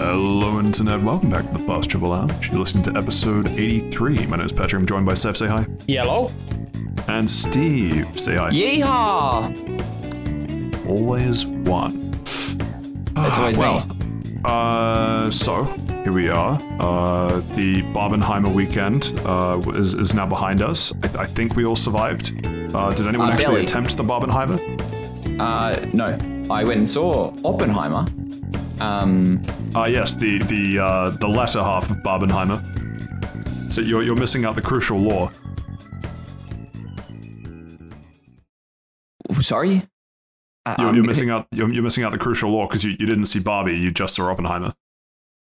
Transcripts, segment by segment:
Hello, Internet. Welcome back to the Fast Travel Lounge. You're listening to episode 83. My name is Patrick. I'm joined by Saif. Say hi. Yellow. And Steve. Say hi. Yeehaw! Always one. It's always well, me. Uh, so here we are. Uh, the Barbenheimer weekend uh, is, is now behind us. I, I think we all survived. Uh, did anyone Uh, actually barely. attempt the Barbenheimer? Uh, no, I went and saw Oppenheimer. Um, Uh, yes, the the uh, the latter half of Barbenheimer. So you're you're missing out the crucial law. sorry. Uh, You're, um, you're missing out. You're, you're missing out the crucial law because you, you didn't see Barbie. You just saw Oppenheimer.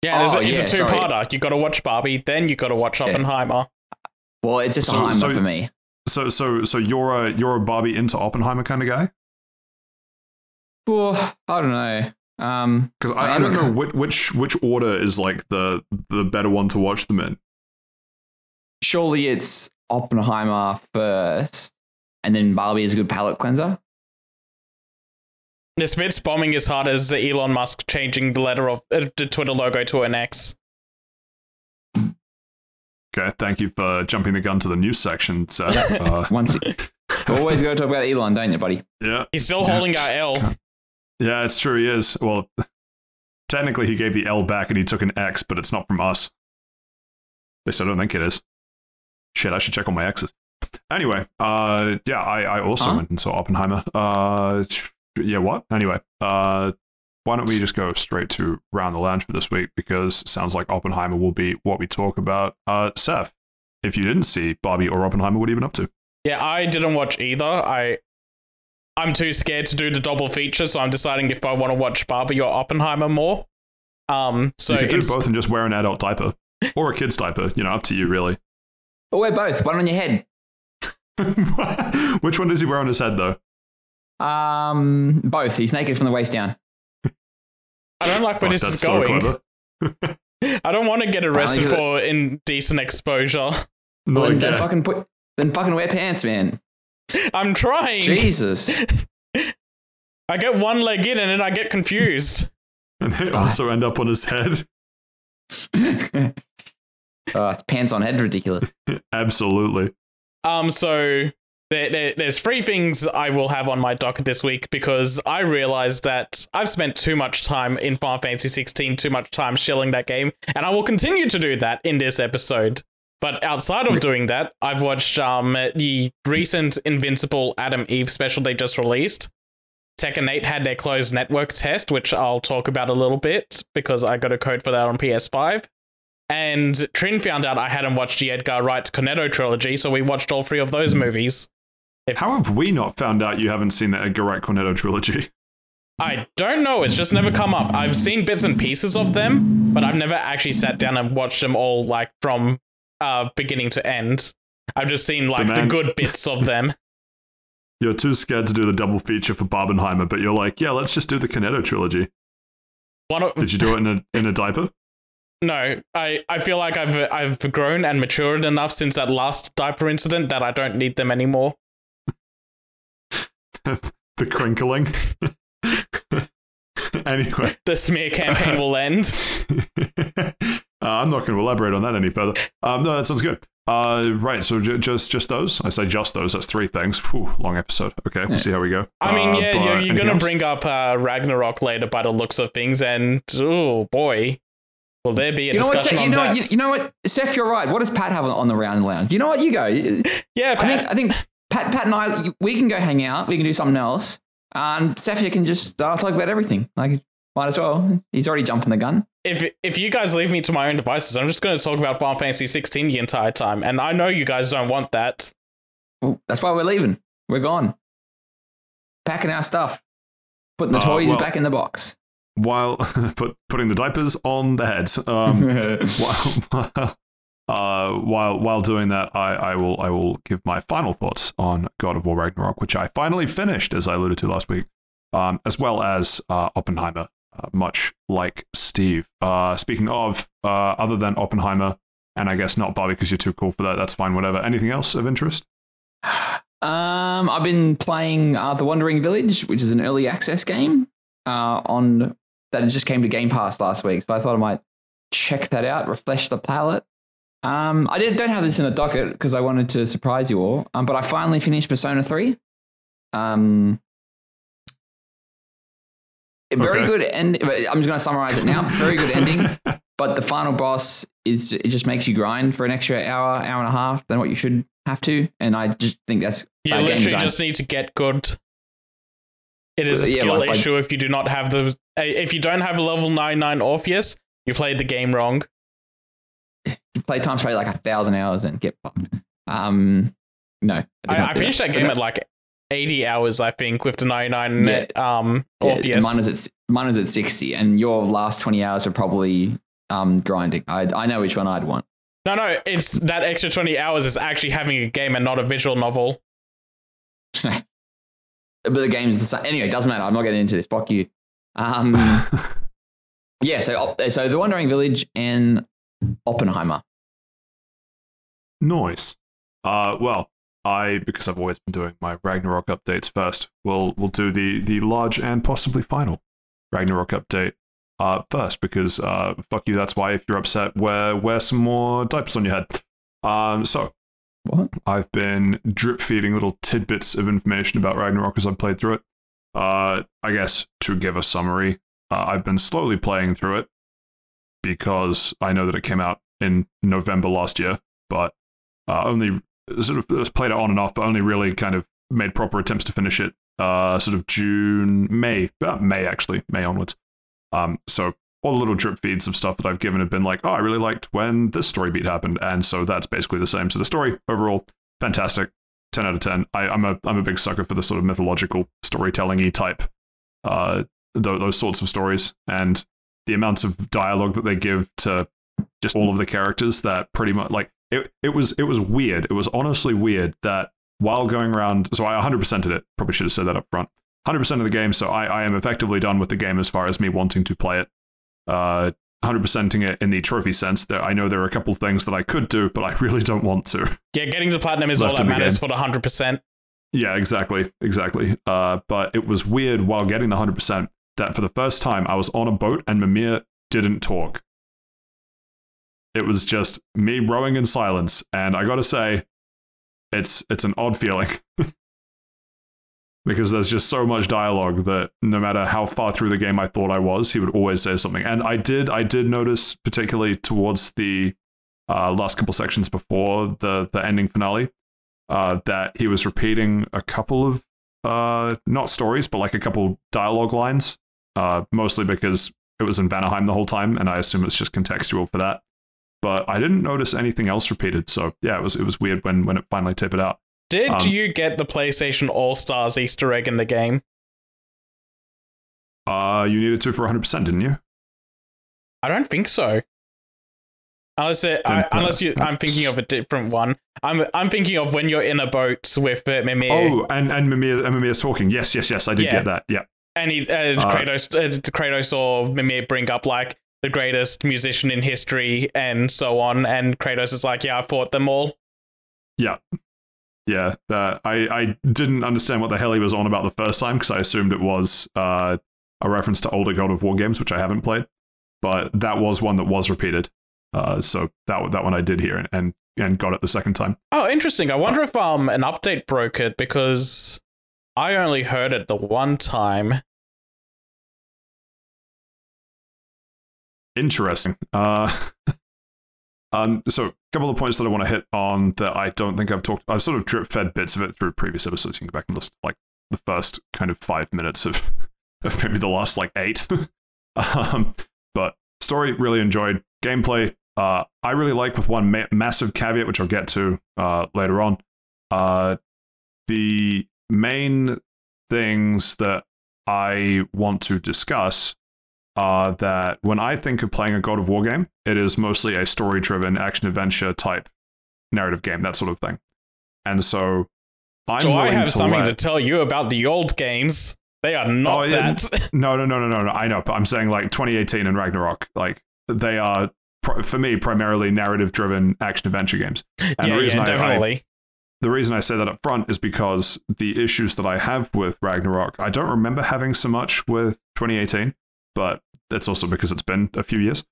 Yeah, there's Oh, a, it's yeah, a two-parter. You got to watch Barbie, then you got to watch Oppenheimer. Well, it's just So- a Heimer so- for me. So so so you're a you're a Barbie into Oppenheimer kind of guy. Well, I don't know. Um, Because I I, I don't know which, which which order is like the the better one to watch them in. surely it's Oppenheimer first, and then Barbie is a good palate cleanser. The Smiths bombing as hard as Elon Musk changing the letter of uh, the Twitter logo to an X. Okay, thank you for jumping the gun to the news section, Saif. Uh, Once, always got to talk about Elon, don't you, buddy? yeah, He's still Yeah, holding our just- L. yeah, it's true. He is. Well, technically, he gave the L back and he took an X, but it's not from us. At least I don't think it is. Shit, I should check on my X's. Anyway, uh, yeah, I, I also Huh? went and saw Oppenheimer. Uh, yeah, what? Anyway, uh, why don't we just go straight to round the lounge for this week because it sounds like Oppenheimer will be what we talk about. Uh, Saif, if you didn't see Barbie or Oppenheimer, what have you been up to? Yeah, I didn't watch either. I I'm too scared to do the double feature, so I'm deciding if I want to watch Barbie or Oppenheimer more. Um, so you could do it's- both and just wear an adult diaper or a kid's diaper. You know, up to you, really. Or wear both. One on your head. Which one does he wear on his head, though? Um, both. He's naked from the waist down. I don't like where Fuck, this is so going. clever. I don't want to get arrested Apparently for indecent exposure. No, Well, then, then fucking put. Then fucking wear pants, man. I'm trying. Jesus. I get one leg in and then I get confused. And they also end up on his head. oh, it's pants on head ridiculous. Absolutely. Um, so there, there, there's three things I will have on my docket this week because I realized that I've spent too much time in Final Fantasy 16, too much time shilling that game, and I will continue to do that in this episode. But outside of doing that, I've watched um the recent Invincible Atom Eve special they just released. Tekken 8 had their closed network test, which I'll talk about a little bit because I got a code for that on PS5. And Trin found out I hadn't watched the Edgar Wright Cornetto trilogy, so we watched all three of those movies. If- How have we not found out you haven't seen the Edgar Wright Cornetto trilogy? I don't know, it's just never come up. I've seen bits and pieces of them, but I've never actually sat down and watched them all like from uh beginning to end. I've just seen like the, man- good bits of them. You're too scared to do the double feature for Barbenheimer, but you're like, yeah, let's just do the Cornetto trilogy. One of, Did you do it in a in a diaper? no, I, I feel like I've I've grown and matured enough since that last diaper incident that I don't need them anymore. the crinkling. anyway, The smear campaign will end. Uh, I'm not going to elaborate on that any further. Um, no, that sounds good. Uh, right, so j- just just those. I say just those. That's three things. Whew, long episode. Okay, we'll see how we go. I mean, Uh, yeah, you're, you're gonna else? bring up uh, Ragnarok later by the looks of things, and oh boy, will there be a You know what? discussion Saif, on you know that? what? You, you know what? Saif, you're right. What does Pat have on the round lounge? You know what? You go. Yeah, Pat, think. I think Pat, Pat, and I. We can go hang out. We can do something else. And Saif, you can just uh, talk about everything. Like, might as well. He's already jumping the gun. if if you guys leave me to my own devices, I'm just going to talk about Final Fantasy 16 the entire time, and I know you guys don't want that. Well, that's why we're leaving. We're gone. Packing our stuff. Putting the Uh, toys well- back in the box. while put, putting the diapers on the heads. Um, while, uh, while while doing that, I, I will I will give my final thoughts on God of War Ragnarok, which I finally finished, as I alluded to last week, um, as well as uh, Oppenheimer, uh, much like Steve. Uh, speaking of, uh, other than Oppenheimer, and I guess not Barbie because you're too cool for that. That's fine. Whatever. Anything else of interest? Um, I've been playing uh, The Wandering Village, which is an early access game on that just came to Game Pass last week, so I thought I might check that out, refresh the palette. Um, I didn't, don't have this in the docket because I wanted to surprise you all, um, but I finally finished Persona 3. Um, very Okay. good end. I'm just going to summarize it now. Very good ending, but the final boss is it just makes you grind for an extra hour, hour and a half than what you should have to, and I just think that's You literally just need to get good. It is a Yeah, skill like- like- issue if you do not have the if you don't have a level 99 Orpheus, you played the game wrong. you play times probably like a thousand hours and get fucked. Um, no, did I, I finished that But game at like 80 hours, I think, with the 99 Yeah. um yeah, Orpheus. Mine was at mine was at sixty, and your last twenty hours are probably um grinding. I I know which one I'd want. no, no, it's that extra 20 hours is actually having a game and not a visual novel. but the game's the same. Anyway, doesn't matter. I'm not getting into this. Fuck you. Um, yeah. So so the Wandering Village and Oppenheimer. Noise. Uh, well, I because I've always been doing my Ragnarok updates first. We'll we'll do the the large and possibly final Ragnarok update uh first because uh fuck you. That's why if you're upset, wear wear some more diapers on your head. Um, so What? I've been drip feeding little tidbits of information about Ragnarok as I've played through it. Uh, I guess to give a summary, uh, I've been slowly playing through it because I know that it came out in November last year, but uh, only sort of played it on and off, but only really kind of made proper attempts to finish it uh, sort of June, May, uh, May actually, May onwards. Um, so all the little drip feeds of stuff that I've given have been like, oh, I really liked when this story beat happened, and so that's basically the same. So the story overall, fantastic, ten out of ten. I, I'm a I'm a big sucker for the sort of mythological storytelling-y type, uh, th- those sorts of stories, and the amounts of dialogue that they give to just all of the characters that pretty much like it. It was it was weird. It was honestly weird that while going around, so I 100%ed it. Probably should have said that up front. 100% of the game, so I, I am effectively done with the game as far as me wanting to play it. Uh, 100%ing it in the trophy sense. That I know there are a couple things that I could do, but I really don't want to. Yeah, getting to platinum is all that matters game. for the 100%. Yeah, exactly, exactly. Uh, but it was weird while getting the 100% that for the first time I was on a boat and Mimir didn't talk. It was just me rowing in silence, and I gotta say, it's it's an odd feeling. because there's just so much dialogue that no matter how far through the game I thought I was, he would always say something. And I did I did notice particularly towards the uh, last couple sections before the the ending finale uh, that he was repeating a couple of uh, not stories, but like a couple dialogue lines, uh, mostly because it was in Vanaheim the whole time, and I assume it's just contextual for that. But I didn't notice anything else repeated, so yeah, it was it was weird when when it finally tapered out. Did Um, you get the PlayStation All Stars Easter egg in the game? Uh, you needed to for 100, percent didn't you? I don't think so. Unless it, I, unless you, I'm thinking of a different one. I'm I'm thinking of when you're in a boat with uh, Mimir, Oh, and and Mimir, and Mimir's talking. Yes, yes, yes. I did Yeah. get that. Yeah. and he, uh, uh, Kratos, uh, Kratos or Mimir bring up like the greatest musician in history and so on, and Kratos is like, "Yeah, I fought them all." Yeah. Yeah, that I, I didn't understand what the hell he was on about the first time because I assumed it was uh, a reference to older God of War games, which I haven't played. But that was one that was repeated. Uh, so that that one I did hear and, and and got it the second time. Oh, interesting. I wonder if um an update broke it because I only heard it the one time. Interesting. Uh, um, so a couple of points that I want to hit on that I don't think I've talked. I've sort of drip fed bits of it through previous episodes. You can go back and listen like the first kind of five minutes of of maybe the last like eight. um, but story really enjoyed gameplay. Uh, I really like with one ma- massive caveat, which I'll get to uh, later on. Uh, the main things that I want to discuss are that when I think of playing a God of War game, it is mostly a story driven action adventure type narrative game, that sort of thing. And so I'm so I have to something let- to tell you about the old games. They are not Oh, yeah, that. No, no, no, no, no, no. I know, but I'm saying like 2018 and Ragnarok, like they are for me primarily narrative driven action adventure games. And yeah, the reason yeah, I- I, definitely. the reason I say that up front is because the issues that I have with Ragnarok, I don't remember having so much with 2018, but it's also because it's been a few years.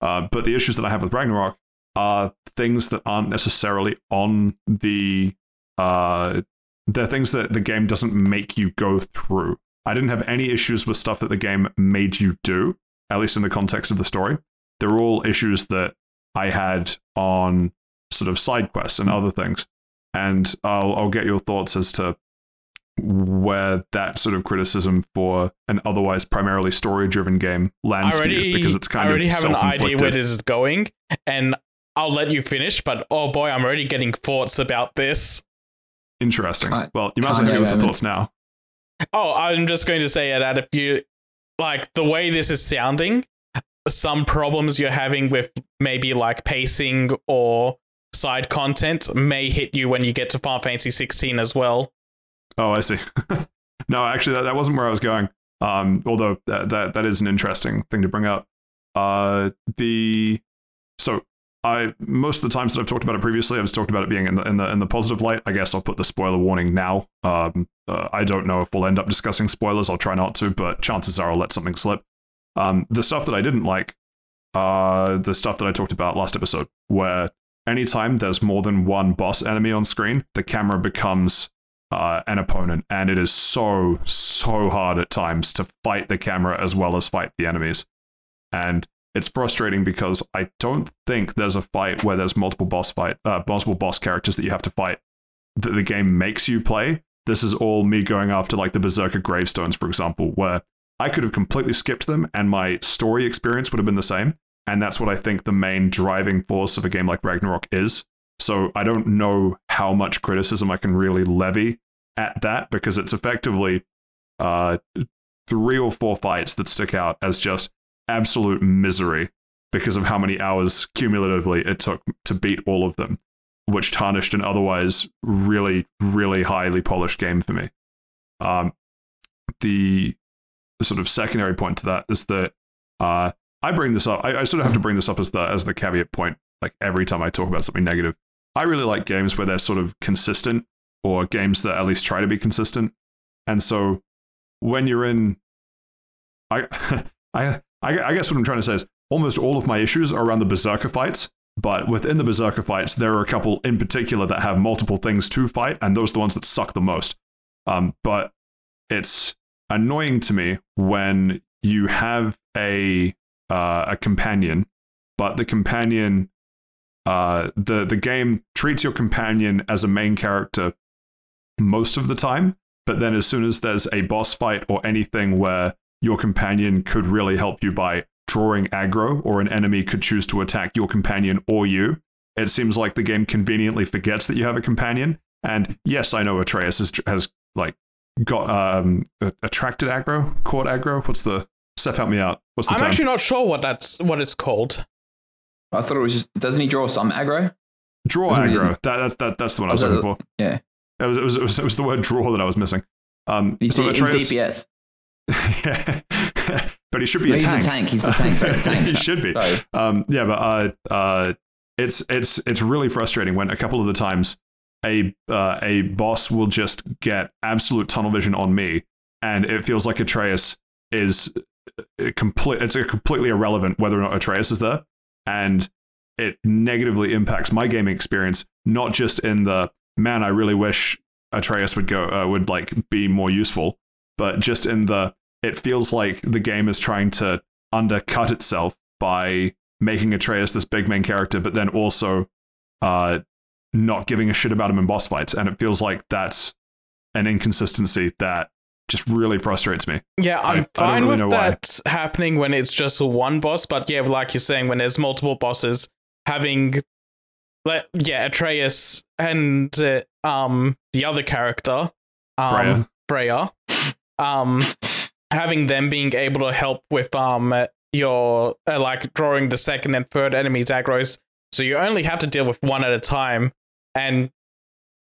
Uh, but the issues that I have with Ragnarok are things that aren't necessarily on the. Uh, they're things that the game doesn't make you go through. I didn't have any issues with stuff that the game made you do, at least in the context of the story. They're all issues that I had on sort of side quests and other things. And I'll, I'll get your thoughts as to where that sort of criticism for an otherwise primarily story driven game lands I for you because it's kind of interesting. I already of have an idea where this is going, and I'll let you finish. But oh boy, I'm already getting thoughts about this. Interesting. I- well, you might as well Kanye hit me with the moment. thoughts now. Oh, I'm just going to say that if you like the way this is sounding, some problems you're having with maybe like pacing or side content may hit you when you get to Final Fantasy 16 as well. Oh, I see. no, actually, that, that wasn't where I was going. Um, although that, that that is an interesting thing to bring up. Uh, the so I most of the times that I've talked about it previously, I've talked about it being in the in the in the positive light. I guess I'll put the spoiler warning now. Um, uh, I don't know if we'll end up discussing spoilers. I'll try not to, but chances are I'll let something slip. Um, the stuff that I didn't like, uh, the stuff that I talked about last episode, where anytime there's more than one boss enemy on screen, the camera becomes uh, an opponent, and it is so so hard at times to fight the camera as well as fight the enemies, and it's frustrating because I don't think there's a fight where there's multiple boss fight, uh, multiple boss characters that you have to fight that the game makes you play. This is all me going after like the Berserker gravestones, for example, where I could have completely skipped them and my story experience would have been the same. And that's what I think the main driving force of a game like Ragnarok is. So I don't know how much criticism I can really levy at that because it's effectively uh, three or four fights that stick out as just absolute misery because of how many hours cumulatively it took to beat all of them, which tarnished an otherwise really, really highly polished game for me. Um, the, sort of secondary point to that is that uh, I bring this up. I, I sort of have to bring this up as the as the caveat point. Like every time I talk about something negative, I really like games where they're sort of consistent, or games that at least try to be consistent. And so, when you're in, I, I, I, guess what I'm trying to say is almost all of my issues are around the berserker fights. But within the berserker fights, there are a couple in particular that have multiple things to fight, and those are the ones that suck the most. Um, but it's annoying to me when you have a uh, a companion, but the companion, uh, the the game treats your companion as a main character most of the time. But then, as soon as there's a boss fight or anything where your companion could really help you by drawing aggro, or an enemy could choose to attack your companion or you, it seems like the game conveniently forgets that you have a companion. And yes, I know Atreus has, has like got um attracted aggro, caught aggro. What's the Saif? Help me out. What's the I'm term? actually not sure what that's what it's called. I thought it was just. Doesn't he draw some aggro? draw he aggro. That, that's that, that's the one I was looking for. Yeah, It was, it was it was it was the word draw that I was missing. Um, he's, so he's DPS. but he should be No, a he's tank. the tank. He's the tank. Sorry, the tank. he should be. Um, yeah, but uh, uh, it's it's it's really frustrating when a couple of the times a uh, a boss will just get absolute tunnel vision on me, and it feels like Atreus is complete. It's a completely irrelevant whether or not Atreus is there, and it negatively impacts my gaming experience. Not just in the man, I really wish Atreus would go uh, would like be more useful, but just in the it feels like the game is trying to undercut itself by making Atreus this big main character, but then also uh, not giving a shit about him in boss fights. And it feels like that's an inconsistency that just really frustrates me. Yeah, I- I I'm don't fine really with know why. that happening when it's just one boss, but yeah, like you're saying, when there's multiple bosses, having, like, yeah, Atreus and uh, um the other character, um, Freya. Freya, um, having them being able to help with um your uh, like drawing the second and third enemies aggros, so you only have to deal with one at a time, and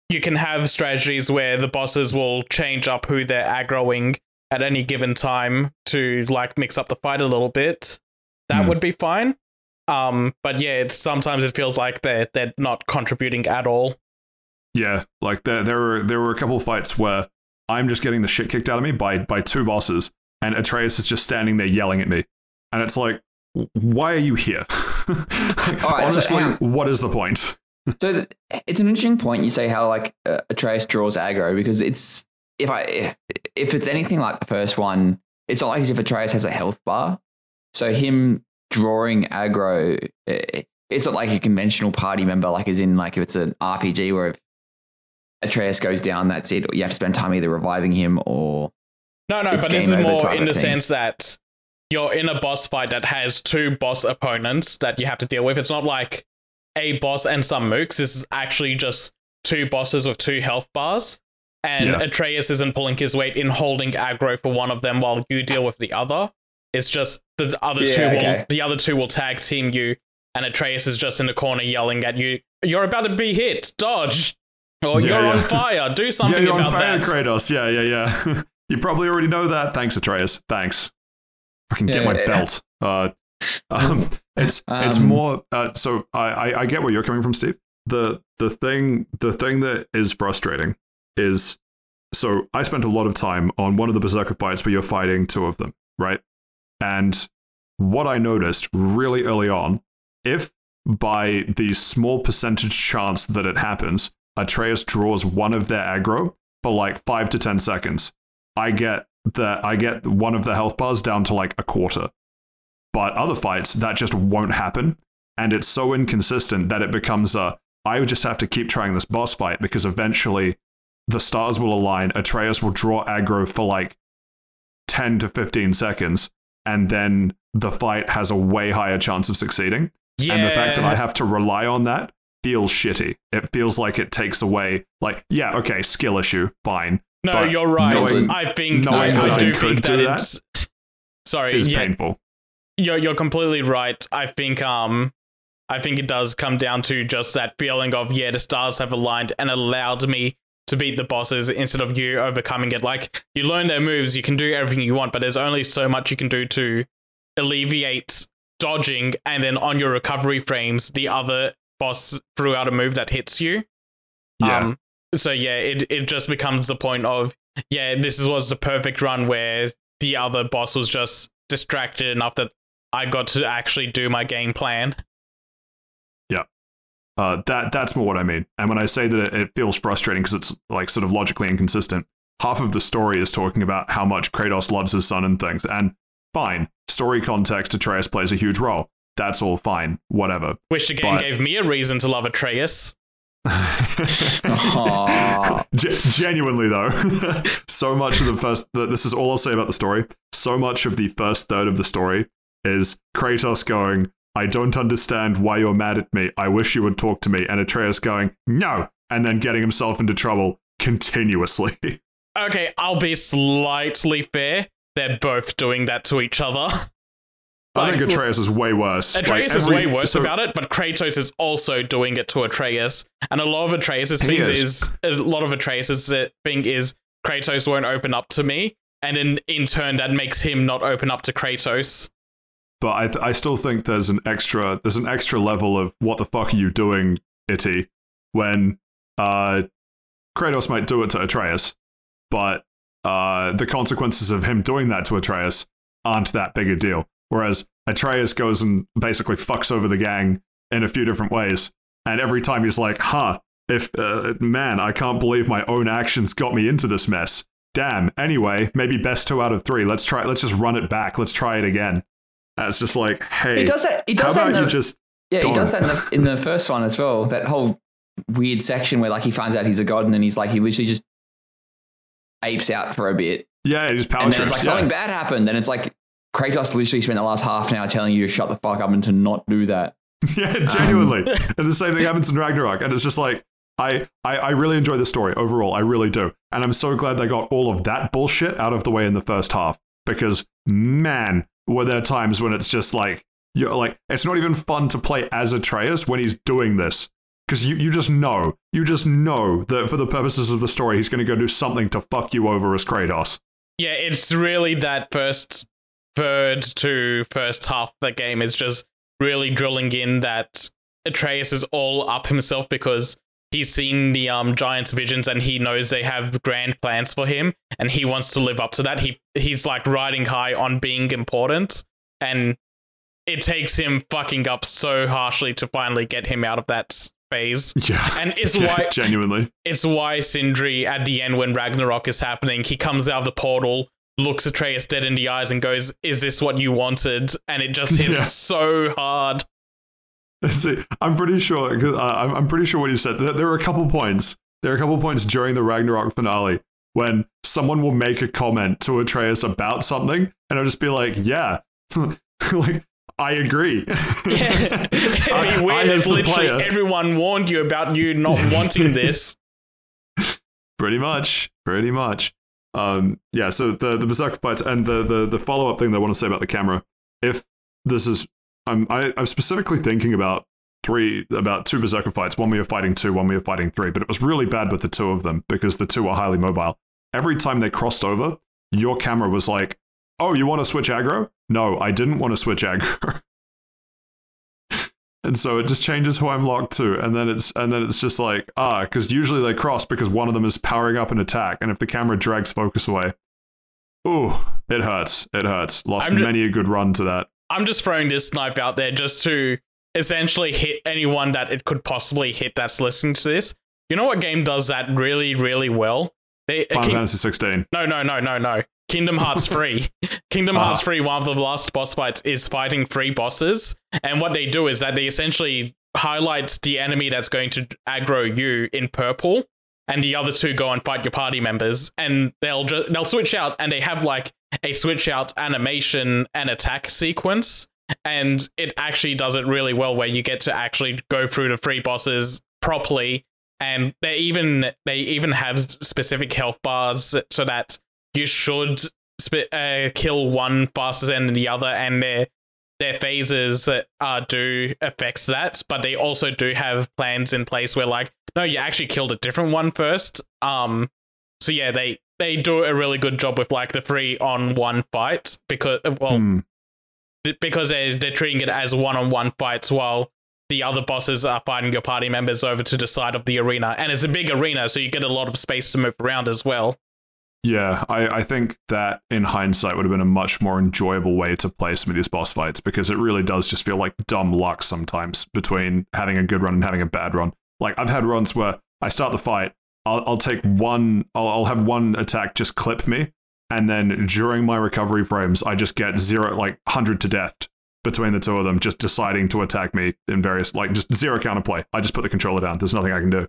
you can have strategies where the bosses will change up who they're aggroing at any given time to like mix up the fight a little bit. That Hmm. would be fine. Um, but yeah, it's sometimes it feels like they're they're not contributing at all. Yeah, like there there were there were a couple of fights where I'm just getting the shit kicked out of me by by two bosses, and Atreus is just standing there yelling at me. and it's like, why are you here? like, All right, honestly, hang what is the point? So th- it's an interesting point. You say how like uh, Atreus draws aggro because it's if I if it's anything like the first one, it's not like as if Atreus has a health bar. So him drawing aggro, it's not like a conventional party member. Like as in like if it's an RPG where if Atreus goes down, that's it. You have to spend time either reviving him or No, no, but this is more in the thing. sense that you're in a boss fight that has two boss opponents that you have to deal with. It's not like a boss and some mooks. This is actually just two bosses with two health bars. And Yeah. Atreus isn't pulling his weight in holding aggro for one of them while you deal with the other. It's just the other Yeah, two will okay. the other two will tag team you, and Atreus is just in the corner yelling at you. You're about to be hit. Dodge. Or Yeah, you're on fire. Do something yeah, you're on about fire, that. Kratos. Yeah, yeah, yeah. you probably already know that. Thanks, Atreus. Thanks. Fucking get Yeah, my yeah, yeah. belt. Uh, um, it's it's Um, more. Uh, so I, I I get where you're coming from, Steve. The the thing the thing that is frustrating is so I spent a lot of time on one of the berserker fights where you're fighting two of them, right? And what I noticed really early on, if by the small percentage chance that it happens, Atreus draws one of their aggro for like five to ten seconds, I get that I get one of the health bars down to like a quarter. But other fights, that just won't happen. And it's so inconsistent that it becomes a I would just have to keep trying this boss fight because eventually the stars will align, Atreus will draw aggro for like 10 to 15 seconds, and then the fight has a way higher chance of succeeding. Yeah. And the fact that I have to rely on that feels shitty. It feels like it takes away, like, yeah, okay, skill issue, fine. No, you're right. knowing- I think I, I that do think that that it's sorry. Is yeah, painful. You're you're completely right. I think um I think it does come down to just that feeling of yeah, the stars have aligned and allowed me to beat the bosses instead of you overcoming it. Like you learn their moves, you can do everything you want, but there's only so much you can do to alleviate dodging and then on your recovery frames the other boss threw out a move that hits you. Yeah. Um, so yeah, it it just becomes the point of yeah, this was the perfect run where the other boss was just distracted enough that I got to actually do my game plan. Yeah, uh, that that's more what I mean. And when I say that it, it feels frustrating because it's like sort of logically inconsistent, half of the story is talking about how much Kratos loves his son and things. And fine, story context, Atreus plays a huge role. That's all fine, whatever. Wish the game But- gave me a reason to love Atreus. Genuinely though, so much of the first. th- This is all I'll say about the story. So much of the first third of the story is Kratos going, "I don't understand why you're mad at me. I wish you would talk to me," and Atreus going, "No," and then getting himself into trouble continuously. Okay, I'll be slightly fair. They're both doing that to each other. I think Atreus is way worse. Like, Atreus is every- way worse so- about it, but Kratos is also doing it to Atreus. And a lot of Atreus's He things is. is. a lot of Atreus's thing is Kratos won't open up to me, and in in turn that makes him not open up to Kratos. But I, th- I still think there's an extra there's an extra level of what the fuck are you doing, Itty, when uh, Kratos might do it to Atreus, but uh, the consequences of him doing that to Atreus aren't that big a deal. Whereas Atreus goes and basically fucks over the gang in a few different ways, and every time he's like, "Huh, if uh, man, I can't believe my own actions got me into this mess." Damn. Anyway, maybe best two out of three. Let's try. Let's just run it back. Let's try it again. And it's just like, hey, he does that. He how does that. about In you the, just yeah, he don't? does that in the, in the first one as well. That whole weird section where like he finds out he's a god and then he's like he literally just apes out for a bit, yeah, just power and then it's trips. like something yeah. bad happened. And it's like Kratos literally spent the last half an hour telling you to shut the fuck up and to not do that. yeah, genuinely. Um, and the same thing happens in Ragnarok, and it's just like. I, I, I really enjoy the story overall. I really do. And I'm so glad they got all of that bullshit out of the way in the first half. Because, man, were there times when it's just like, you're like, it's not even fun to play as Atreus when he's doing this. Because you, you just know, you just know that for the purposes of the story, he's going to go do something to fuck you over as Kratos. Yeah, it's really that first third to first half of the game is just really drilling in that Atreus is all up himself because he's seen the um giants visions and he knows they have grand plans for him and he wants to live up to that. He he's like riding high on being important and it takes him fucking up so harshly to finally get him out of that phase. Yeah. And it's Yeah, why genuinely. it's why Sindri at the end when Ragnarok is happening, he comes out of the portal, looks Atreus dead in the eyes, and goes, "Is this what you wanted?" And it just hits Yeah. so hard. See, I'm pretty sure. uh, I'm, pretty sure what you said. There, were a couple points. There are a couple points during the Ragnarok finale when someone will make a comment to Atreus about something, and I'll just be like, "Yeah, like I agree." Yeah. It'd be I- weird I, if as literally player- everyone warned you about you not wanting this. pretty much, pretty much. Um, yeah. So the the berserker fights and the the the follow up thing that I want to say about the camera. If this is, I'm I, I'm specifically thinking about three about two berserker fights. One we were fighting two, one we were fighting three. But it was really bad with the two of them because the two are highly mobile. Every time they crossed over, your camera was like, "Oh, you want to switch aggro? No, I didn't want to switch aggro." and so it just changes who I'm locked to, and then it's and then it's just like ah, because usually they cross because one of them is powering up an attack, and if the camera drags focus away, ooh, it hurts. It hurts. Lost I'm many a good run to that. I'm just throwing this knife out there just to essentially hit anyone that it could possibly hit that's listening to this. You know what game does that really, really well? They, uh, Final King- Fantasy 16. no, no, no, no, no. Kingdom Hearts 3. Kingdom Ah. Hearts 3, one of the last boss fights, is fighting three bosses. And what they do is that they essentially highlight the enemy that's going to aggro you in purple, and the other two go and fight your party members. And they'll just they'll switch out, and they have like a switch out animation and attack sequence. And it actually does it really well, where you get to actually go through the three bosses properly. And they even they even have specific health bars so that you should sp- uh, kill one faster than the other, and their their phases uh, do affects that. But they also do have plans in place where, like, no, you actually killed a different one first. Um, so yeah, they they do a really good job with like the three on one fights because well, Hmm. because they they're treating it as one on one fights while the other bosses are fighting your party members over to the side of the arena, and it's a big arena, so you get a lot of space to move around as well. Yeah, I, I think that in hindsight would have been a much more enjoyable way to play some of these boss fights because it really does just feel like dumb luck sometimes between having a good run and having a bad run. Like I've had runs where I start the fight, I'll, I'll take one, I'll, I'll have one attack just clip me, and then during my recovery frames, I just get zero, like hundred to death between the two of them, just deciding to attack me in various, like just zero counterplay. I just put the controller down. There's nothing I can do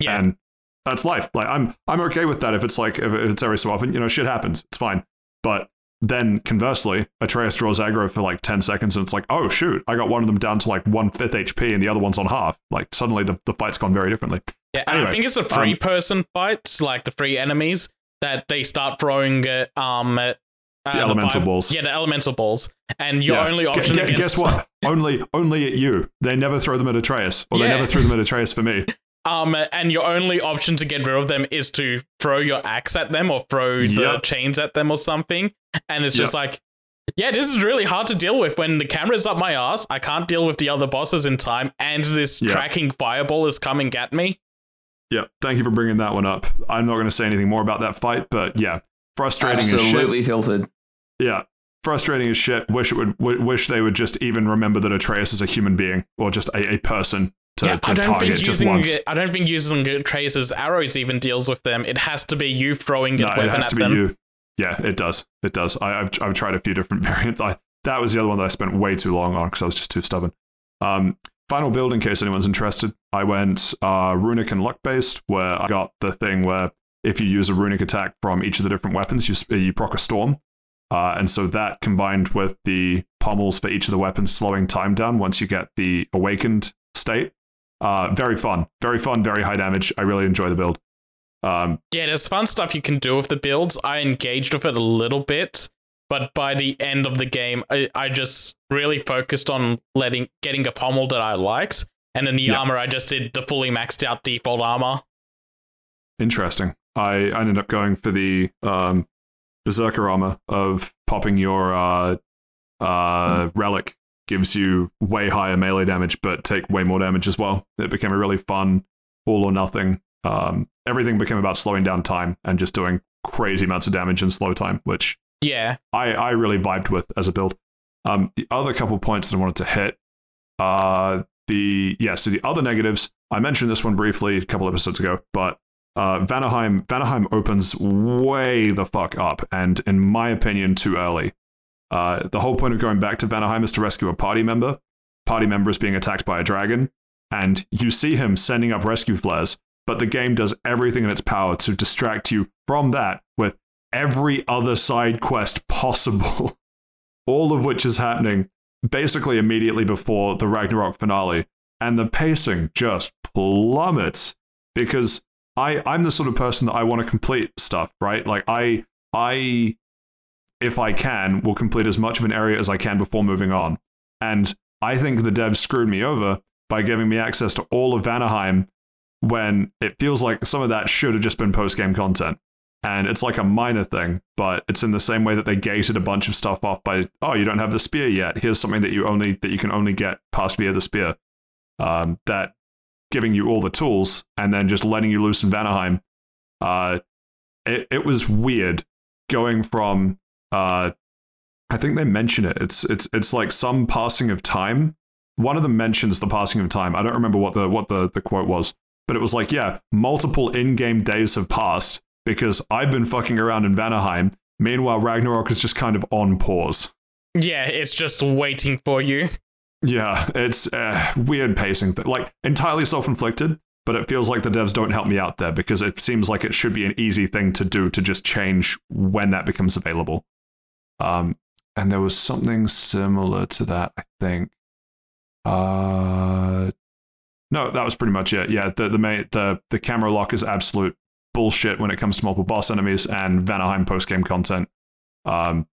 Yeah, and that's life. Like I'm I'm okay with that if it's like if it's every so often, you know, shit happens. It's fine. But then conversely, Atreus draws aggro for like 10 seconds and it's like, oh shoot, I got one of them down to like one fifth HP and the other one's on half. Like suddenly the, the fight's gone very differently. Yeah, and I think it's a free person fight, like the free enemies that they start throwing uh, um uh, The elemental vi- balls. Yeah, the elemental balls, and your Yeah. only option gu- against guess what? only only at you. They never throw them at Atreus. Or they never threw them at Atreus for me. um and your only option to get rid of them is to throw your axe at them or throw the Yep. chains at them or something, and it's just like. Yeah, this is really hard to deal with when the camera's up my ass. I can't deal with the other bosses in time, and this Yeah. tracking fireball is coming at me. Yeah, thank you for bringing that one up. I'm not going to say anything more about that fight, but yeah, frustrating as shit. Absolutely filtered. Yeah, frustrating as shit. Wish it would. W- wish they would just even remember that Atreus is a human being or just a, a person to, yeah, to I don't target think just using once. I don't think using Atreus's arrows even deals with them. It has to be you throwing a no, weapon it has to be them. you. Yeah, it does. It does. I, I've I've tried a few different variants. I, that was the other one that I spent way too long on because I was just too stubborn. Um, final build, in case anyone's interested, I went uh, runic and luck based, where I got the thing where if you use a runic attack from each of the different weapons, you you proc a storm. Uh, and so that combined with the pommels for each of the weapons slowing time down once you get the awakened state. Uh, very fun. Very fun, very high damage. I really enjoy the build. Um, Yeah, there's fun stuff you can do with the builds. I engaged with it a little bit, but by the end of the game, I, I just really focused on letting getting a pommel that I liked, and then the Yeah. armor I just did the fully maxed out default armor. Interesting. I, I ended up going for the um, Berserker armor of popping your uh, uh, relic gives you way higher melee damage, but take way more damage as well. It became a really fun all or nothing. Um, everything became about slowing down time and just doing crazy amounts of damage in slow time, which Yeah, I, I really vibed with as a build. Um, the other couple points that I wanted to hit, uh, the yeah, so the other negatives. I mentioned this one briefly a couple episodes ago, but uh, Vanaheim Vanaheim opens way the fuck up, and in my opinion, too early. Uh, the whole point of going back to Vanaheim is to rescue a party member. Party member is being attacked by a dragon, and you see him sending up rescue flares, but the game does everything in its power to distract you from that every other side quest possible, all of which is happening basically immediately before the Ragnarok finale. And the pacing just plummets because I, I'm the sort of person that I want to complete stuff, right? Like I I if I can, will complete as much of an area as I can before moving on. And I think the devs screwed me over by giving me access to all of Vanaheim when it feels like some of that should have just been post game content. And it's like a minor thing, but it's in the same way that they gated a bunch of stuff off by, oh, you don't have the spear yet. Here's something that you only that you can only get past via the spear. Um, that giving you all the tools and then just letting you loose in Vanaheim. Uh, it, it was weird going from uh, I think they mention it. It's it's it's like some passing of time. One of them mentions the passing of time. I don't remember what the what the, the quote was, but it was like, yeah, multiple in-game days have passed because I've been fucking around in Vanaheim. Meanwhile, Ragnarok is just kind of on pause. Yeah, it's just waiting for you. Yeah, it's uh, weird pacing, th- like entirely self-inflicted. But it feels like the devs don't help me out there because it seems like it should be an easy thing to do to just change when that becomes available. Um, and there was something similar to that, I think. Uh, no, that was pretty much it. Yeah, the the main, the the camera lock is absolute bullshit when it comes to multiple boss enemies and Vanaheim post game content. Um,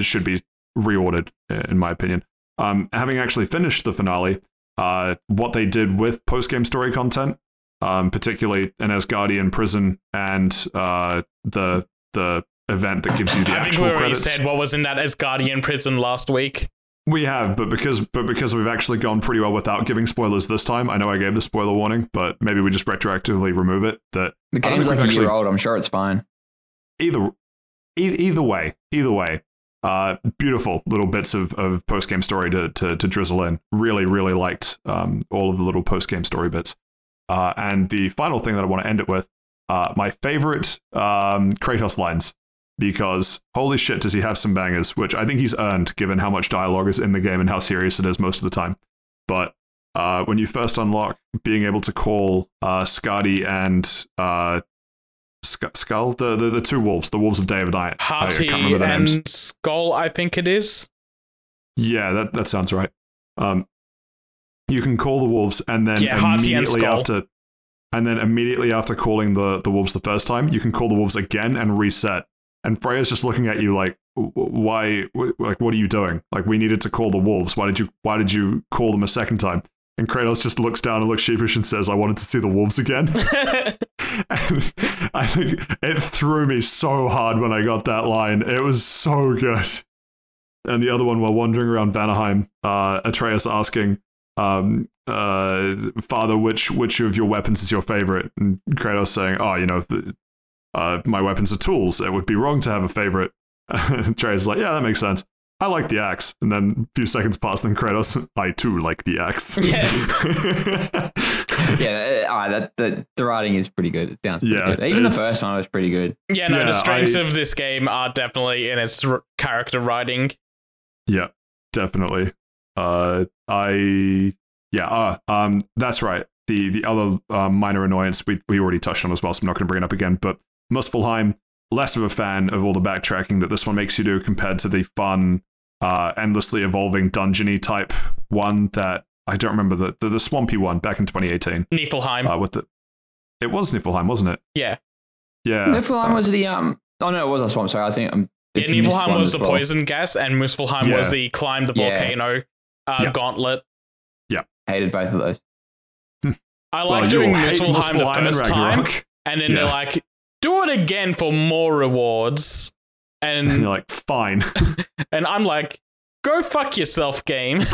should be reordered, in my opinion. Um, having actually finished the finale, uh, what they did with post game story content, um, particularly in Asgardian prison and uh, the the event that gives you the I actual think we already credits. said what was in that Asgardian prison last week. We have, but because but because we've actually gone pretty well without giving spoilers this time. I know I gave the spoiler warning, but maybe we just retroactively remove it. That The I don't game's think like we've a year actually- old. I'm sure it's fine. either e- either way, either way, uh, beautiful little bits of, of post game story to, to to drizzle in. Really, really liked um, all of the little post game story bits. Uh, and the final thing that I want to end it with, uh, my favorite um, Kratos lines. Because holy shit, does he have some bangers, which I think he's earned given how much dialogue is in the game and how serious it is most of the time. But uh, when you first unlock being able to call uh, Skadi and uh, Sk- Sköll, the, the the two wolves, the wolves of Day of Night. I- I Hati can't remember their and names. Sköll, I think it is. Yeah, that, that sounds right. Um, you can call the wolves, and then Yeah, Hati and immediately after, and then immediately after calling the the wolves the first time, you can call the wolves again and reset. And Freya's just looking at you like, "W- w- why? Like, what are you doing? Like, we needed to call the wolves. Why did you? Why did you call them a second time? And Kratos just looks down and looks sheepish and says, "I wanted to see the wolves again." And I think it threw me so hard when I got that line. It was so good. And the other one, while wandering around Vanaheim, uh, Atreus asking, um, uh, "Father, which which of your weapons is your favorite?" And Kratos saying, "Oh, you know, the, uh, my weapons are tools. It would be wrong to have a favorite." And Atreus is like, "Yeah, that makes sense. I like the axe. And then a few seconds pass, then Kratos, "I too like the axe. yeah, uh, that the, the writing is pretty good. It sounds pretty Yeah, good. Even the first one was pretty good. yeah, no, Yeah, the strengths I- of this game are definitely in its r- character writing. Yeah, definitely. Uh, I yeah. Uh, um, that's right. The the other uh, minor annoyance we we already touched on as well, so I'm not going to bring it up again. But Muspelheim, less of a fan of all the backtracking that this one makes you do compared to the fun, uh, endlessly evolving dungeony type one that I don't remember the the, the swampy one back in 2018. Niflheim. Uh, with the it was Niflheim, wasn't it? yeah. Yeah. Niflheim Uh, was the um. Oh no, it was a swamp. Sorry, I think um. Yeah, It's a missed Niflheim was the well. poison gas, and Muspelheim was the climb the Yeah. volcano uh, Yeah. gauntlet. Hated both of those. I well, like you doing will hate Muspelheim the first time, and then Yeah. they're like, do it again for more rewards. And you're like, fine. and I'm like, go fuck yourself, game.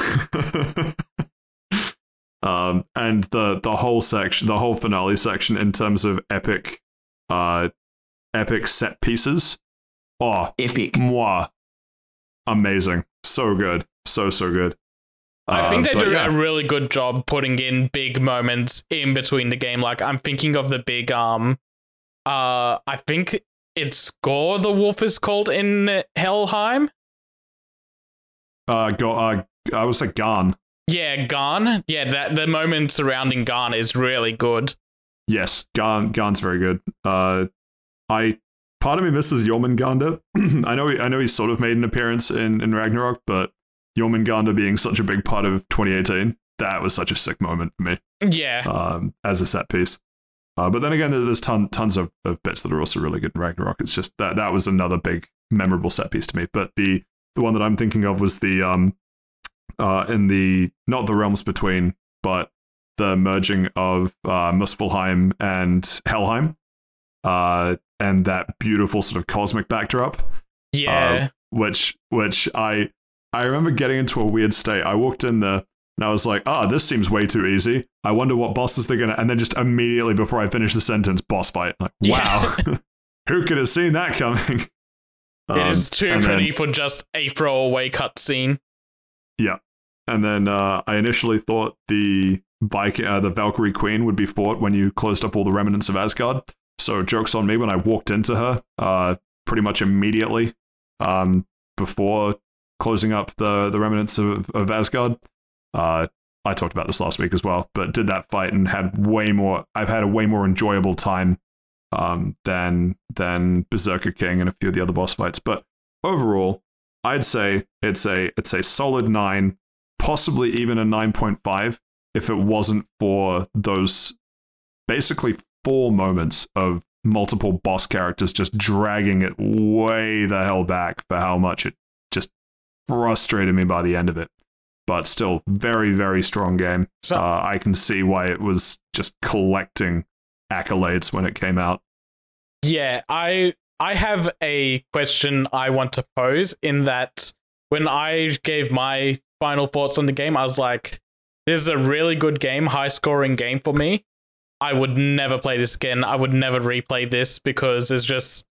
um, and the the whole section, the whole finale section, in terms of epic, uh, epic set pieces. Oh, Epic. moi, amazing, so good. so so good. I think Uh, they but do yeah. a really good job putting in big moments in between the game. Like I'm thinking of the big um uh I think it's Gore the Wolf is called in Helheim. Uh, go. Uh, I was like Garm. Yeah, Garm. Yeah, that the moment surrounding Garm is really good. Yes, Garm. Garm's very good. Uh, I part of me misses Jormungandr. I know. He, I know he's sort of made an appearance in in Ragnarok, but Jormungandr being such a big part of 2018, that was such a sick moment for me. Yeah. um, as a set piece. Uh, but then again, there's ton, tons of, of bits that are also really good in Ragnarok. It's just that that was another big memorable set piece to me. But the the one that I'm thinking of was the um uh in the not the realms between, but the merging of uh, Muspelheim and Helheim, uh, and that beautiful sort of cosmic backdrop yeah. which which I I remember getting into a weird state. I walked in there and I was like, "Ah, this seems way too easy. I wonder what bosses they're gonna." And then just immediately before I finish the sentence, boss fight. Like, wow, who could have seen that coming? it is Um, too and then- pretty for just a throwaway cutscene. Yeah, and then uh, I initially thought the Viking, uh, the Valkyrie Queen would be fought when you closed up all the remnants of Asgard. So jokes on me when I walked into her, uh, pretty much immediately um, before closing up the the remnants of, of Asgard. Uh, I talked about this last week as well, but did that fight and had way more. I've had a way more enjoyable time um, than than Berserker King and a few of the other boss fights. But overall, I'd say it's a it's a solid nine, possibly even a nine point five if it wasn't for those basically four moments of multiple boss characters just dragging it way the hell back for how much it just frustrated me by the end of it. But still, very very strong game. So Uh, I can see why it was just collecting accolades when it came out. Yeah, I I have a question I want to pose in that when I gave my final thoughts on the game, I was like, this is a really good game, high scoring game for me. I would never play this again. I would never replay this because there's just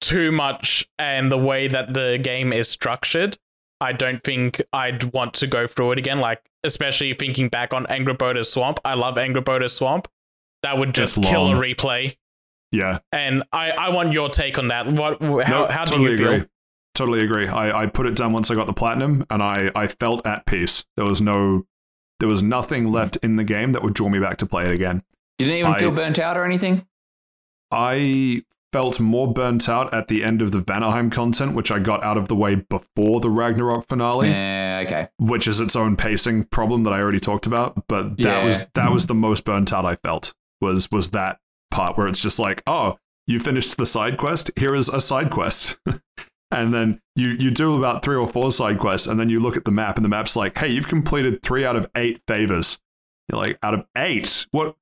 too much and the way that the game is structured. I don't think I'd want to go through it again. Like, especially thinking back on Angrboda Swamp. I love Angrboda Swamp. That would just It's kill a replay. Yeah, And I, I want your take on that. What how No, how do totally you feel? agree. Totally agree. I, I put it down once I got the platinum, and I, I felt at peace. There was no, there was nothing left in the game that would draw me back to play it again. You didn't even I- feel burnt out or anything? I felt more burnt out at the end of the Vanaheim content, which I got out of the way before the Ragnarok finale, Yeah, okay. which is its own pacing problem that I already talked about. But that Yeah. was that was the most burnt out I felt was was that part where it's just like, oh, you finished the side quest. Here is a side quest. And then you, you do about three or four side quests, and then you look at the map, and the map's like, hey, you've completed three out of eight favors. You're like, out of eight? What?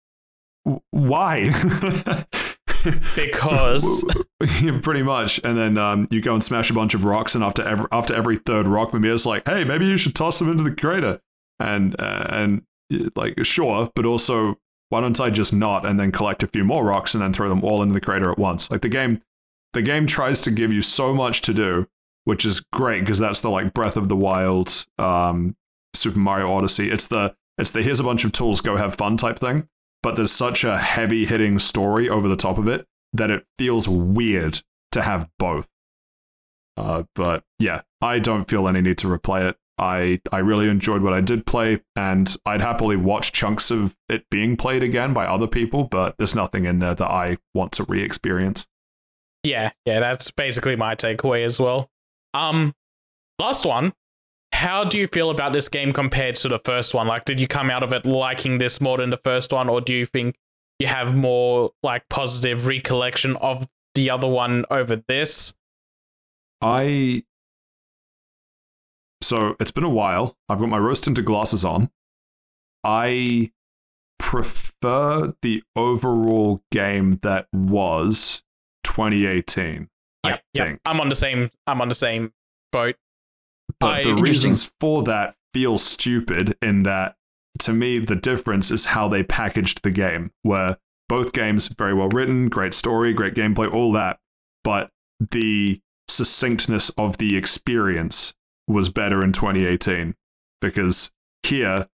w- Why? Because pretty much. And then um, you go and smash a bunch of rocks, and after every after every third rock, Mimir's like, "Hey, maybe you should toss them into the crater." And uh, and like, sure, but also, why don't I just not and then collect a few more rocks and then throw them all into the crater at once? Like the game, the game tries to give you so much to do, which is great because that's the like Breath of the Wild, um, Super Mario Odyssey. It's the it's the here's a bunch of tools, go have fun type thing. But there's such a heavy hitting story over the top of it that it feels weird to have both. Uh, but yeah, I don't feel any need to replay it. I I really enjoyed what I did play, and I'd happily watch chunks of it being played again by other people. But there's nothing in there that I want to re-experience. yeah, yeah, that's basically my takeaway as well. Um, last one. How do you feel about this game compared to the first one? Like, did you come out of it liking this more than the first one, or do you think you have more like positive recollection of the other one over this? I so it's been a while. I've got my rose tinted glasses on. I prefer the overall game that was 2018. Yeah, I yeah, think. I'm on the same. I'm on the same boat. But I- the reasons for that feel stupid in that to me the difference is how they packaged the game, where both games very well written, great story, great gameplay, all that, but the succinctness of the experience was better in 2018 because here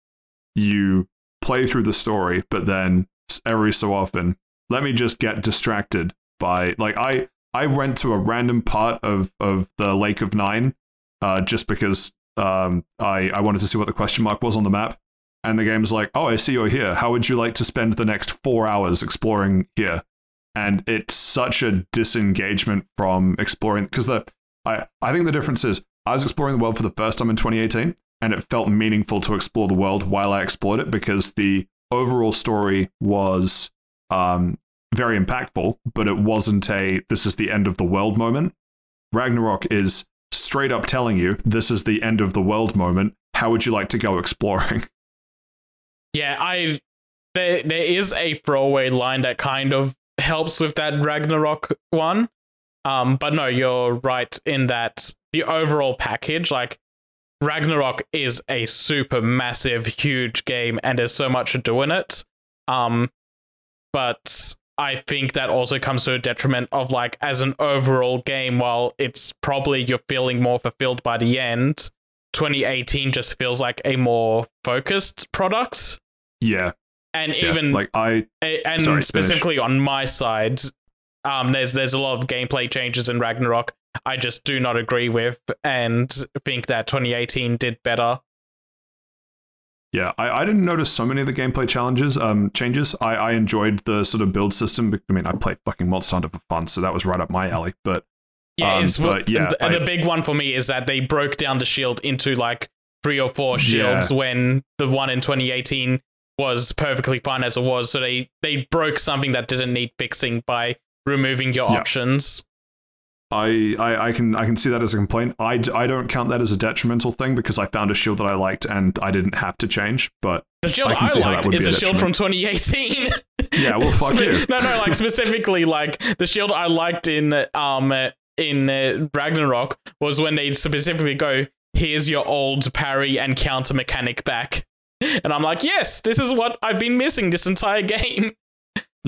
you play through the story, but then every so often, let me just get distracted by like I I went to a random part of of the Lake of Nine, uh, just because um I I wanted to see what the question mark was on the map, and the game's like, oh, I see you're here. How would you like to spend the next four hours exploring here? And it's such a disengagement from exploring because the I I think the difference is I was exploring the world for the first time in 2018, and it felt meaningful to explore the world while I explored it because the overall story was um, very impactful, but it wasn't a this is the end of the world moment. Ragnarok is straight up telling you this is the end of the world moment. How would you like to go exploring? Yeah, I there there is a throwaway line that kind of helps with that Ragnarok one. Um, but no, you're right in that the overall package, like Ragnarok is a super massive, huge game, and there's so much to do in it. Um, but I think that also comes to a detriment of like as an overall game, while it's probably you're feeling more fulfilled by the end, 2018 just feels like a more focused product. Yeah. And yeah. even like I and sorry, specifically finish. on my side, um there's there's a lot of gameplay changes in Ragnarok I just do not agree with and think that 2018 did better. Yeah, I, I didn't notice so many of the gameplay challenges, um, changes. I, I enjoyed the sort of build system. I mean, I played fucking Monster Hunter for fun, so that was right up my alley. But yeah, um, but yeah, the, I- the big one for me is that they broke down the shield into like three or four shields Yeah. when the one in 2018 was perfectly fine as it was. So they they broke something that didn't need fixing by removing your Yeah. options. I, I, I can I can see that as a complaint. I, d- I don't count that as a detrimental thing because I found a shield that I liked and I didn't have to change. But The shield I can see liked is a a shield from 2018. Yeah, well, fuck Spe- you. No, no, like specifically, like the shield I liked in um in uh, Ragnarok was when they specifically go, "Here's your old parry and counter mechanic back," and I'm like, "Yes, this is what I've been missing this entire game."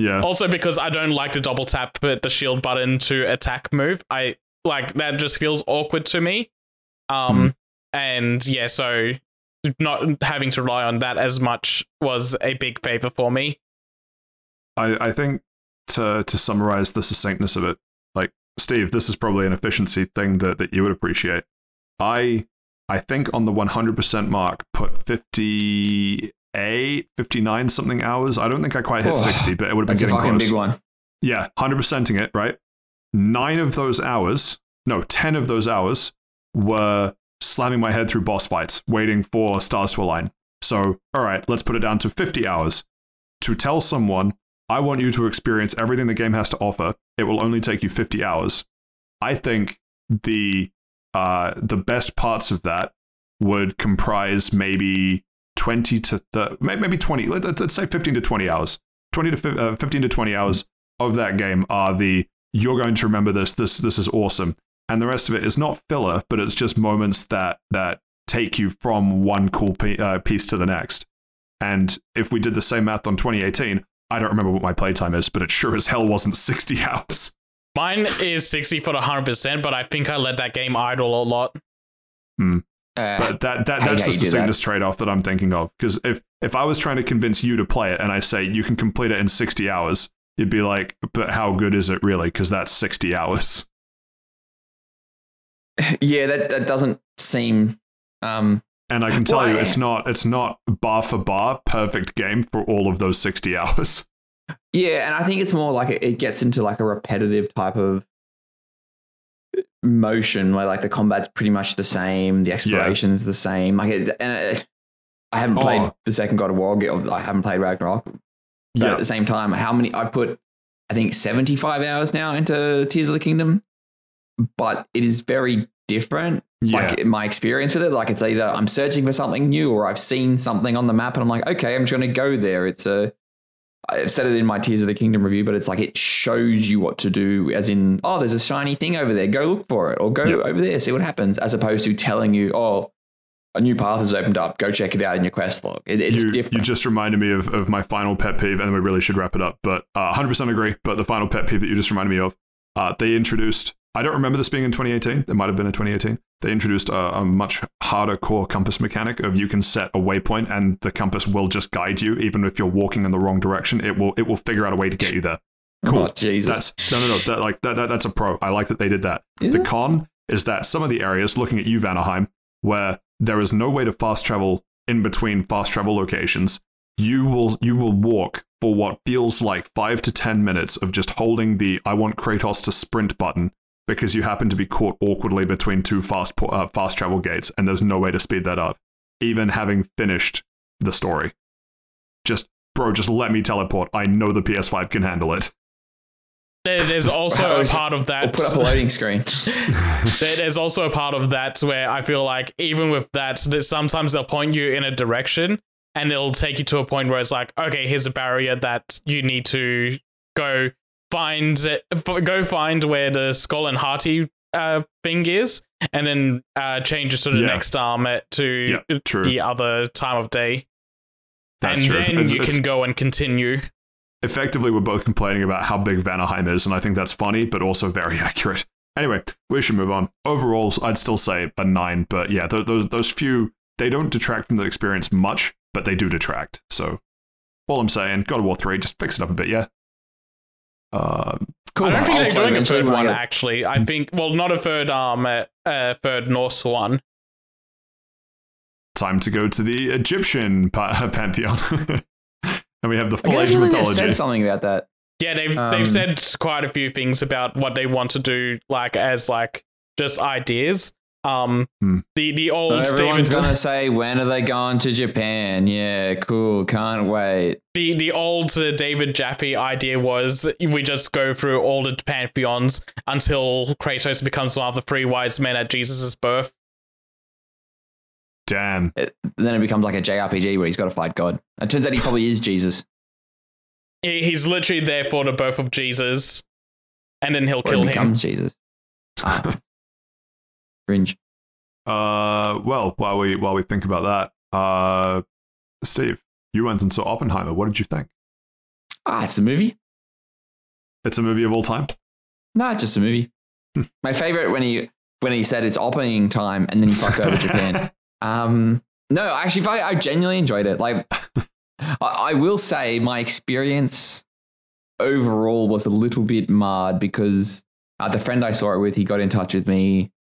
Yeah, Also, because I don't like to double tap the shield button to attack move, I like that just feels awkward to me. Um, and yeah, so not having to rely on that as much was a big favor for me. I, I think to to summarize the succinctness of it, like Steve, this is probably an efficiency thing that, that you would appreciate. I I think on the 100% mark put 58, 59 something hours. I don't think I quite hit Oh, 60, but it would have been a getting fucking close. big one. Yeah, 100%ing it, right? Nine of those hours, no, 10 of those hours were slamming my head through boss fights, waiting for stars to align. So, all right, let's put it down to 50 hours. To tell someone, I want you to experience everything the game has to offer, it will only take you 50 hours. I think the uh, the best parts of that would comprise maybe 20 to th- may- maybe 20, let- let's say 15 to 20 hours. 20 to uh, 15 to 20 hours of that game are the you're going to remember this this this is awesome and the rest of it is not filler but it's just moments that that take you from one cool pe- uh, piece to the next and if we did the same math on 2018 i don't remember what my playtime is but it sure as hell wasn't 60 hours Mine is 60 for the 100%, but I think I let that game idle a lot. Uh, but that, that that's the you that. succinctness trade-off that i'm thinking of because if if i was trying to convince you to play it and i say you can complete it in 60 hours you'd be like but how good is it really because that's 60 hours yeah, that, that doesn't seem. Um, And I can tell Well, you, it's not it's not bar for bar perfect game for all of those sixty hours. yeah, and I think it's more like it, it gets into like a repetitive type of motion where like the combat's pretty much the same, the exploration's the same. Like, it, and it, I haven't oh. played Oh. the second God of War. I haven't played Ragnarok. But Yeah, at the same time, how many I put, I think seventy five hours now into Tears of the Kingdom, but it is very different. yeah, Like my experience with it, like it's either I'm searching for something new or I've seen something on the map and I'm like, okay, I'm just going to go there. It's a, I've said it in my Tears of the Kingdom review, but it's like it shows you what to do, as in, oh, there's a shiny thing over there, go look for it, or go Yep. over there, see what happens, as opposed to telling you, oh, a new path has opened up, go check it out in your quest log. It, it's you, different. you just reminded me of, of my final pet peeve, and we really should wrap it up. But uh, 100% agree. But the final pet peeve that you just reminded me of, uh, they introduced. I don't remember this being in 2018. It might have been in 2018. They introduced a, a much harder core compass mechanic of you can set a waypoint and the compass will just guide you even if you're walking in the wrong direction. It will it will figure out a way to get you there. Cool. Oh, Jesus. That's no no no. That like that, that that's a pro. I like that they did that. Is the it? con is that some of the areas, looking at you, Vanaheim, where there is no way to fast travel in between fast travel locations, you will you will walk for what feels like five to ten minutes of just holding the "I want Kratos to sprint" button because you happen to be caught awkwardly between two fast po- uh, fast travel gates, and there's no way to speed that up, even having finished the story. Just bro, just let me teleport. I know the PS5 can handle it. There's also a part of Or that. put up a loading screen. there's also a part of that where I feel like even with that, that sometimes they'll point you in a direction and it'll take you to a point where it's like, okay, here's a barrier that you need to go find, it, go find where the skull and hearty uh, thing is, and then uh, change it to the Yeah. next arm to Yeah, true. the other time of day, That's and true. then It's- you it's- can go and continue. effectively we're both complaining about how big Vanaheim is, and I think that's funny, but also very accurate. Anyway, we should move on. Overall, I'd still say a nine, but yeah, th- those those few they don't detract from the experience much, but they do detract. So, all I'm saying, God of War three, just fix it up a bit, yeah. Uh, Cool. I don't think they're doing a third one get- actually. I think well, not a third um, uh, uh, third Norse one. time to go to the Egyptian pantheon, and we have the I full guess Age really mythology. said something about that. Yeah, they've Um, they've said quite a few things about what they want to do, like as like just ideas. Um, Hmm. the the old Everyone's David, gonna say, when are they going to Japan? Yeah, cool. Can't wait. the the old uh, David Jaffe idea was we just go through all the pantheons until Kratos becomes one of the three wise men at Jesus' birth. Damn. It, then it becomes like a JRPG where he's got to fight God. It turns out he probably is Jesus. He's literally there for the birth of Jesus, and then he'll Or kill he him. Jesus. Cringe. Uh, well, while we while we think about that, uh, Steve, you went and saw Oppenheimer. What did you think? Ah, it's a movie. It's a movie of all time. No, it's just a movie. My favorite when he when he said it's opening time and then he fucked over Japan. Um, no, actually, I, I genuinely enjoyed it. Like, I, I will say my experience overall was a little bit marred because uh, the friend I saw it with, he got in touch with me.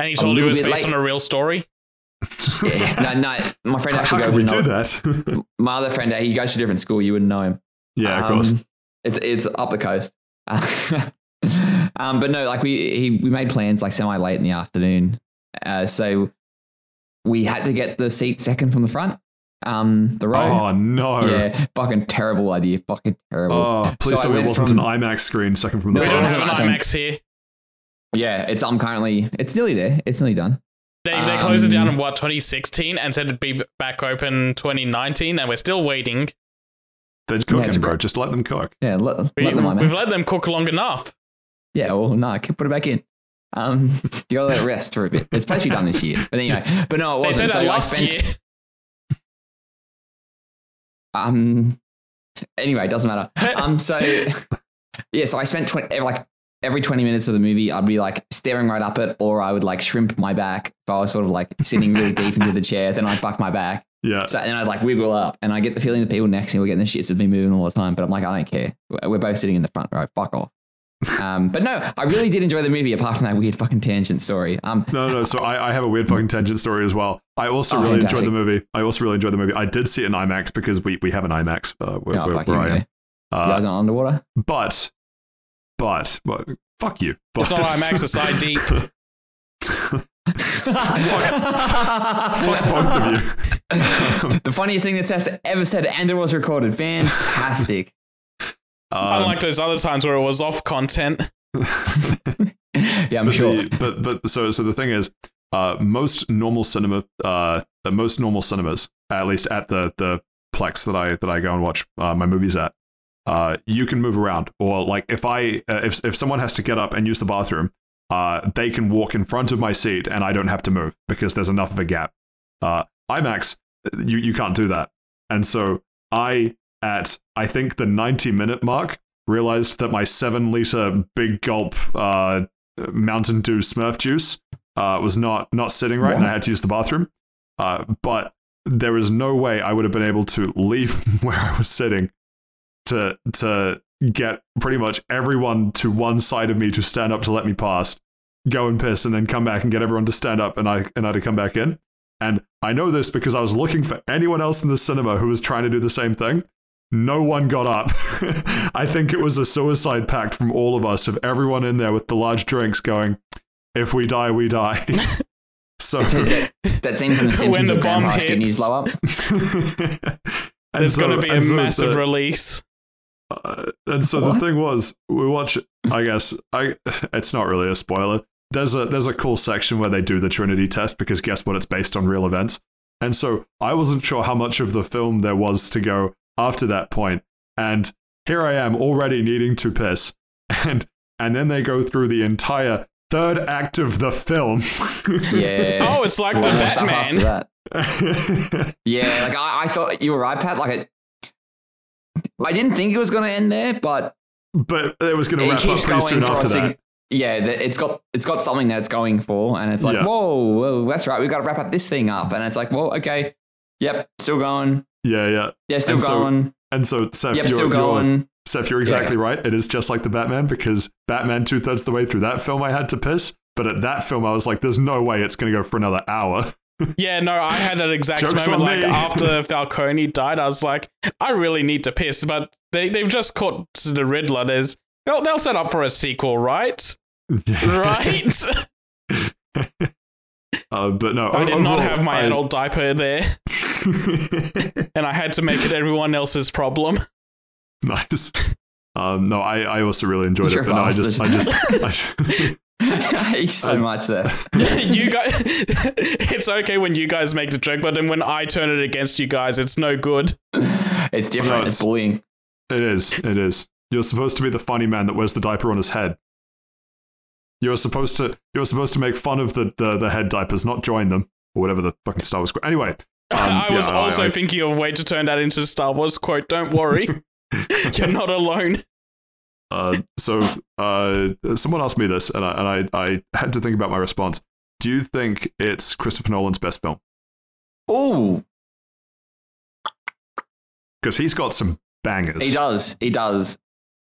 And he a told you little it was based late. on a real story. Yeah, no, no, my friend actually how goes can we to do that? My other friend, he goes to a different school. You wouldn't know him. yeah, of Um, course. It's it's up the coast. um, but no, like we he, we made plans like semi late in the afternoon, uh, so we had to get the seat second from the front. Um, the row. Oh no! Yeah, fucking terrible idea. Fucking terrible. Oh, please So I tell me it wasn't from- an IMAX screen second from the No, We don't front. have an wasn't. I think- IMAX here. Yeah, it's I'm currently it's nearly there. It's nearly done. They, they closed it down Um, in what 2016 and said it'd be back open 2019, and we're still waiting. They're Yeah, cooking, it's bro. great. Just let them cook. Yeah, let, We, let them we've IMAX. let them cook long enough. Yeah, well, no, I can put it back in. Um, you gotta let it rest for a bit. It's supposed to be done this year, but anyway. But no, it wasn't. that So I last spent year. Um. Anyway, doesn't matter. Um. So yeah. So I spent 20, like every twenty minutes of the movie, I'd be like staring right up it, or I would like shrimp my back. If I was sort of like sitting really deep into the chair. Then I'd buck my back. Yeah. So then I'd like wiggle up, and I get the feeling that people next to me were getting the shits with me moving all the time. But I'm like, I don't care. We're both sitting in the front row. Fuck off. Um. But no, I really did enjoy the movie. Apart from that weird fucking tangent story. Um. No, no. So I, I have a weird fucking tangent story as well. I also Oh, really fantastic. enjoyed the movie. I also really enjoyed the movie. I did see it in IMAX because we, we have an IMAX uh, where, Oh, where, where I am. okay. You guys Uh, aren't underwater. but, but, but, fuck you. But, It's not IMAX, it's ID. fuck both of you. the funniest thing that's ever said, and it was recorded. Fantastic. Um, Unlike those other times where it was off content. yeah, I'm but sure. The, but but so so the thing is, uh, most normal cinema, uh, uh, most normal cinemas, at least at the the plex that I that I go and watch uh, my movies at, uh, you can move around. Or like if I uh, if if someone has to get up and use the bathroom, uh, they can walk in front of my seat and I don't have to move because there's enough of a gap. Uh, IMAX, you you can't do that, and so I at I think the 90 minute mark realized that my seven liter big gulp uh, Mountain Dew Smurf juice uh, was not not sitting right, and I had to use the bathroom. Uh, but there is no way I would have been able to leave where I was sitting to to get pretty much everyone to one side of me to stand up to let me pass, go and piss, and then come back and get everyone to stand up and I and I to come back in. And I know this because I was looking for anyone else in the cinema who was trying to do the same thing. No one got up. I think it was a suicide pact from all of us of everyone in there with the large drinks going, if we die, we die. so It's that, that scene from The Simpsons when the where bomb Grandpa's kidneys hits. blow up. And There's so- going to be a so massive the- release. Uh, and so What? the thing was, we watch. I guess I. It's not really a spoiler. There's a there's a cool section where they do the Trinity test because guess what? It's based on real events. And so I wasn't sure how much of the film there was to go after that point. And here I am already needing to piss. And and then they go through the entire third act of the film. Yeah. Oh, it's like A the lot after Batman. that. Yeah, like I, I thought you were right, Pat. Like it, I didn't think it was going to end there, but but it was going to wrap up pretty going soon after sig- that. Yeah, it's got it's got something that it's going for, and it's like, Yeah. whoa, whoa, that's right. We've got to wrap up this thing up, and it's like, well, okay, yep, still going, Yeah, yeah. yeah, still And so, going, And so Saif, yep, you're, still you're- going. Saif, you're exactly right. It is just like the Batman because Batman two thirds the way through that film I had to piss, but at that film I was like, "There's no way it's going to go for another hour." Yeah, no, I had that exact Joke's moment. Like me. after Falcone died, I was like, I really need to piss, but they they've just caught the Riddler. There's they'll they'll set up for a sequel, right? Right. uh, but no, I did not have my I- adult diaper there, and I had to make it everyone else's problem. nice. Um, no, I, I also really enjoyed You're it, but no, I just, I just, bastard. I, I hate you so Um, much there. you guys, it's okay when you guys make the joke, but then when I turn it against you guys, it's no good. It's different. it's- it's bullying. it is, it is. You're supposed to be the funny man that wears the diaper on his head. You're supposed to, you're supposed to make fun of the, the, the head diapers, not join them or whatever the fucking Star Wars. Quote. Anyway, um, I was yeah, also I- thinking of a way to turn that into a Star Wars quote. Don't worry, you're not alone. Uh, so uh, someone asked me this, and I, and I, I had to think about my response. Do you think it's Christopher Nolan's best film? Oh, Because he's got some bangers. he does. He does.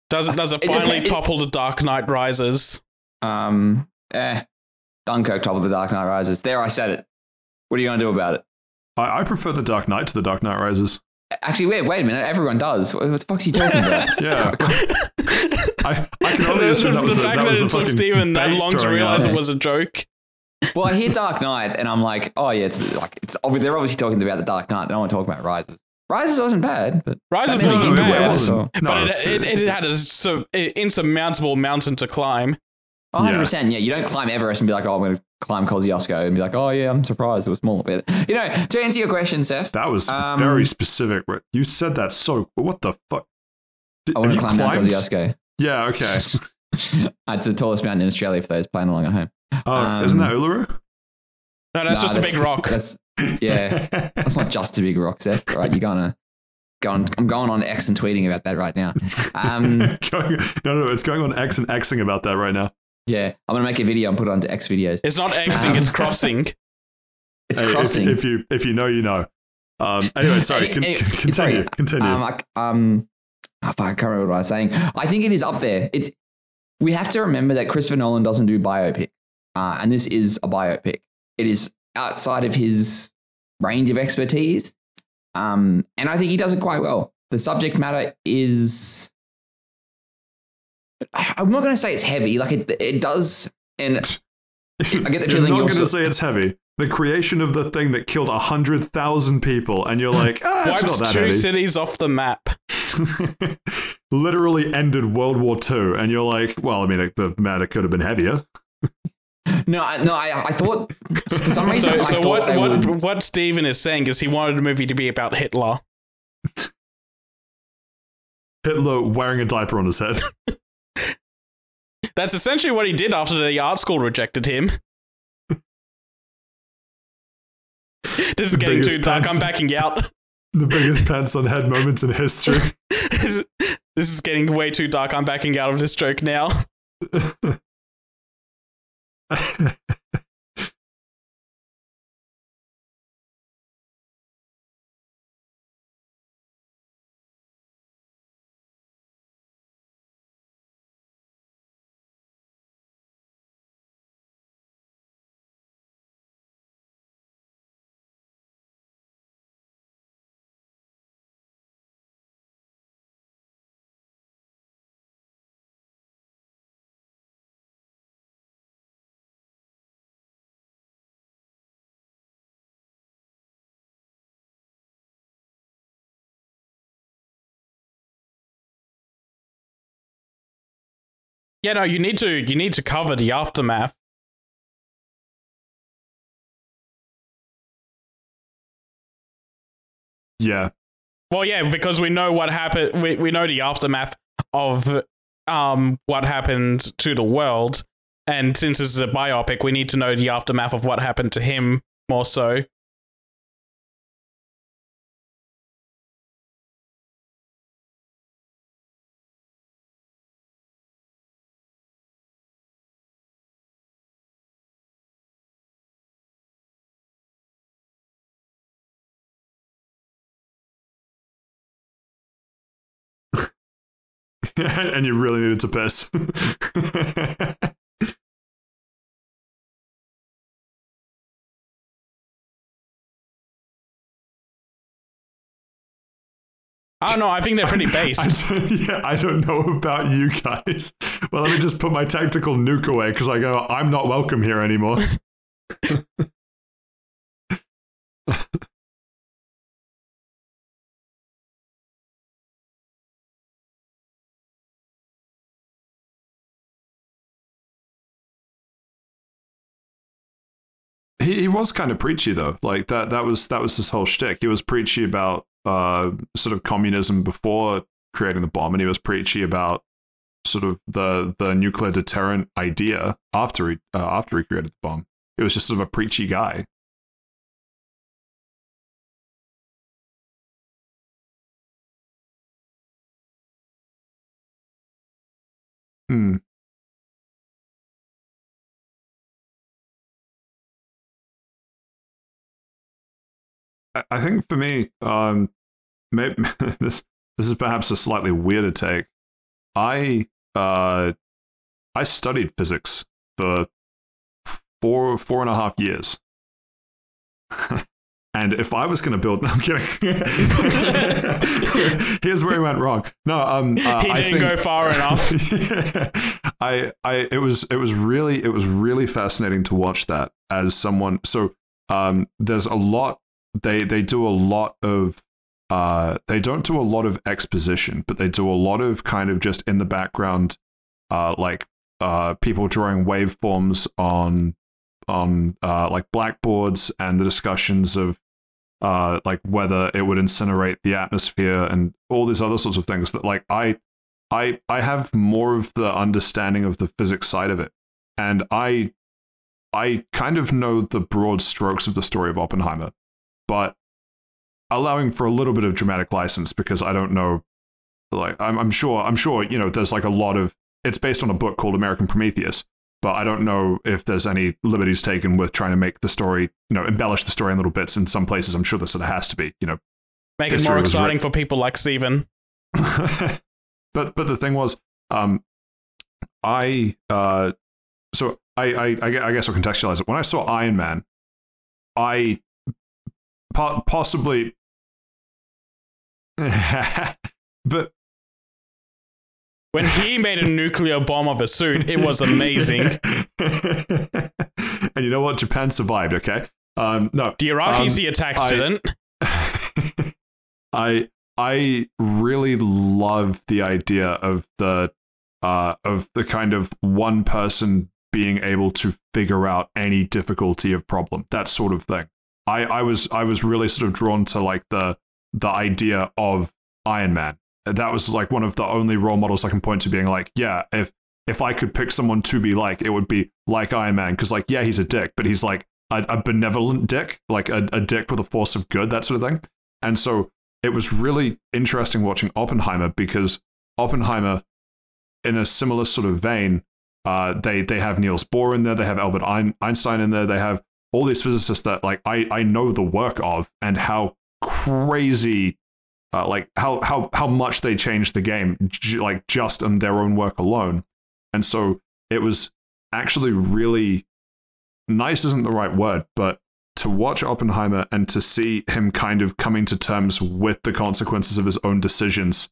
Does it? Does it It finally depends- topple the Dark Knight Rises? Um, eh, Dunkirk, top of the Dark Knight Rises. There, I said it. What are you gonna do about it? I, I prefer The Dark Knight to The Dark Knight Rises. Actually, wait, wait a minute. Everyone does. What, what the fuck's he talking about? Yeah, I, I can only assume the- that was the a, fact that that a it took Steven that long to realize out. it was a joke. well, I hear Dark Knight, and I'm like, oh yeah, it's like it's. obvi- They're obviously talking about the Dark Knight. They don't want to talk about Rises. Rises wasn't bad, but Rises wasn't made me it bad, wasn't. No, but it, it, it had a so, insurmountable mountain to climb. 100. percent Yeah, you don't climb Everest and be like, oh, I'm going to climb Kosciuszko and be like, oh yeah, I'm surprised it was small. But you know, to answer your question, Saif, That was Um, very specific. You said that so. What the fuck? Did, I want to you climb Mount? Kosciuszko. Yeah. Okay. it's the tallest mountain in Australia for those playing along at home. Oh, isn't that Uluru? No, that's Nah, just a big rock. That's yeah. That's not just a big rock, Saif. Right? You're gonna go. I'm going on X and tweeting about that right now. Um, Going- no, no, it's going on X and Xing about that right now. Yeah, I'm gonna make a video and put it onto X videos. It's not Xing, Um, it's crossing. It's Hey, crossing. If, you if you know, you know. Um, anyway, sorry. Con- any- continue. sorry, Continue. Um, I, um, oh, fuck, I can't remember what I was saying. I think it is up there. It's we have to remember that Christopher Nolan doesn't do biopic, uh, and this is a biopic. It is outside of his range of expertise, um, and I think he does it quite well. The subject matter is. I'm not going to say it's heavy. Like it, it does, and I get the feeling You're not going to say it's heavy. The creation of the thing that killed hundred thousand people, and you're like, ah, it's Wipes not that two heavy. cities off the map. Literally ended World War II, and you're like, well, I mean, like, the matter could have been heavier. no, I- no. I, I thought for some reason So, I so thought what, what, would- what Steven is saying is he wanted the movie to be about Hitler. Hitler wearing a diaper on his head. That's essentially what he did after the art school rejected him. this is The getting too dark. pants. I'm backing out. the biggest pants on head moments in history. this this is getting way too dark. I'm backing out of this joke now. Yeah, no, you need to you need to cover the aftermath. Yeah. Well, yeah, because we know what happened. We we know the aftermath of um what happened to the world, and since this is a biopic, we need to know the aftermath of what happened to him more so. and you really needed to piss. I don't know. I think they're pretty I based. don't, yeah, I don't know about you guys. Well, let me just put my tactical nuke away because I go, I'm not welcome here anymore. he, he was kind of preachy though. Like that that was that was his whole shtick. He was preachy about uh sort of communism before creating the bomb, and he was preachy about sort of the the nuclear deterrent idea after he uh, after he created the bomb. It was just sort of a preachy guy. Hmm. I- think for me, um, maybe this this is perhaps a slightly weirder take. I uh, I studied physics for four four and a half years. and if I was going to build, no, I'm kidding. Here's where he went wrong. No, um, uh, he didn't think- go far enough. I, I, it was, it was really, it was really fascinating to watch that as someone. So, um, there's a lot. They, they do a lot of, uh, they don't do a lot of exposition, but they do a lot of kind of just in the background, uh, like, uh, people drawing waveforms on, on, uh, like blackboards and the discussions of, uh, like whether it would incinerate the atmosphere and all these other sorts of things that like I I I have more of the understanding of the physics side of it, and I I kind of know the broad strokes of the story of Oppenheimer, but allowing for a little bit of dramatic license because I don't know, like I'm I'm sure I'm sure you know there's like a lot of it's based on a book called American Prometheus, but I don't know if there's any liberties taken with trying to make the story you know embellish the story in little bits. In some places, I'm sure there sort of has to be you know Make it more exciting for people like Steven. but but the thing was, um, I uh, so I, I I I guess I'll contextualize it. When I saw Iron Man, I po- possibly, but When he made a nuclear bomb of a suit, it was amazing. and you know what? Japan survived. Okay. Um, no, The Iraqis, Um, the attacks I- didn't. I I really love the idea of the uh of the kind of one person being able to figure out any difficulty of problem, that sort of thing. I, I was I was really sort of drawn to like the the idea of Iron Man. That was like one of the only role models I can point to being like, yeah, if if I could pick someone to be like, it would be like Iron Man. Because like, yeah, he's a dick, but he's like a, a benevolent dick, like a, a dick with a force of good, that sort of thing. And so it was really interesting watching Oppenheimer because Oppenheimer, in a similar sort of vein, uh, they they have Niels Bohr in there, they have Albert Einstein in there, they have all these physicists that like I I know the work of and how crazy, uh, like how how how much they changed the game, j- like just in their own work alone, and so it was actually really nice isn't the right word, but to watch Oppenheimer and to see him kind of coming to terms with the consequences of his own decisions,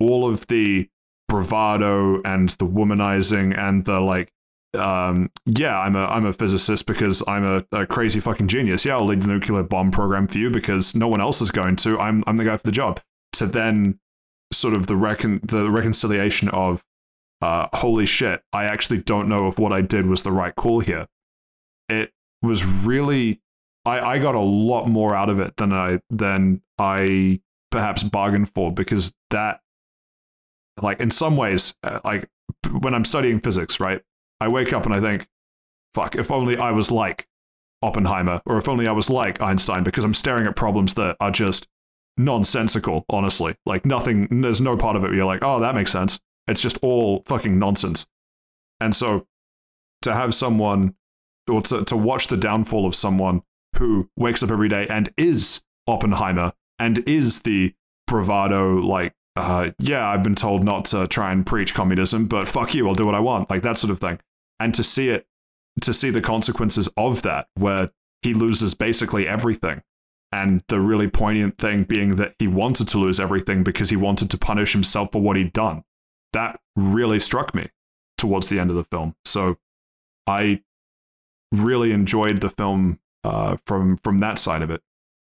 all of the bravado and the womanizing and the like, um, yeah, I'm a I'm a physicist because I'm a, a crazy fucking genius. Yeah, I'll lead the nuclear bomb program for you because no one else is going to. I'm I'm the guy for the job. To then sort of the recon the reconciliation of uh, holy shit, I actually don't know if what I did was the right call here. It was really, I, I got a lot more out of it than I than I perhaps bargained for because that, like in some ways, uh, like when I'm studying physics, right, I wake up and I think, fuck, if only I was like Oppenheimer, or if only I was like Einstein, because I'm staring at problems that are just nonsensical, honestly. Like nothing, there's no part of it where you're like, oh, that makes sense. It's just all fucking nonsense. And so to have someone, or to, to watch the downfall of someone who wakes up every day and is Oppenheimer and is the bravado, like, uh, yeah, I've been told not to try and preach communism, but fuck you, I'll do what I want, like that sort of thing. And to see it, to see the consequences of that, where he loses basically everything and the really poignant thing being that he wanted to lose everything because he wanted to punish himself for what he'd done. That really struck me towards the end of the film. So I really enjoyed the film uh, from from that side of it.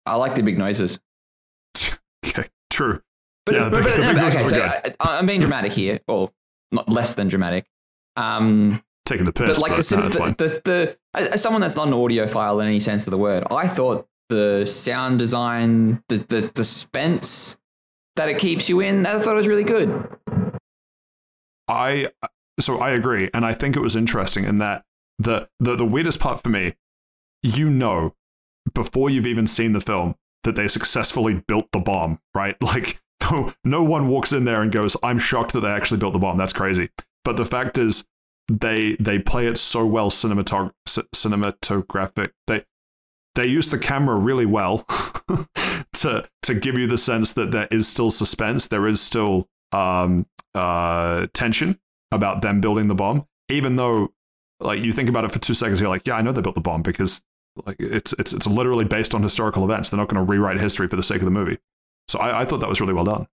I like the big noises. okay, true. But, Yeah, the but, but- the big no, noises okay, so. I, I'm being dramatic here, or not less than dramatic. Um, Taking the piss, but like but the, no, the, the, the as someone that's not an audiophile in any sense of the word, I thought the sound design, the the, the suspense that it keeps you in, I thought it was really good. I so I agree, and I think it was interesting in that the the the weirdest part for me, you know, before you've even seen the film that they successfully built the bomb, right? Like no no one walks in there and goes, "I'm shocked that they actually built the bomb." That's crazy. But the fact is, they they play it so well cinematog- cinematographic. They they use the camera really well to to give you the sense that there is still suspense. There is still um, uh, tension about them building the bomb, even though like you think about it for two seconds, you're like, yeah, I know they built the bomb because like it's it's it's literally based on historical events. They're not going to rewrite history for the sake of the movie. So I, I thought that was really well done.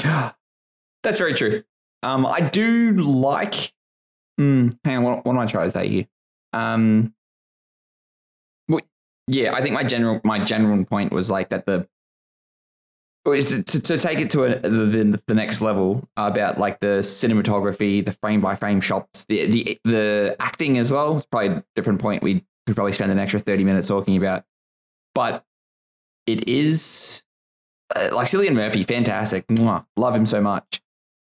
Yeah, That's very true. Um, I do like. Mm, hang on, what, what am I trying to say here? Um, well, yeah, I think my general my general point was like that the to, to take it to a, the, the next level about like the cinematography, the frame by frame shots, the the the acting as well. It's probably a different point we could probably spend an extra thirty minutes talking about, but it is uh, like Cillian Murphy, fantastic. Mwah, love him so much.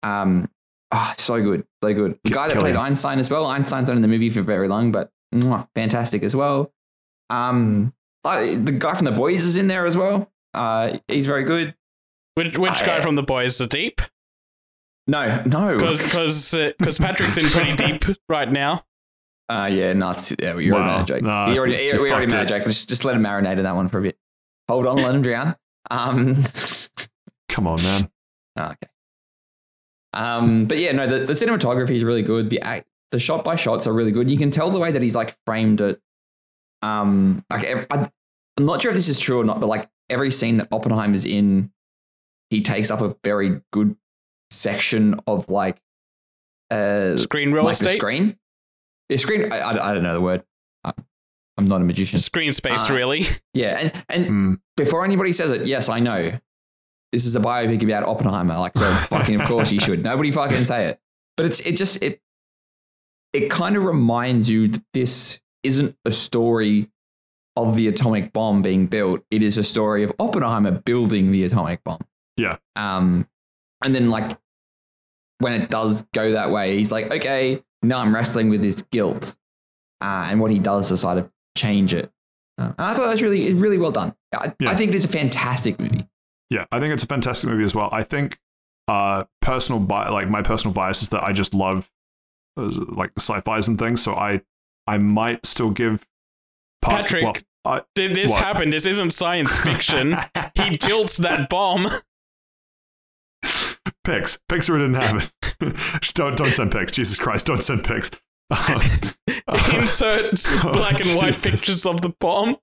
Um, ah, so good, so good. The guy that played Einstein as well. Einstein's not in the movie for very long, but mwah, fantastic as well. Um, I, the guy from The Boys is in there as well. Uh, he's very good. Which which guy from the boys? The deep? No, no. Because because because Patrick's in pretty deep right now. Uh, yeah, nuts. Yeah, we already Wow. made a joke. Nah, we already, you- we you already fucked made a joke. Let's just let him marinate in that one for a bit. Hold on, let him drown. Um, Come on, man. Oh, okay. Um, but yeah, no, the, the cinematography is really good. The act, the shot by shots are really good. You can tell the way that he's like framed it. Um, like I, I'm not sure if this is true or not, but like every scene that Oppenheim is in, he takes up a very good section of like uh Screen real like the estate, screen. Yeah, screen. I, I, I don't know the word. I, I'm not a magician. screen space, Uh, really. Yeah, and and Hmm. before anybody says it, yes, I know. This is a biopic about Oppenheimer. Like, so fucking, of course you should. Nobody fucking say it. But it's it just it it kind of reminds you that this isn't a story of the atomic bomb being built. It is a story of Oppenheimer building the atomic bomb. Yeah. Um, and then like when it does go that way, he's like, okay, now I'm wrestling with this guilt, uh, and what he does to sort of change it. Uh, and I thought that was really, really well done. I, Yeah. I think it is a fantastic movie. Yeah, I think it's a fantastic movie as well. I think uh, personal bi- like my personal bias is that I just love uh, like the sci-fi's and things. So I I might still give parts. Patrick, well, I- Did this What? happen? This isn't science fiction. he built that bomb. pics. Pics or it didn't happen. Don't don't send pics. Jesus Christ, don't send pics. Um, Insert Oh, black and white Jesus. pictures of the bomb.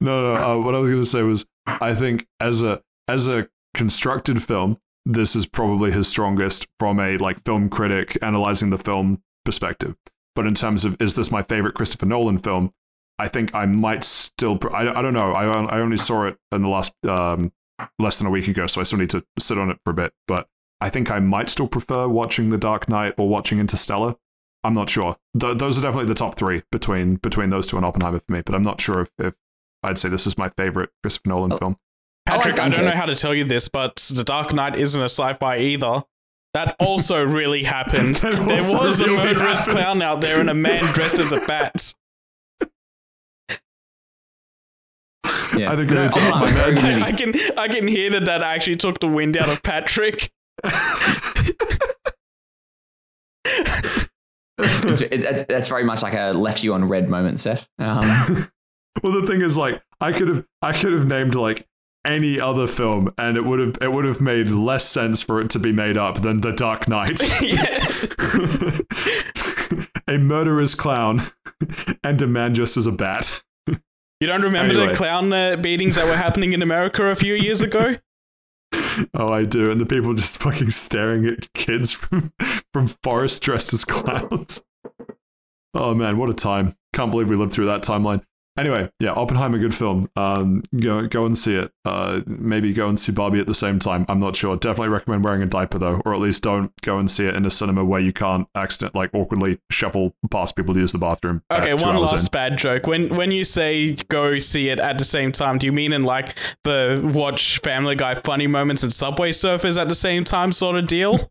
No, no. Uh, what I was going to say was, I think as a as a constructed film, this is probably his strongest from a like film critic analyzing the film perspective. But in terms of is this my favorite Christopher Nolan film? I think I might still. I, I don't know. I I only saw it in the last um, less than a week ago, so I still need to sit on it for a bit. But I think I might still prefer watching The Dark Knight or watching Interstellar. I'm not sure. Th- those are definitely the top three between between those two and Oppenheimer for me. But I'm not sure if, if I'd say this is my favorite Christopher Nolan Oh, film. I like Patrick, I, don't Dunkirk. know how to tell you this, but The Dark Knight isn't a sci-fi either. That also really happened. That there also was a murderous happened. clown out there and a man dressed as a bat. Yeah. I think You I know, need to up my Oppenheimer, meds. very good I can I can hear that that actually took the wind out of Patrick. it's, it, that's, that's very much like a left you on red moment set. Um, well, the thing is, like, I could have I could have named like any other film, and it would have it would have made less sense for it to be made up than The Dark Knight. a murderous clown and a man dressed as a bat. You don't remember Anyway. the clown uh, beatings that were happening in America a few years ago? Oh, I do, and the people just fucking staring at kids from from forests dressed as clowns. Oh man, what a time! Can't believe we lived through that timeline. Anyway, yeah, Oppenheimer, good film. Um, go go and see it. Uh, maybe go and see Barbie at the same time. I'm not sure. Definitely recommend wearing a diaper though, or at least don't go and see it in a cinema where you can't accident like awkwardly shuffle past people to use the bathroom. uh, Okay, one last in. bad joke. When when you say go see it at the same time, do you mean in like the watch Family Guy funny moments and Subway Surfers at the same time sort of deal,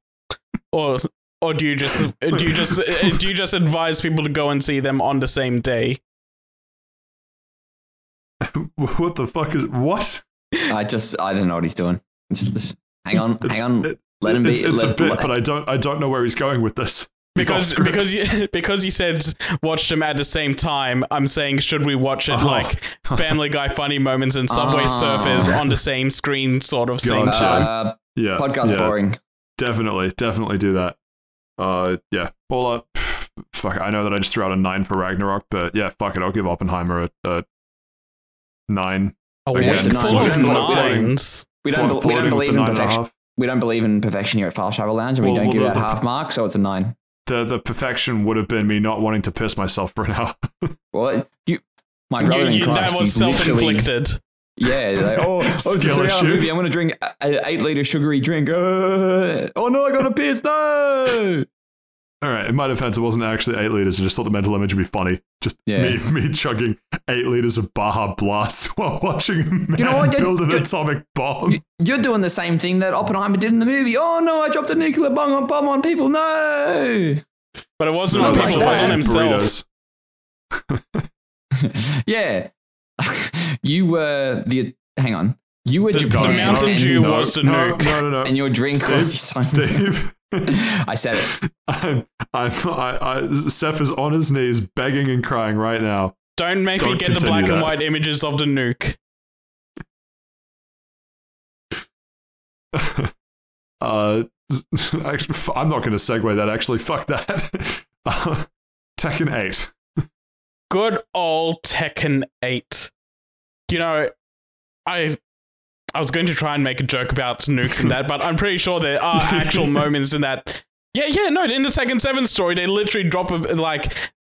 or or do you just do you just do you just advise people to go and see them on the same day? what the fuck is what? I just I don't know what he's doing. Just, just- hang on, It's- hang on. it- let him be. It's, it's let, a bit, let- but I don't I don't know where he's going with this. He's Because because you because you said watch them at the same time. I'm saying should we watch it Oh. like Family Guy funny moments and Subway Ah. Surfers on the same screen, sort of same Gotcha. time? uh, yeah, podcast yeah, boring. Definitely, definitely do that. Uh, yeah. Well, uh, pff, fuck. I know that I just threw out a nine for Ragnarok, but yeah, fuck it. I'll give Oppenheimer a, a nine. A Again, week full floating- of nines. We don't. Be- we don't believe in nine and a perfection. We don't believe in perfection here at Fast Travel Lounge, and we Well, don't well, give the- that the- half mark, so it's a nine. The the perfection would have been me not wanting to piss myself for an hour. Well, you, my You- brother in you- Christ, that was self-inflicted. Yeah, like, oh, oh it's a Skill three-hour issue. movie. I'm gonna drink an eight liter sugary drink. Uh, oh no, I got a piss. No. All right. In my defense, it wasn't actually eight liters. I just thought the mental image would be funny. Just Yeah. me me chugging eight liters of Baja Blast while watching a man You know what? You- build an you- atomic bomb. You- You're doing the same thing that Oppenheimer did in the movie. Oh no, I dropped a nuclear bomb on, bomb on people. No. But it wasn't No, on like people, it was on that. himself. Yeah. you were the. Hang on. You were The- the Japan. Mountain and, Dew no, was the no, nuke. No, no, no. and your drink Steve, was his tongue. Steve. I said it. I'm, I'm, I, I, Saif is on his knees begging and crying right now. Don't make me Don't get the continue black and white images of the nuke. uh, actually, f- I'm not going to segue that. Actually, fuck that. Uh, Tekken 8. Good old Tekken 8. You know, I I was going to try and make a joke about nukes and that, but I'm pretty sure there are actual moments in that. Yeah, yeah, no, in the second 7 story, they literally drop a like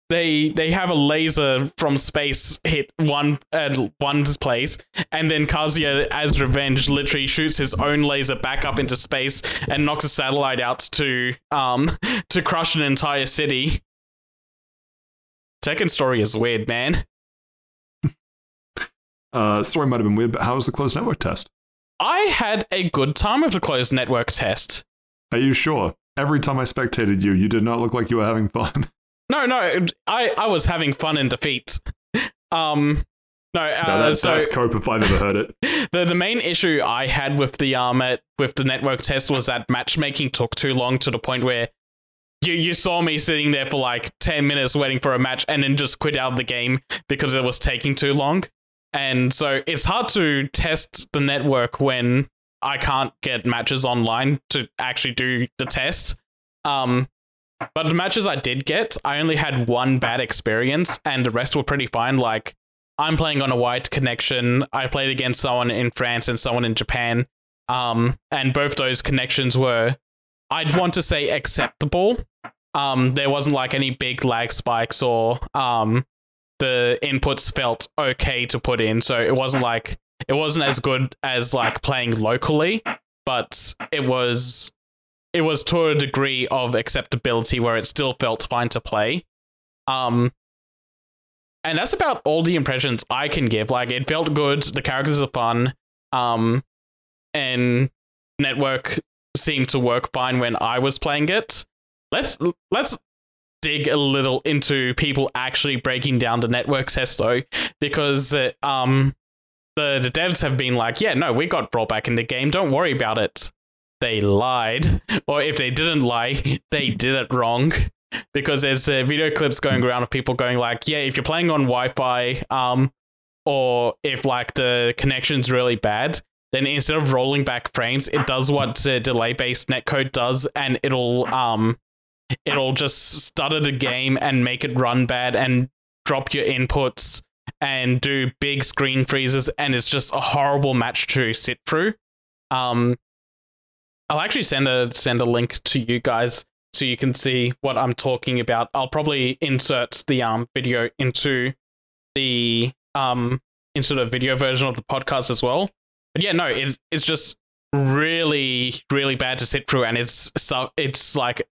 they they have a laser from space hit one at one place, and then Kazuya, as revenge, literally shoots his own laser back up into space and knocks a satellite out to um to crush an entire city. Second story is weird, man. Uh, story might have been weird, but how was the closed network test? I had a good time with the closed network test. Are you sure? Every time I spectated you, you did not look like you were having fun. No, no, I, I was having fun in defeat. Um, no, uh, no, that, so that's cope if I've ever heard it. the the main issue I had with the um at, with the network test was that matchmaking took too long to the point where you you saw me sitting there for like ten minutes waiting for a match and then just quit out of the game because it was taking too long. And so it's hard to test the network when I can't get matches online to actually do the test. Um, but the matches I did get, I only had one bad experience, and the rest were pretty fine. Like I'm playing on a wide connection. I played against someone in France and someone in Japan. Um, and both those connections were, I'd want to say, acceptable. Um, there wasn't like any big lag spikes or um, the inputs felt okay to put in. So it wasn't like it wasn't as good as like playing locally, but it was it was to a degree of acceptability where it still felt fine to play. Um, and that's about all the impressions I can give. Like it felt good. The characters are fun. Um, and network seemed to work fine when I was playing it. Let's let's dig a little into people actually breaking down the network test though, because uh, um, the the devs have been like, yeah, no, we got brought back in the game. Don't worry about it. They lied, or if they didn't lie, they did it wrong. Because there's uh, video clips going around of people going like, yeah, if you're playing on Wi-Fi, um, or if like the connection's really bad, then instead of rolling back frames, it does what uh, delay-based netcode does, and it'll um, it'll just stutter the game and make it run bad and drop your inputs and do big screen freezes, and it's just a horrible match to sit through. Um, I'll actually send a send a link to you guys so you can see what I'm talking about. I'll probably insert the um video into the um into the video version of the podcast as well. But yeah, no, it's it's just really really bad to sit through, and it's so it's like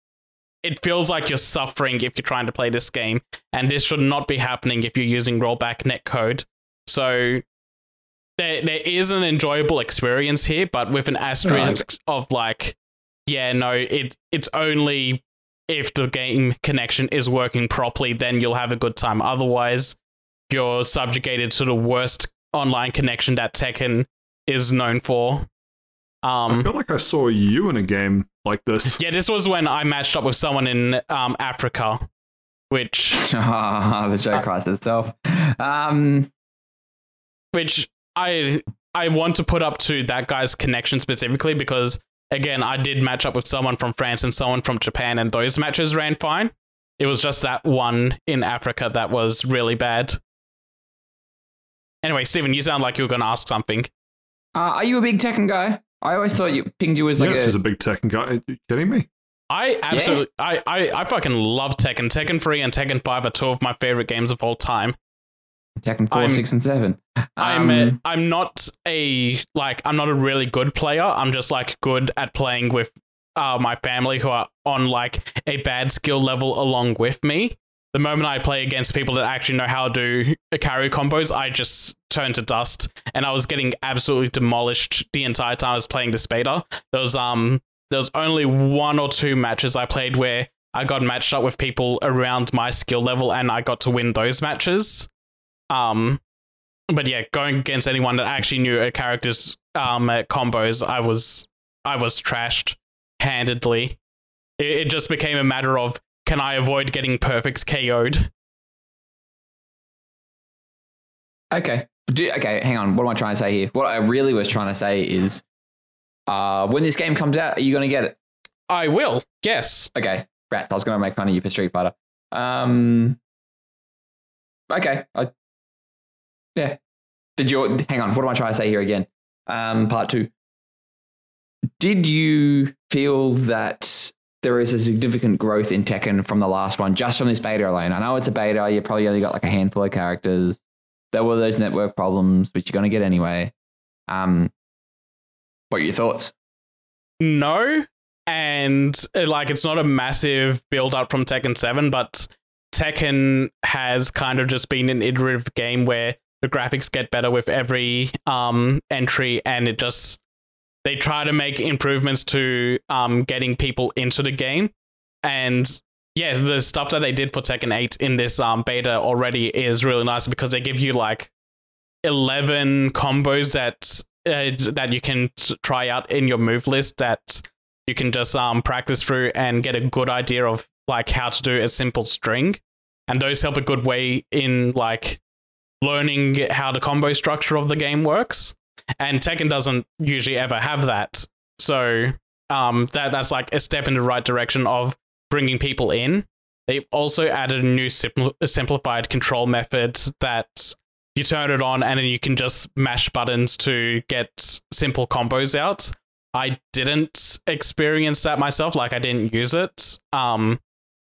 it feels like you're suffering if you're trying to play this game, and this should not be happening if you're using rollback netcode. So there there is an enjoyable experience here, but with an asterisk of like, yeah, no, it it's only if the game connection is working properly, then you'll have a good time. Otherwise, you're subjugated to the worst online connection that Tekken is known for. I Um, feel like I saw you in a game like this. yeah, this was when I matched up with someone in um, Africa, which Ah, the joke writes itself. Um, which I I want to put up to that guy's connection specifically because again, I did match up with someone from France and someone from Japan, and those matches ran fine. It was just that one in Africa that was really bad. Anyway, Stephen, you sound like you were going to ask something. uh, are you a big Tekken guy? I always thought you pinged you as like yes, a, is a big Tekken guy. Are you kidding me? I absolutely, I, I, I fucking love Tekken. Tekken 3 and Tekken 5 are two of my favorite games of all time. Tekken 4, I'm- 6, and 7. I'm Um, a, I'm not a like I'm not a really good player. I'm just like good at playing with uh, my family who are on like a bad skill level along with me. The moment I play against people that actually know how to do carry combos, I just turn to dust, and I was getting absolutely demolished the entire time I was playing this beta. There was um there was only one or two matches I played where I got matched up with people around my skill level, and I got to win those matches. Um, but yeah, going against anyone that actually knew a character's um uh, combos, I was I was trashed handedly. It, it just became a matter of can I avoid getting perfects KO'd? Okay. Do, okay, hang on. What am I trying to say here? What I really was trying to say is uh, when this game comes out, are you going to get it? I will. Yes. Okay, rats. I was going to make fun of you for Street Fighter. Um, okay. I, yeah. Did you hang on? What am I trying to say here again? Um, part two. Did you feel that there is a significant growth in Tekken from the last one, just from this beta alone? I know it's a beta. You probably only got like a handful of characters. There were those network problems, which you're going to get anyway. Um, what are your thoughts? No. And uh, like it's not a massive build up from Tekken 7, but Tekken has kind of just been an iterative game where the graphics get better with every um entry and it just they try to make improvements to um getting people into the game. And yeah, the stuff that they did for Tekken 8 in this um beta already is really nice because they give you like 11 combos that uh, that you can try out in your move list that you can just um practice through and get a good idea of like how to do a simple string and those help a good way in like learning how the combo structure of the game works and Tekken doesn't usually ever have that so um that that's like a step in the right direction of bringing people in they've also added a new simpl- simplified control method that you turn it on and then you can just mash buttons to get simple combos out. I didn't experience that myself, like I didn't use it. Um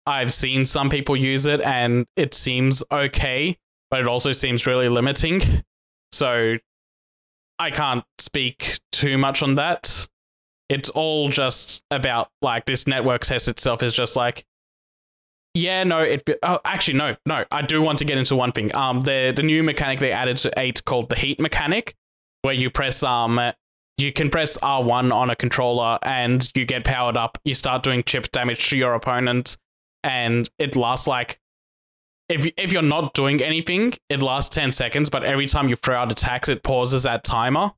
I've seen some people use it and it seems okay, but it also seems really limiting. So I can't speak too much on that. it's all just about like this network test itself is just like yeah, no, it. Oh, actually, no, no. I do want to get into one thing. Um, the the new mechanic they added to eight called the heat mechanic, where you press um, you can press R one on a controller and you get powered up. You start doing chip damage to your opponent, and it lasts like. If, if you're not doing anything, it lasts 10 seconds, but every time you throw out attacks, it pauses that timer.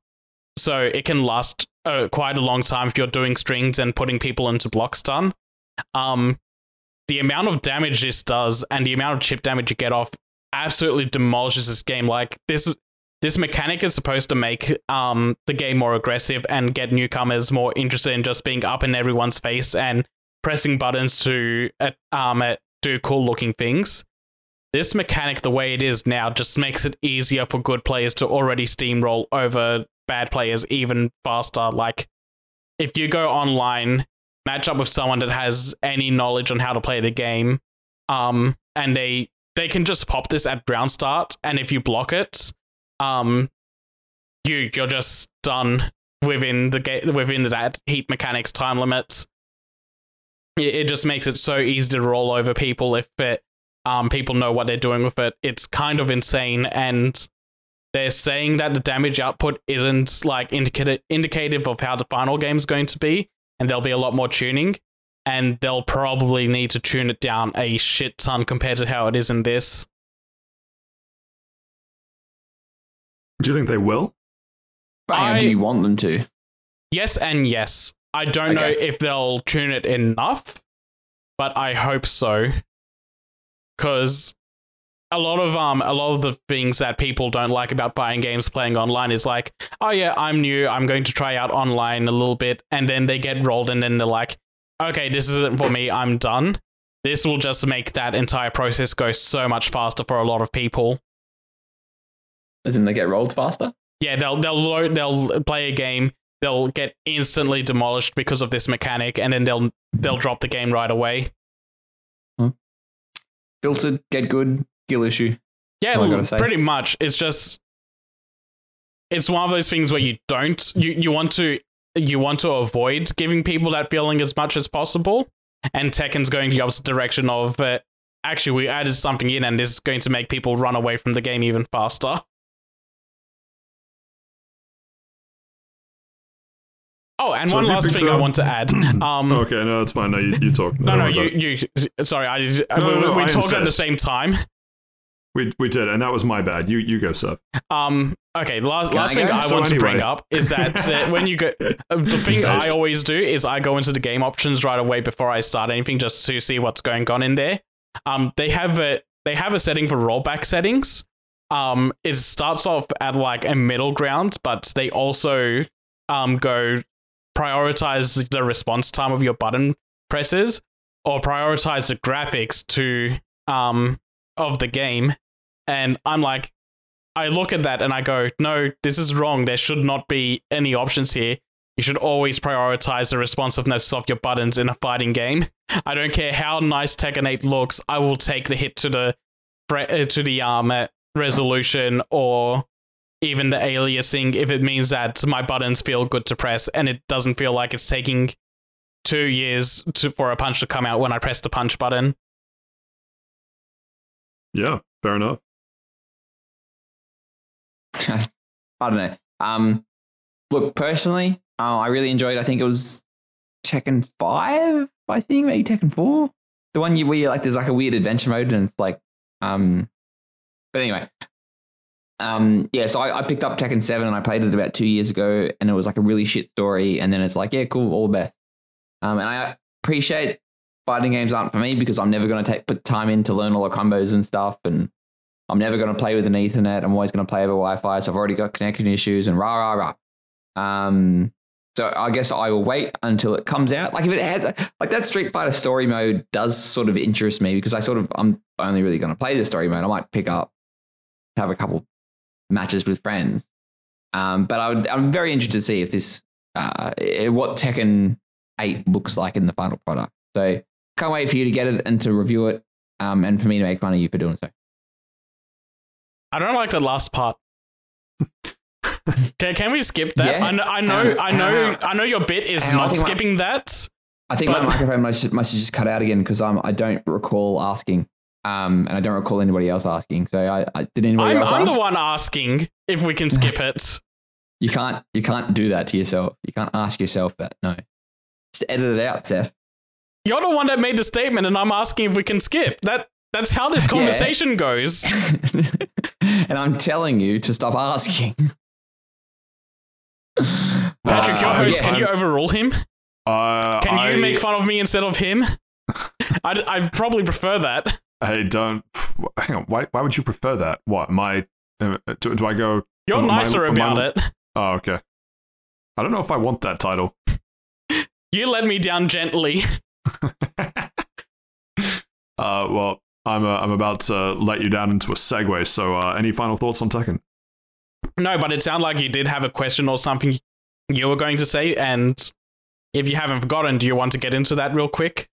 So it can last uh, quite a long time if you're doing strings and putting people into block stun. Um, the amount of damage this does and the amount of chip damage you get off absolutely demolishes this game. Like this this mechanic is supposed to make um the game more aggressive and get newcomers more interested in just being up in everyone's face and pressing buttons to uh, um do cool looking things. This mechanic, the way it is now, just makes it easier for good players to already steamroll over bad players even faster. Like if you go online match up with someone that has any knowledge on how to play the game, um, and they they can just pop this at ground start, and if you block it, um, you you're just done within the game within that heat mechanics time limit. It, it just makes it so easy to roll over people if it um people know what they're doing with it. It's kind of insane and they're saying that the damage output isn't like indicative indicative of how the final game is going to be and there'll be a lot more tuning, and they'll probably need to tune it down a shit ton compared to how it is in this. Do you think they will? Bang, do you want them to? Yes, and yes. I don't okay. know if they'll tune it enough, but I hope so. Because a lot of um a lot of the things that people don't like about buying games playing online is like, oh yeah, I'm new, I'm going to try out online a little bit, and then they get rolled and then they're like, okay, this isn't for me, I'm done. This will just make that entire process go so much faster for a lot of people. In they get rolled faster? Yeah, they'll they'll load, they'll play a game, they'll get instantly demolished because of this mechanic, and then they'll they'll drop the game right away. Filtered, get good, skill issue. Yeah, pretty much. It's just it's one of those things where you don't you you want to you want to avoid giving people that feeling as much as possible. And Tekken's going the opposite direction of uh, actually we added something in and this is going to make people run away from the game even faster. Oh, and so one last thing I want to add. Um, okay, no, it's fine. No, you, you talk. No, no, no you, you. Sorry, I. No, we, no, we I talked at the same time. We, we did, and that was my bad. You you go, sir. Um. Okay. The last, last I thing I so want anyway. to bring up is that uh, when you go, uh, the thing I always do is I go into the game options right away before I start anything, just to see what's going on in there. Um. They have a they have a setting for rollback settings. Um. It starts off at like a middle ground, but they also um go prioritize the response time of your button presses or prioritize the graphics to um of the game and I'm like, I look at that and I go, no, this is wrong. There should not be any options here. You should always prioritize the responsiveness of your buttons in a fighting game. I don't care how nice Tekken 8 looks. I will take the hit to the to the um resolution or even the aliasing if it means that my buttons feel good to press and it doesn't feel like it's taking two years to, for a punch to come out when I press the punch button. Yeah, fair enough. I don't know. Um, look, personally, uh, I really enjoyed. I think it was Tekken Five. I think maybe Tekken Four. The one you where you like there's like a weird adventure mode and it's like um. But anyway, um, yeah. So I, I picked up Tekken Seven and I played it about two years ago, and it was like a really shit story. And then it's like, yeah, cool, all the best. Um, and I appreciate fighting games aren't for me because I'm never going to take put time in to learn all the combos and stuff and I'm never going to play with an Ethernet. I'm always going to play over Wi-Fi. So I've already got connection issues and rah rah rah. Um, so I guess I will wait until it comes out. Like if it has like that Street Fighter story mode does sort of interest me because I sort of I'm only really going to play the story mode. I might pick up have a couple matches with friends. Um, but I would, I'm very interested to see if this uh, what Tekken 8 looks like in the final product. So can't wait for you to get it and to review it, um, and for me to make fun of you for doing so. I don't like the last part. Can, can we skip that? Yeah. I know, I know, Um, I know. I know your bit is Hang on, I not think my- skipping that. I think But- my microphone must, must have just cut out again because I don't recall asking. Um, and I don't recall anybody else asking. So I, I did anybody I'm, else I'm ask? the one asking if we can skip it. You can't you can't do that to yourself. You can't ask yourself that. No. Just edit it out, Saif. You're the one that made the statement, and I'm asking if we can skip. That that's how this Yeah. conversation goes. and I'm telling you to stop asking. Patrick, your Uh, host, yeah. can you overrule him? Uh, Can you I, make fun of me instead of him? I'd, I'd probably prefer that. I don't. Hang on. Why? Why would you prefer that? What? My? Uh, do, do I go? You're My- nicer my- about it. Oh, okay. I don't know if I want that title. You let me down gently. uh, well, I'm uh, I'm about to let you down into a segue. So, uh, any final thoughts on Tekken? No, but it sounded like you did have a question or something you were going to say, and if you haven't forgotten, do you want to get into that real quick?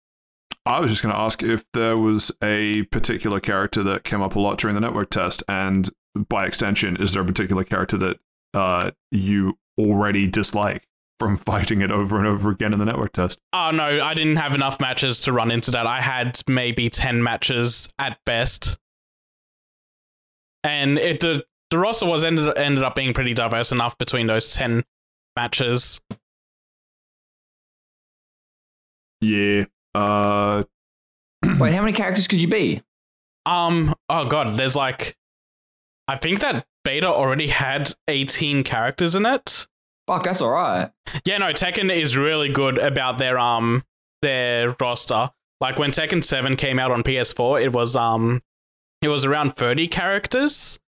I was just going to ask if there was a particular character that came up a lot during the network test, and by extension, is there a particular character that uh, you already dislike from fighting it over and over again in the network test? Oh no, I didn't have enough matches to run into that. I had maybe ten matches at best, and it the, the roster was ended ended up being pretty diverse enough between those ten matches. Yeah. Uh, Wait, how many characters could you be? Um, oh god, there's like, I think that beta already had eighteen characters in it. Fuck, that's all right. Yeah, no, Tekken is really good about their um their roster. Like when Tekken 7 came out on PS4, it was um it was around 30 characters.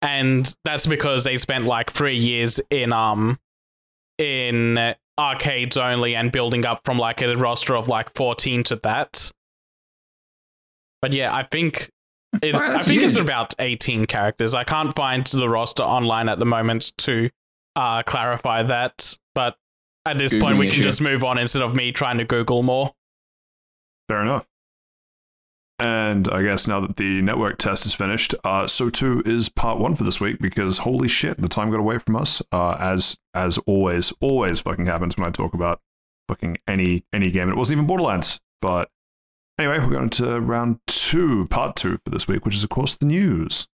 And that's because they spent like 3 years in um in arcades only and building up from like a roster of like 14 to that. But yeah, I think it's, Wow, I that's think it's about 18 characters. I can't find the roster online at the moment to uh, clarify that, but at this point, we can issue. just move on instead of me trying to Google more. fair enough. And I guess now that the network test is finished, uh, so too is part one for this week because holy shit, the time got away from us. Uh, as as always, always fucking happens when I talk about fucking any any game. And it wasn't even Borderlands. But anyway, we're going to round two, part two for this week, which is of course the news.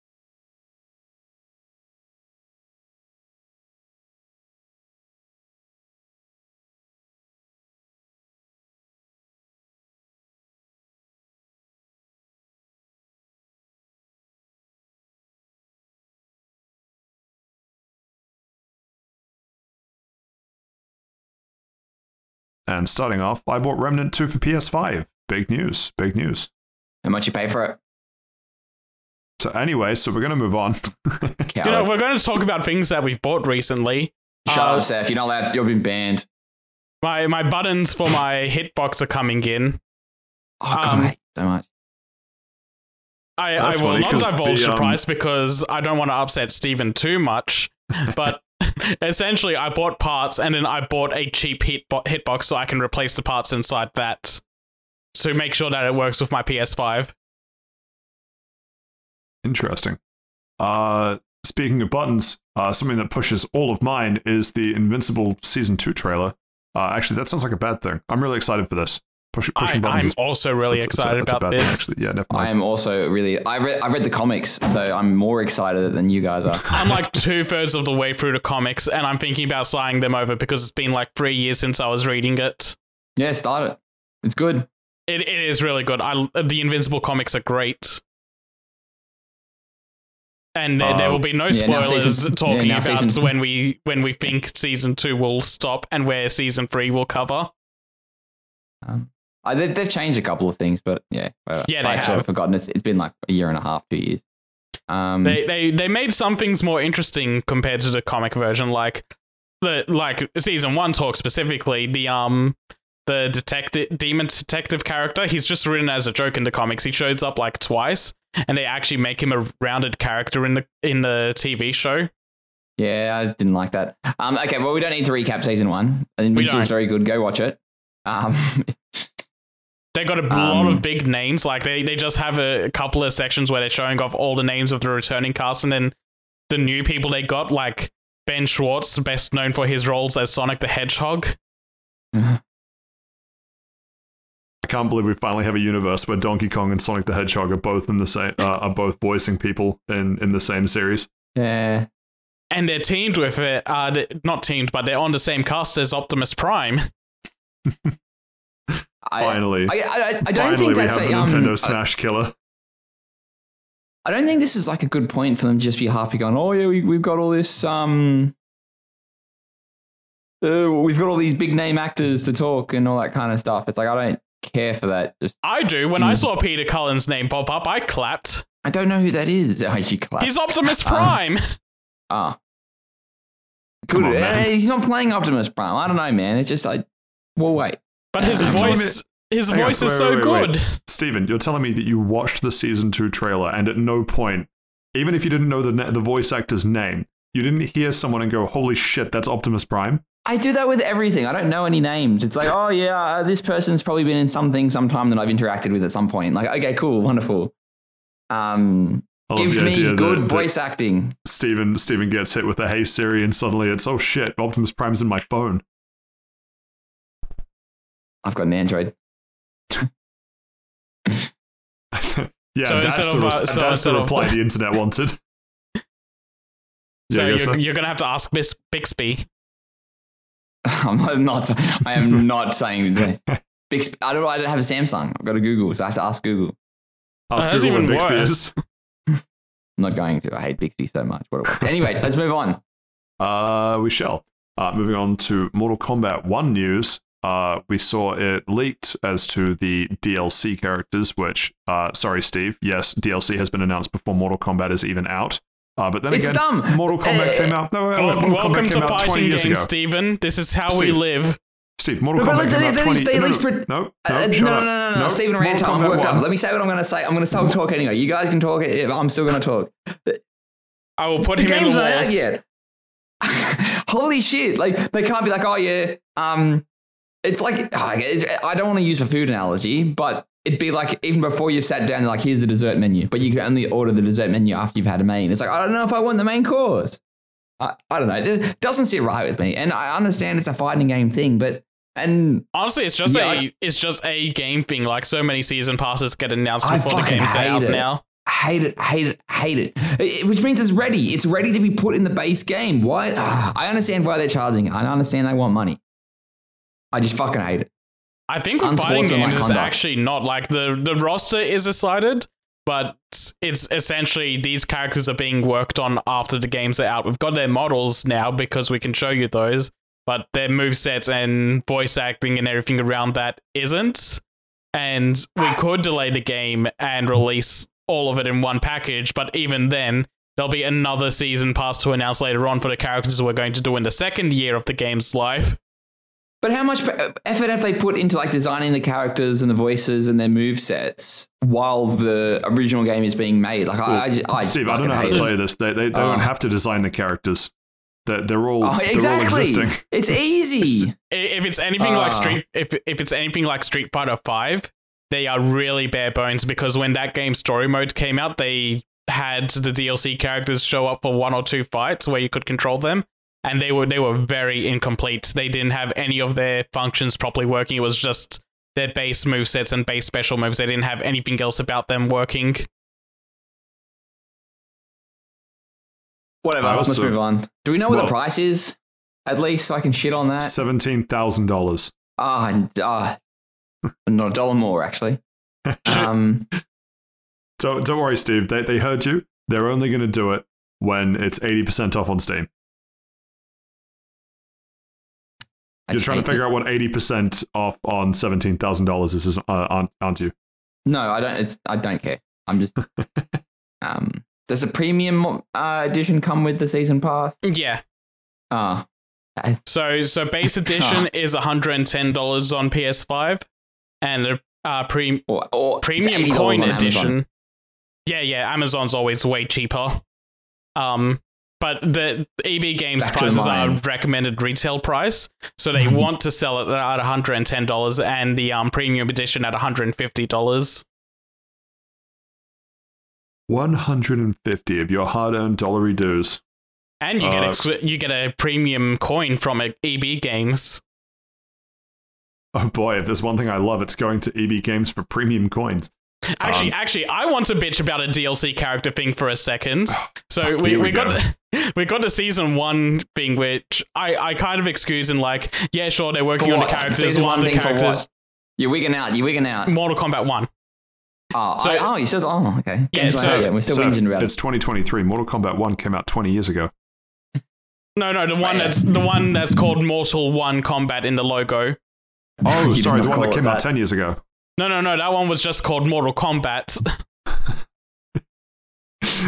And starting off, I bought Remnant 2 for PS5. Big news, big news. How much you pay for it? So anyway, so we're going to move on. Coward. You know, we're going to talk about things that we've bought recently. Shut uh, up, Saif. You're not allowed. You've been banned. My my buttons for my hitbox are coming in. Oh, God, Um, I hate so much. I, I That's will funny, not 'cause divulge the, the um, price because I don't want to upset Steven too much. But essentially, I bought parts and then I bought a cheap hit hitbox so I can replace the parts inside that to make sure that it works with my PS5. Interesting. Uh, speaking of buttons, uh, something that pushes all of mine is the Invincible Season 2 trailer. Uh, actually, that sounds like a bad thing. I'm really excited for this. Push, I, buttons. I'm is also really it's- it's excited it's a about bad thing, this. Yeah, never I am also really. I read. I read the comics, so I'm more excited than you guys are. I'm like two thirds of the way through the comics, and I'm thinking about signing them over because it's been like three years since I was reading it. yeah, start it. It's good. It, it is really good. I the Invincible comics are great. And there, there Uh, will be no yeah, spoilers season- talking yeah, about season- when we when we think season two will stop and where season three will cover. Um, I, they, they've changed a couple of things, but yeah, whatever. Yeah, they I've sort have. forgotten. It's, it's been like a year and a half, two years. Um, They they they made some things more interesting compared to the comic version, like the like season one talk specifically the um the detective demon detective character. He's just written as a joke in the comics. He shows up like twice, and they actually make him a rounded character in the in the TV show. yeah, I didn't like that. Um, okay, well, we don't need to recap season one. Invincible's don't. very good. Go watch it. Um, They got a Um, lot of big names. Like they, they just have a couple of sections where they're showing off all the names of the returning cast and then the new people they got. Like Ben Schwartz, best known for his roles as Sonic the Hedgehog. I can't believe we finally have a universe where Donkey Kong and Sonic the Hedgehog are both in the same uh, are both voicing people in in the same series. Yeah. And they're teamed with it, uh, not teamed, but they're on the same cast as Optimus Prime. I, Finally, I, I, I don't finally think we that's have a the um, Nintendo I- Smash killer. I don't think this is like a good point for them to just be happy going, oh yeah, we, we've got all this um uh, we've got all these big name actors to talk and all that kind of stuff. It's like I don't care for that. Just I do. When I Mm. saw Peter Cullen's name pop up, I clapped. I don't know who that is. Oh, you clap. He's Optimus Um, Prime. ah. Come Good. on, man. Eh, He's not playing Optimus Prime. I don't know, man. It's just like well wait. But his You're telling voice, his Hang on, voice is wait, so wait, wait, wait. good. Steven, you're telling me that you watched the season two trailer and at no point, even if you didn't know the na- the voice actor's name, you didn't hear someone and go, "Holy shit, that's Optimus Prime." I do that with everything. I don't know any names. It's like, oh yeah, uh, this person's probably been in something sometime that I've interacted with at some point. Like, okay, cool, wonderful. Um, give me good that, that voice acting. Steven Steven gets hit with a Hey Siri and suddenly it's oh shit, Optimus Prime's in my phone. I've got an Android. yeah, So that's the, of, res- uh, so that's the instead of- reply the internet wanted. So yeah, I you're, so. you're gonna have to ask Miss Bixby. I'm not. I am not saying that. Bixby, I don't. I don't have a Samsung. I've got a Google, so I have to ask Google. Ask that's Google what even Bixby worse. is. I'm not going to. I hate Bixby so much. What a. Anyway, let's move on. Uh, we shall. Uh, moving on to Mortal Kombat 1 news. Uh, we saw it leaked as to the DLC characters, which, uh, sorry, Steve. Yes, DLC has been announced before Mortal Kombat is even out. Uh, but then It's again, dumb. Mortal Kombat Uh, came out. No, wait, wait, Mortal welcome Kombat to came out 20 fighting years games, ago. Stephen. This is how we live. Steve, Mortal No, Kombat but came they- out 20 they at no, no, pre- no, no, Uh, shut no, no, no, no, no. Stephen Mortal Ranter, I'm worked 1. up. Let me say what I'm going to say. I'm going to still talk anyway. You guys can talk. I'm still going to talk. I will put the him in game's the not out walls. yet. Holy shit! Like they can't be like, oh yeah, um, it's like ah, I don't want to use a food analogy, but it'd be like even before you've sat down, like here's the dessert menu, but you can only order the dessert menu after you've had a main. It's like I don't know if I want the main course. I, I don't know. It doesn't sit right with me, and I understand it's a fighting game thing, but and Honestly, it's just Yeah, a I- it's just a game thing. Like so many season passes get announced I before the game's out it. now. hate it, hate it, hate it. It- Which means it's ready. It's ready to be put in the base game. Why? Ah, I understand why they're charging. I understand they want money. I just fucking hate it. I think with fighting games, it's actually not like the the roster is decided, but it's essentially these characters are being worked on after the games are out. We've got their models now because we can show you those, but their movesets and voice acting and everything around that isn't. And we could delay the game and release all of it in one package, but even then, there'll be another season pass to announce later on for the characters we're going to do in the second year of the game's life. But how much effort have they put into like designing the characters and the voices and their move sets while the original game is being made? Like I, I, I Steve, I don't know how to tell you this. They, they, they don't Oh. have to design the characters. They're, they're all, Oh, they're all exactly. existing. It's easy. If it's anything like Ah. Street if if it's anything like Street Fighter 5, they are really bare bones because when that game story mode came out, they had the DLC characters show up for one or two fights where you could control them and they were they were very incomplete. They didn't have any of their functions properly working. It was just their base move sets and base special moves. They didn't have anything else about them working. Whatever. I let's move on. Do we know what Well- the price is? At least so I can shit on that. $17,000. Ah, ah, not a dollar more actually. Um, Don't, don't worry, Steve. They, they heard you. They're only going to do it when it's 80% off on Steam. I You're trying to figure it. out what 80% off on $17,000 is, is- uh, aren't, aren't you? No, I don't. It's I don't care. I'm just. um, does the premium uh, edition come with the season pass? Yeah. Ah, So so base edition is $110 on PS5 and the uh, pre- or, or premium coin on Amazon. edition. Yeah, yeah, Amazon's always way cheaper. Um, but the EB Games Back prices are recommended retail price, so they want to sell it at one hundred and ten dollars, and the um premium edition at one hundred and fifty dollars. 150 of your hard earned dollary dues. And you get Uh, ex- you get a premium coin from EB Games. Oh boy, if there's one thing I love, it's going to EB Games for premium coins. Actually, Um, actually, I want to bitch about a DLC character thing for a second. So fuck, we, here we, we got we got the season one thing, which I, I kind of excuse and like, yeah, sure, they're working For on the characters. Season one of one the thing for characters, what? You're wigging out. You're wigging out. Mortal Kombat One. Oh, So- I, oh, you said, oh, okay. Yeah, Games so- like that, we're still So, whinging about it's 2023. Mortal Kombat 1 came out 20 years ago. No, no, the one Right. that's the one that's called Mortal One Combat in the logo. Oh, sorry, the one that call it came out 10 years ago. No, no, no, that one was just called Mortal Kombat. I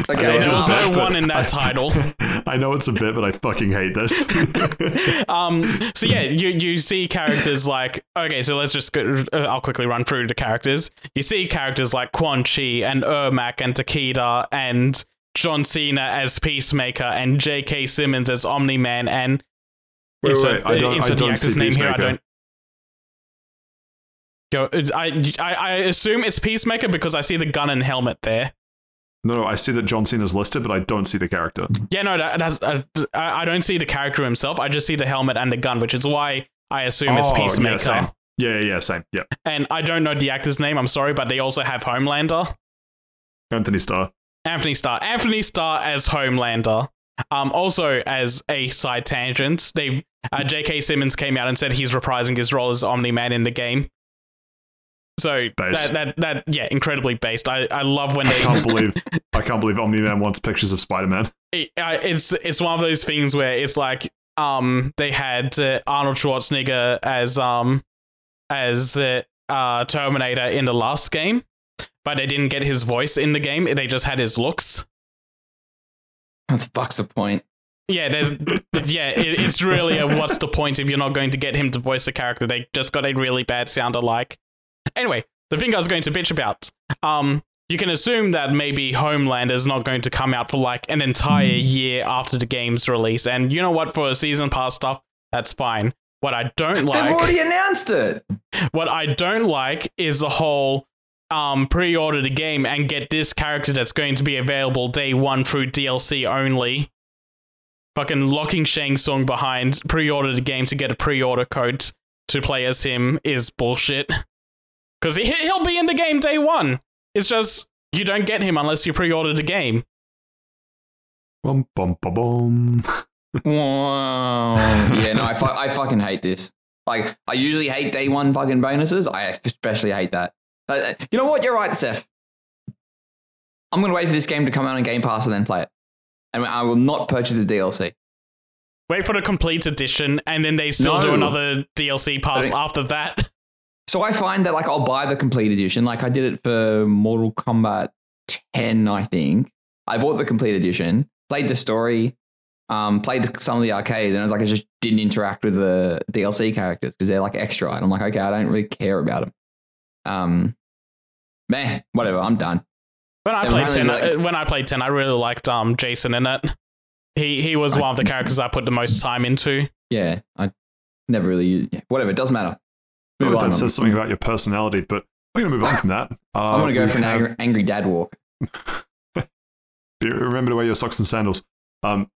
Okay, there was bit, no but one in that I- title. I know it's a bit, but I fucking hate this. um so yeah you you see characters like okay so let's just go uh, i'll quickly run through the characters you see characters like quan chi and ermac and takeda and john cena as peacemaker and j.k simmons as omni-man and Wait, insert, wait, I don't- I insert the don't actor's see name here i don't Go, I, I I assume it's Peacemaker because I see the gun and helmet there. no, no, I see that John Cena's listed, but I don't see the character. Yeah, no, that, that's uh, I I don't see the character himself. I just see the helmet and the gun, which is why I assume it's Oh, yeah, Peacemaker. same. Yeah, yeah, yeah, same. Yeah. and I don't know the actor's name. I'm sorry, but they also have Homelander, Anthony Starr. Anthony Starr, Anthony Starr as Homelander. Um, also as a side tangent, they uh, J.K. Simmons came out and said he's reprising his role as Omni Man in the game. So Based. that, that that yeah, incredibly based. I, I love when they I can't believe I can't believe Omni Man wants pictures of Spider Man. it, uh, it's it's one of those things where it's like um they had uh, Arnold Schwarzenegger as um as uh, uh Terminator in the last game, but they didn't get his voice in the game. They just had his looks. That's the fuck's the point? Yeah, there's yeah, it, it's really a what's the point if you're not going to get him to voice the character? They just got a really bad sound alike. Anyway, the thing I was going to bitch about, um, you can assume that maybe Homeland is not going to come out for like an entire year after the game's release, and you know what? For a season pass stuff, that's fine. What I don't like. They've already announced it. what I don't like is the whole um, pre-order the game and get this character that's going to be available day one through DLC only. Fucking locking Shang Tsung behind pre-order the game to get a pre-order code to play as him is bullshit. Because he, he'll be in the game day one. It's just you don't get him unless you pre-order the game. Bum, bum, bum, bum. Wow. yeah, no, I, fu- I fucking hate this. Like, I usually hate day one fucking bonuses. I especially hate that. Uh, You know what? You're right, Saif. I'm going to wait for this game to come out on Game Pass and then play it. And I will not purchase the DLC. Wait for the complete edition, and then they still do another DLC pass after that. So I find that, like, I'll buy the complete edition. Like, I did it for Mortal Kombat 10, I think. I bought the complete edition, played the story, um, played some of the arcade, and I was like, I just didn't interact with the DLC characters because they're like extra. And I'm like, okay, I don't really care about them. Um, meh, whatever, I'm done. When I played ten, like, when I played ten, I really liked um Jason in it. He he was one of the characters I put the most time into. Yeah, I never really use. Yeah, whatever, it doesn't matter. Move on. that says something about your personality, but we're going to move on from that. Uh, I'm gonna go for an have- angry, angry dad walk. Remember to wear your socks and sandals. Um,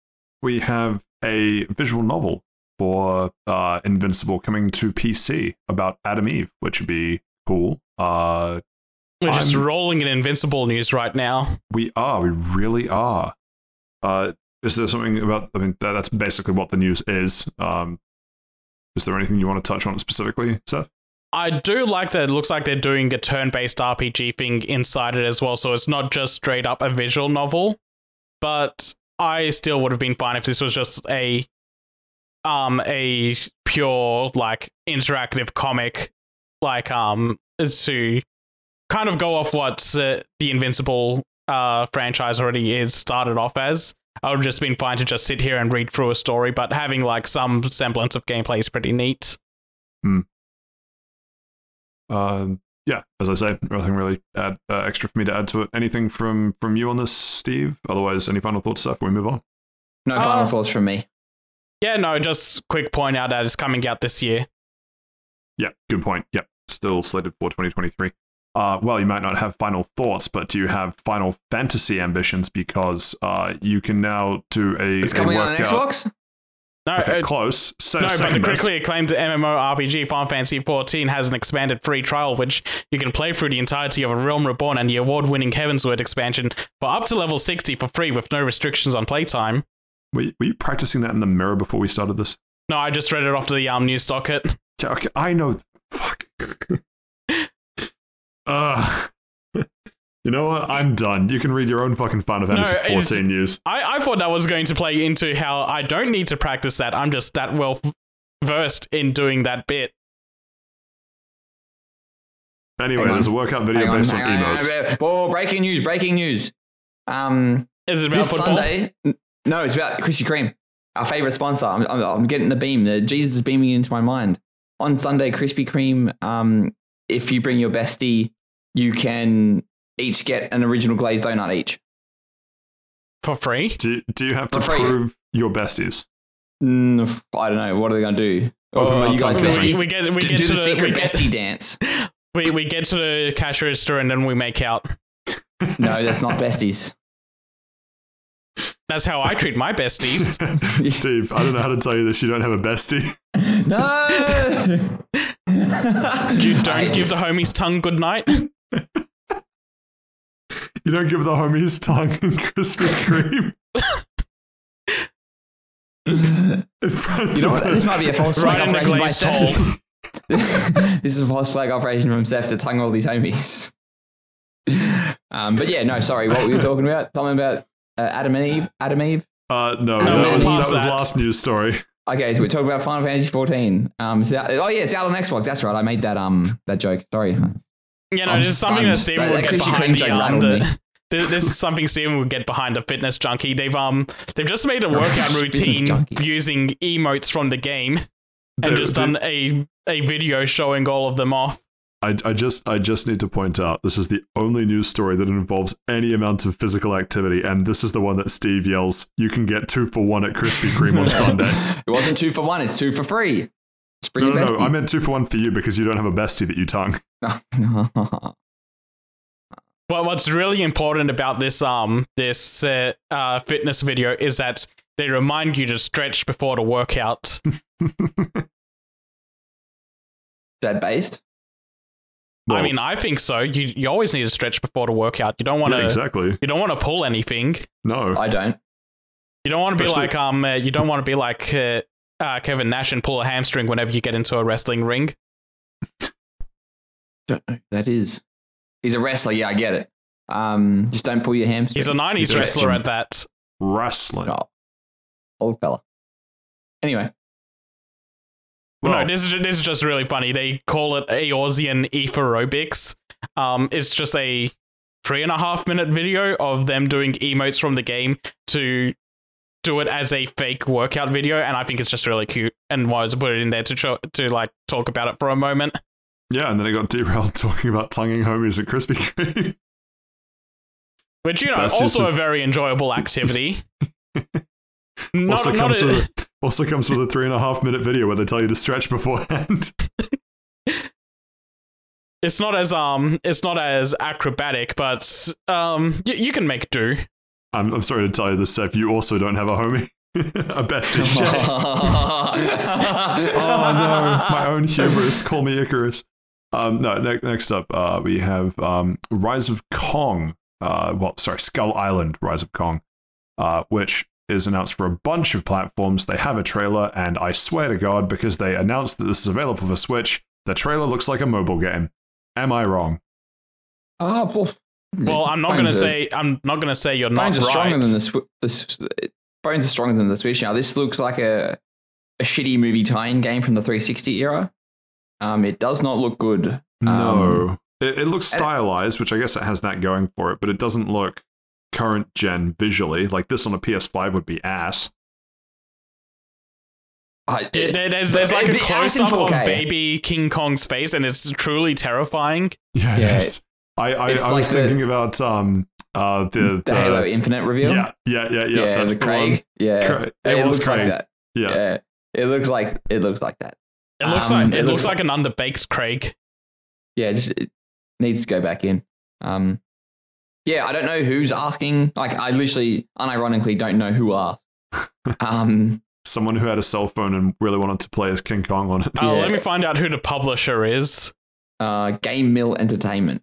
we have a visual novel for uh, Invincible coming to PC about Atom Eve, which would be cool. Uh, We're just I'm- rolling in invincible news right now. we are, we really are. Uh, is there something about? I mean, that, that's basically what the news is. Um, is there anything you want to touch on specifically, Saif? I do like that. It looks like they're doing a turn-based RPG thing inside it as well, so it's not just straight up a visual novel. But I still would have been fine if this was just a um a pure like interactive comic, like um to kind of go off what uh, the Invincible uh franchise already is started off as. I would have just been fine to just sit here and read through a story, but having like some semblance of gameplay is pretty neat. Um, yeah, as I say, nothing really add, uh, extra for me to add to it. Anything from from you on this, Steve? Otherwise, any final thoughts, Seth? before We move on. No final Uh, thoughts from me. Yeah, no, just quick point out that it's coming out this year. Yeah, good point. Yep, still slated for 2023. Uh, well, you might not have final thoughts, but do you have Final Fantasy ambitions? Because uh, you can now do a, It's a coming on workout. Xbox. No, Okay, uh, close. Se- no, but the second best. critically acclaimed MMORPG Final Fantasy XIV has an expanded free trial, which you can play through the entirety of A Realm Reborn and the award-winning Heavensward expansion for up to level 60 for free with no restrictions on playtime. Were, you- were you practicing that in the mirror before we started this? No, I just read it off to the um, news docket. Yeah, okay, I know. Fuck. uh, you know what? I'm done. You can read your own fucking Final No, Fantasy it's- 14 news. I, I thought that was going to play into how I don't need to practice that. I'm just that well versed in doing that bit. Anyway, there's a workout video Hang based on, hang on, emotes. hang on. Whoa, breaking news! Breaking news. Um, Is it about this football? Sunday. No, it's about Krispy Kreme, our favorite sponsor. I'm, I'm, I'm getting the beam. The Jesus is beaming into my mind. On Sunday, Krispy Kreme. Um, if you bring your bestie, you can each get an original glazed donut each. For free? Do, do you have to free. prove your besties? Mm, I don't know. What are they going to do? Open Oh, mouth you guys besties. We, we get, we do get do to the the, we secret get, bestie dance. we, we get to the cash register and then we make out. No, that's not besties. That's how I treat my besties. Steve, I don't know how to tell you this. You don't have a bestie. no. You don't give the homies tongue good night. You don't give the homies tongue and Krispy Kreme in front You know of what? This might be a false flag Right operation by Seth. hole. this is a false flag operation from Seth to tongue all these homies. Um, but yeah, no, sorry. What were you talking about? Something about uh, Adam and Eve. Atom Eve. Uh, no, No, that was, that was last news story. Okay, so we're talking about Final Fantasy 14. Um, it's oh yeah, it's out on Xbox. That's right. I made that um that joke. Sorry. You know, I'm this is something that stunned. Steven That- would get behind Kreme the, um, the, this, this is something Steven would get behind the fitness junkie. They've um they've just made a workout routine using emotes from the game and They- just they- done a a video showing all of them off. I, I just I just need to point out this is the only news story that involves any amount of physical activity, and this is the one that Steve yells, "You can get two for one at Krispy Kreme on Sunday." It wasn't two for one. It's two for free. Just bring No, your no, no. I meant two for one for you because you don't have a bestie that you tongue. But what's really important about this um this uh, uh, fitness video is that they remind you to stretch before the workout. that based. I mean, I think so. You you always need to stretch before the workout. You don't want to yeah, exactly. you don't want to pull anything. No, I don't. You don't want to be Especially- like um uh, you don't want to be like uh, uh, Kevin Nash and pull a hamstring whenever you get into a wrestling ring. Don't know that is. He's a wrestler. Yeah, I get it. Um, just don't pull your hamstring. He's a '90s He's a wrestler wrestler. at that. wrestling. Oh, old fella. Anyway, Well, no, this is this is just really funny. They call it Eorzean Aerobics. Um, it's just a three and a half minute video of them doing emotes from the game to do it as a fake workout video, and I think it's just really cute. And wanted to put it in there to to like talk about it for a moment. yeah, and then it got derailed talking about tonguing homies at Krispy Kreme. Which you know, That's also a- a very enjoyable activity. not, also not comes a- with also comes with a three and a half minute video where they tell you to stretch beforehand. it's not as um it's not as acrobatic, but um y- you can make do. I'm, I'm sorry to tell you this, Seth. You also don't have a homie, a bestie. Shit. oh no, my own hubris. Call me Icarus. Um, no, ne- next up, uh, we have um, Rise of Kong. Uh, well, sorry, Skull Island, Rise of Kong, uh, which is announced for a bunch of platforms. They have a trailer, and I swear to God, because they announced that this is available for Switch, the trailer looks like a mobile game. Am I wrong? Oh, well, Well, I'm not gonna are- say I'm not gonna say you're not Bones are right. stronger than the, Swi- the Bones are stronger than the Switch now. This looks like a a shitty movie tie-in game from the 360 era. Um, it does not look good. No. Um, it, it looks stylized, which I guess it has that going for it, but it doesn't look current gen visually. Like this on a PS5 would be ass. I- Yeah, there- there's but there's like a it'd be ass close in up of baby King Kong's face, and it's truly terrifying. Yeah, Yeah, yes. I, I, it's I was the- thinking about um uh the the, Halo Infinite reveal. Yeah, yeah, yeah, yeah. that's the the Craig. one. Yeah, Cra- it, it was looks like that. Yeah. Yeah, it looks like it looks like that. It looks Um, like it it, looks looks like an underbaked Craig. Yeah, just it, needs to go back in. Um, yeah, I don't know who's asking. Like, I literally, unironically, don't know who asked. um, Someone who had a cell phone and really wanted to play as King Kong on it. Oh, Yeah. let me find out who the publisher is. uh, Game Mill Entertainment.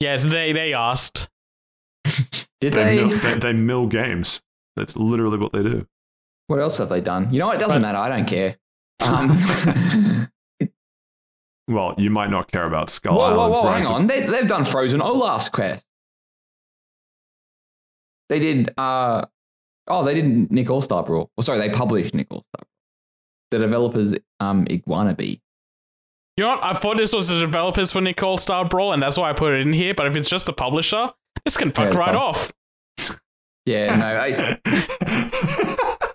Yes, they they asked. Did They, they? mill, they, they mill games. That's literally what they do. What else have they done? You know, what? it doesn't matter. I don't care. Um, Well, you might not care about Skull whoa, whoa, Island. whoa! Rise Hang on. They, they've done Frozen Olaf's Quest. They did. Uh, oh, they did Nick All Star Brawl. Well, sorry, they published Nick All Star. Brawl. The developers, um, Iguana Bee. You know what? I thought this was the developers for Nick All Star Brawl, and that's why I put it in here. But if it's just the publisher, this can fuck Yeah, right fine. off. Yeah, no, I,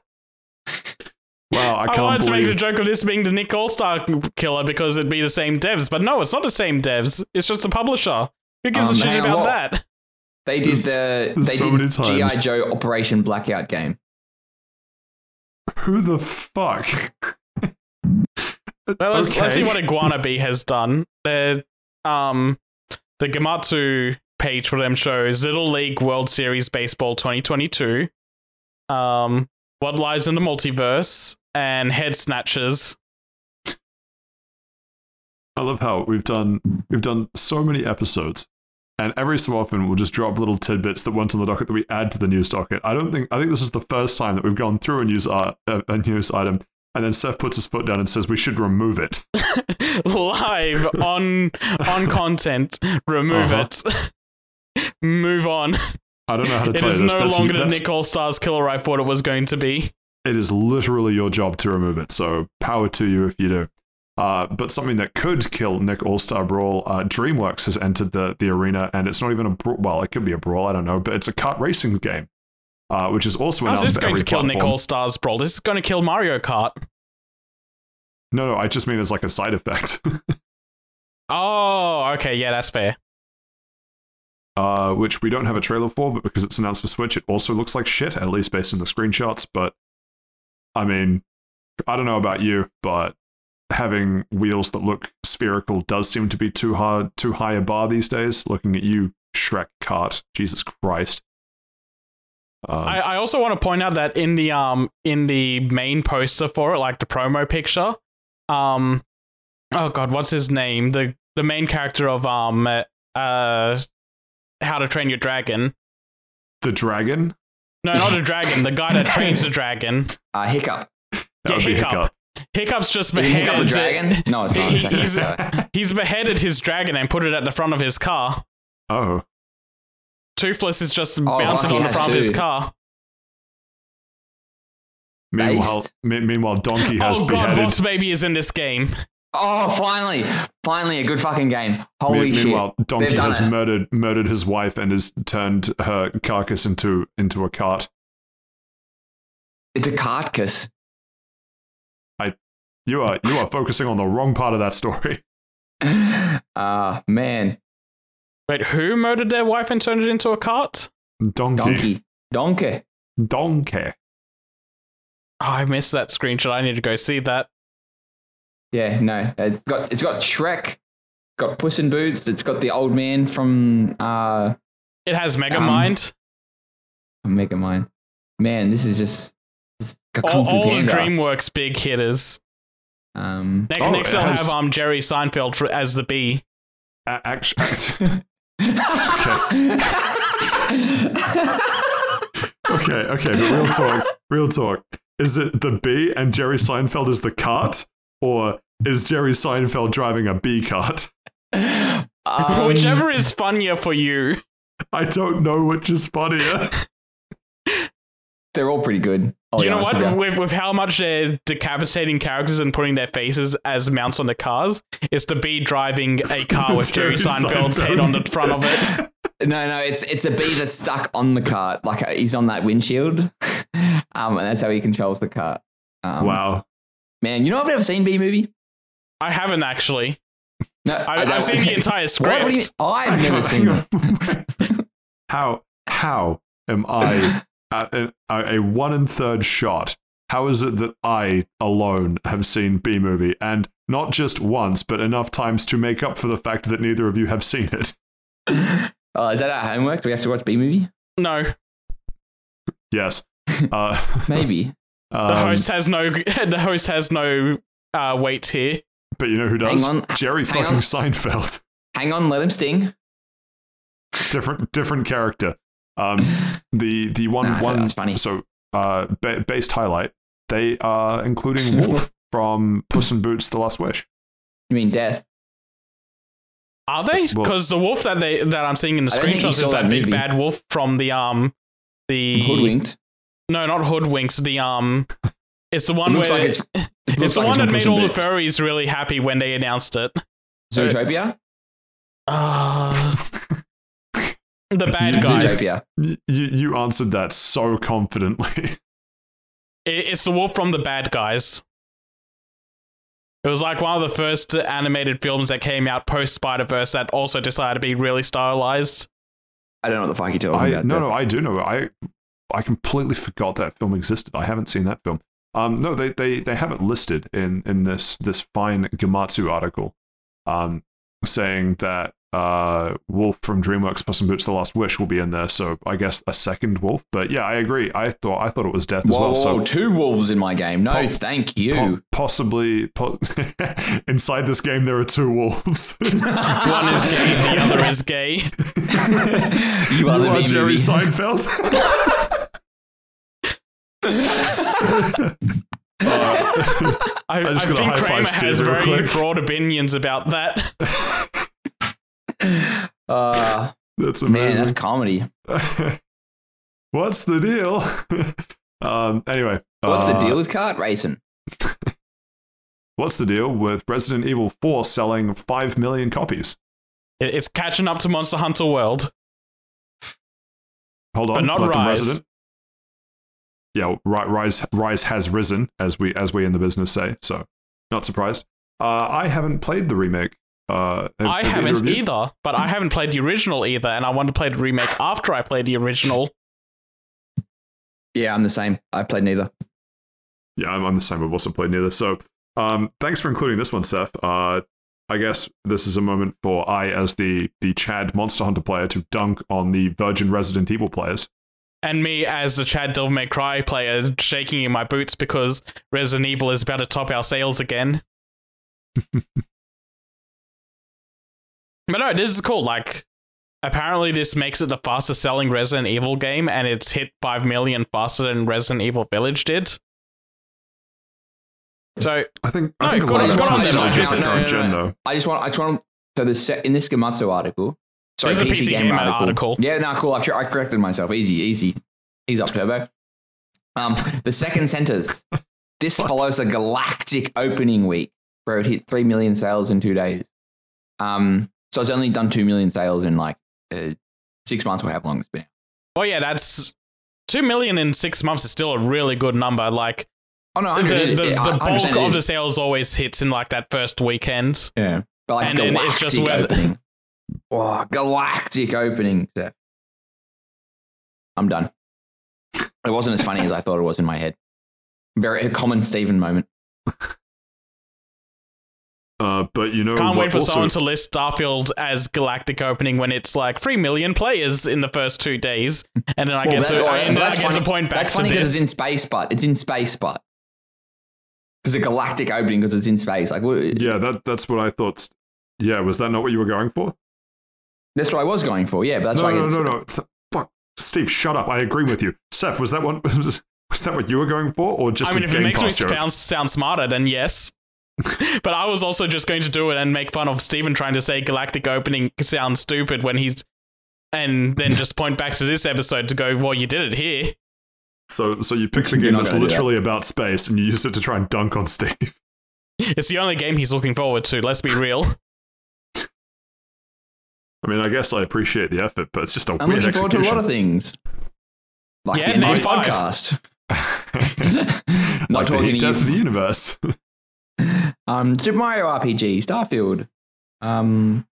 wow, I I, can't wanted to make the joke of this being the Nick All Star killer because it'd be the same devs, but no, it's not the same devs. It's just the publisher. Who gives Oh, a shit about what- that? They did There's- the there's they so many did GI. Joe Operation Blackout game. Who the fuck? Well, let's, let's see what Iguana Bee has done. The um the Gematsu page for them shows Little League World Series Baseball 2022, um, What Lies in the Multiverse, and Head Snatchers. I love how we've done we've done so many episodes, and every so often we'll just drop little tidbits that weren't on the docket that we add to the news docket. I don't think I think this is the first time that we've gone through a news art, a, news item, and then Seth puts his foot down and says we should remove it. Live on on content. Remove Uh-huh. it. Move on. I don't know how to tell you this. It is no That's- longer the that's- Nick All Stars killer I thought it was going to be. it is literally your job to remove it. So power to you if you do. Uh, but something that could kill Nick All Star Brawl, uh, DreamWorks has entered the the arena, and it's not even a brawl. Well, it could be a brawl. I don't know, but it's a kart racing game, uh, which is also How's this going to kill Nick platform. All Stars Brawl? This is going to kill Mario Kart. No, no, I just mean as like a side effect, Oh, okay, yeah, that's fair. uh, which we don't have a trailer for, but because it's announced for Switch, it also looks like shit, at least based on the screenshots. But I mean, I don't know about you, but having wheels that look spherical does seem to be too hard, too high a bar these days. Looking at you, Shrek cart, Jesus Christ. Um, I, I also want to point out that in the um in the main poster for it, like the promo picture, um, oh god, what's his name? The the main character of um uh, uh How to Train Your Dragon. the dragon. No, not a dragon. The guy that trains the dragon. Uh, Hiccup. That Yeah, would be Hiccup. Hiccup. Hiccup's just beheaded. Hiccup the dragon? No, it's not. He- he's- He's beheaded his dragon and put it at the front of his car. oh, Toothless is just Oh, mounted on the has front of his car. meanwhile, me- meanwhile, Donkey oh, has Oh god, beheaded. Boss Baby is in this game. Oh, finally, finally, a good fucking game. Holy Me- shit! meanwhile, Donkey has it. murdered murdered his wife and has turned her carcass into into a cart. It's a carcass. You are you are focusing on the wrong part of that story. Ah, man, Wait, who murdered their wife and turned it into a cart? Donkey. donkey, donkey. Donkey. Oh, I missed that screenshot. I need to go see that. Yeah, no, it's got it's got Shrek, it's got Puss in Boots. It's got the old man from uh It has Mega Mind. Um, Megamind. Megamind. Man, this is just this is all all the DreamWorks big hitters. Um, Next, Oh, next it they'll has- have um Jerry Seinfeld for, as the bee. A- Actually, okay, okay, but real talk, real talk. Is it the bee and Jerry Seinfeld is the cart, or is Jerry Seinfeld driving a bee cart? Um, Whichever is funnier for you. I don't know which is funnier. they're all pretty good. I'll you be know what? with. With, with how much they're decapitating characters and putting their faces as mounts on the cars, it's the bee driving a car with Jerry Jerry Seinfeld's Seinfeld. head on the front of it. No, no, it's it's a bee that's stuck on the cart, like uh, he's on that windshield, um, and that's how he controls the cart. Um, wow. man! You know I've never seen Bee movie. I haven't actually. No, I, I've seen the entire script. What do you, I've never seen it. how how am I at a, a one and third shot? How is it that I alone have seen Bee movie? And not just once, but enough times to make up for the fact that neither of you have seen it. Oh, is that our homework? Do we have to watch Bee movie? No, Yes. Uh, Maybe. the um, host has no. The host has no uh, weight here. but you know who does? Hang on. Jerry hang fucking on. Seinfeld. Hang on, let him sting. different different character. Um, the the one Nah, one that funny. so uh ba- based highlight they are including Wolf from Puss in Boots: The Last Wish. You mean death? Are they? Well- Because the wolf that they that I'm seeing in the I don't think you screenshots is that, that big movie. bad wolf from the um the Hoodwinked. no not hoodwinks the um it's the It one looks where like it's. It it's looks the like one from that made in all the furries really happy when they announced it. Zootopia. Uh, the bad You- guys. Zootopia. Y- You you answered that so confidently. It's the wolf from the bad guys. It was like one of the first animated films that came out post Spider Verse that also decided to be really stylized. I don't know what the fuck you're talking I about. no though. no I do know I I completely forgot that film existed. I haven't seen that film. Um no they they they have it listed in in this this fine Gematsu article, um saying that uh Wolf from DreamWorks Puss in Boots: The Last Wish will be in there. So I guess a second Wolf. But yeah, I agree. I thought I thought it was Death as Whoa, well. whoa, So two wolves in my game. No, Po- thank you. po- possibly po- inside this game there are two wolves. One is gay, the other is gay. you are you are Jerry movie. Seinfeld. I, I I, just gotta think high-five Kramer Steve has real very quick. broad opinions about that. uh, That's man, amazing. that's comedy. What's the deal? um. Anyway, What's the uh, deal with kart racing? What's the deal with Resident Evil 4 selling five million copies? It's catching up to Monster Hunter World. Hold on, But not let Rise. Yeah, Ri- Rise Rise has risen, as we as we in the business say. So, not surprised. Uh, I haven't played the remake. Uh, have- I have haven't either, but I haven't played the original either, and I want to play the remake after I play the original. Yeah, I'm the same. I played neither. Yeah, I'm, I'm the same. I've also played neither. So, um, thanks for including this one, Seth. Uh, I guess this is a moment for I, as the the Chad Monster Hunter player, to dunk on the Virgin Resident Evil players. And me as the Chad Devil May Cry player shaking in my boots because Resident Evil is about to top our sales again. but no, this is cool. Like, apparently, this makes it the fastest selling Resident Evil game, and it's hit 5 million faster than Resident Evil Village did. So, I think I No, think a lot on- of good that's on them, nostalgia I for guess. current No, gen, no, though. I just want. I just want. To So the set in this Gematsu article. Sorry, This is a PC Gamer article. Yeah, no, cool. I've, I corrected myself. Easy, easy, ease up, Turbo. Um, the second sentence. This follows a galactic opening week where it hit three million sales in two days. Um, so it's only done two million sales in like uh, six months or however long it's been. oh yeah, that's 2 million in six months is still a really good number. Like, Oh no, the, the, the bulk of the sales always hits in like that first weekend. Yeah. But like And galactic it's just opening. oh, galactic opening. I'm done. It wasn't as funny as I thought it was in my head. Very a common Steven moment. Uh, but you know, Can't wait for also, someone to list Starfield as galactic opening when it's like three million players in the first two days, and then I Well, get to oh, and then I that's get to point back That's to funny because it's in space, but it's in space, but because a galactic opening because it's in space. Like, what, Yeah, that that's what I thought. Yeah, was that not what you were going for? that's what I was going for. Yeah, but that's no, why no, it's, no, no. It's- Fuck, Steve, shut up. I agree with you. Seth, was that one? Was, was that what you were going for, or just I mean, a if it makes me joke? sound, sound smarter, then yes. but I was also just going to do it and make fun of Steven trying to say galactic opening sounds stupid when he's, and then just point back to this episode to go, well, you did it here. So, so you picked the game that's gonna that. literally about space, and you used it to try and dunk on Steve. It's the only game he's looking forward to. Let's be real. I mean, I guess I appreciate the effort, but it's just a I'm weird looking forward to a lot of things, like Yeah, the name this five. podcast. like talking heat to you. death of the universe. Um, Super Mario RPG, Starfield, um,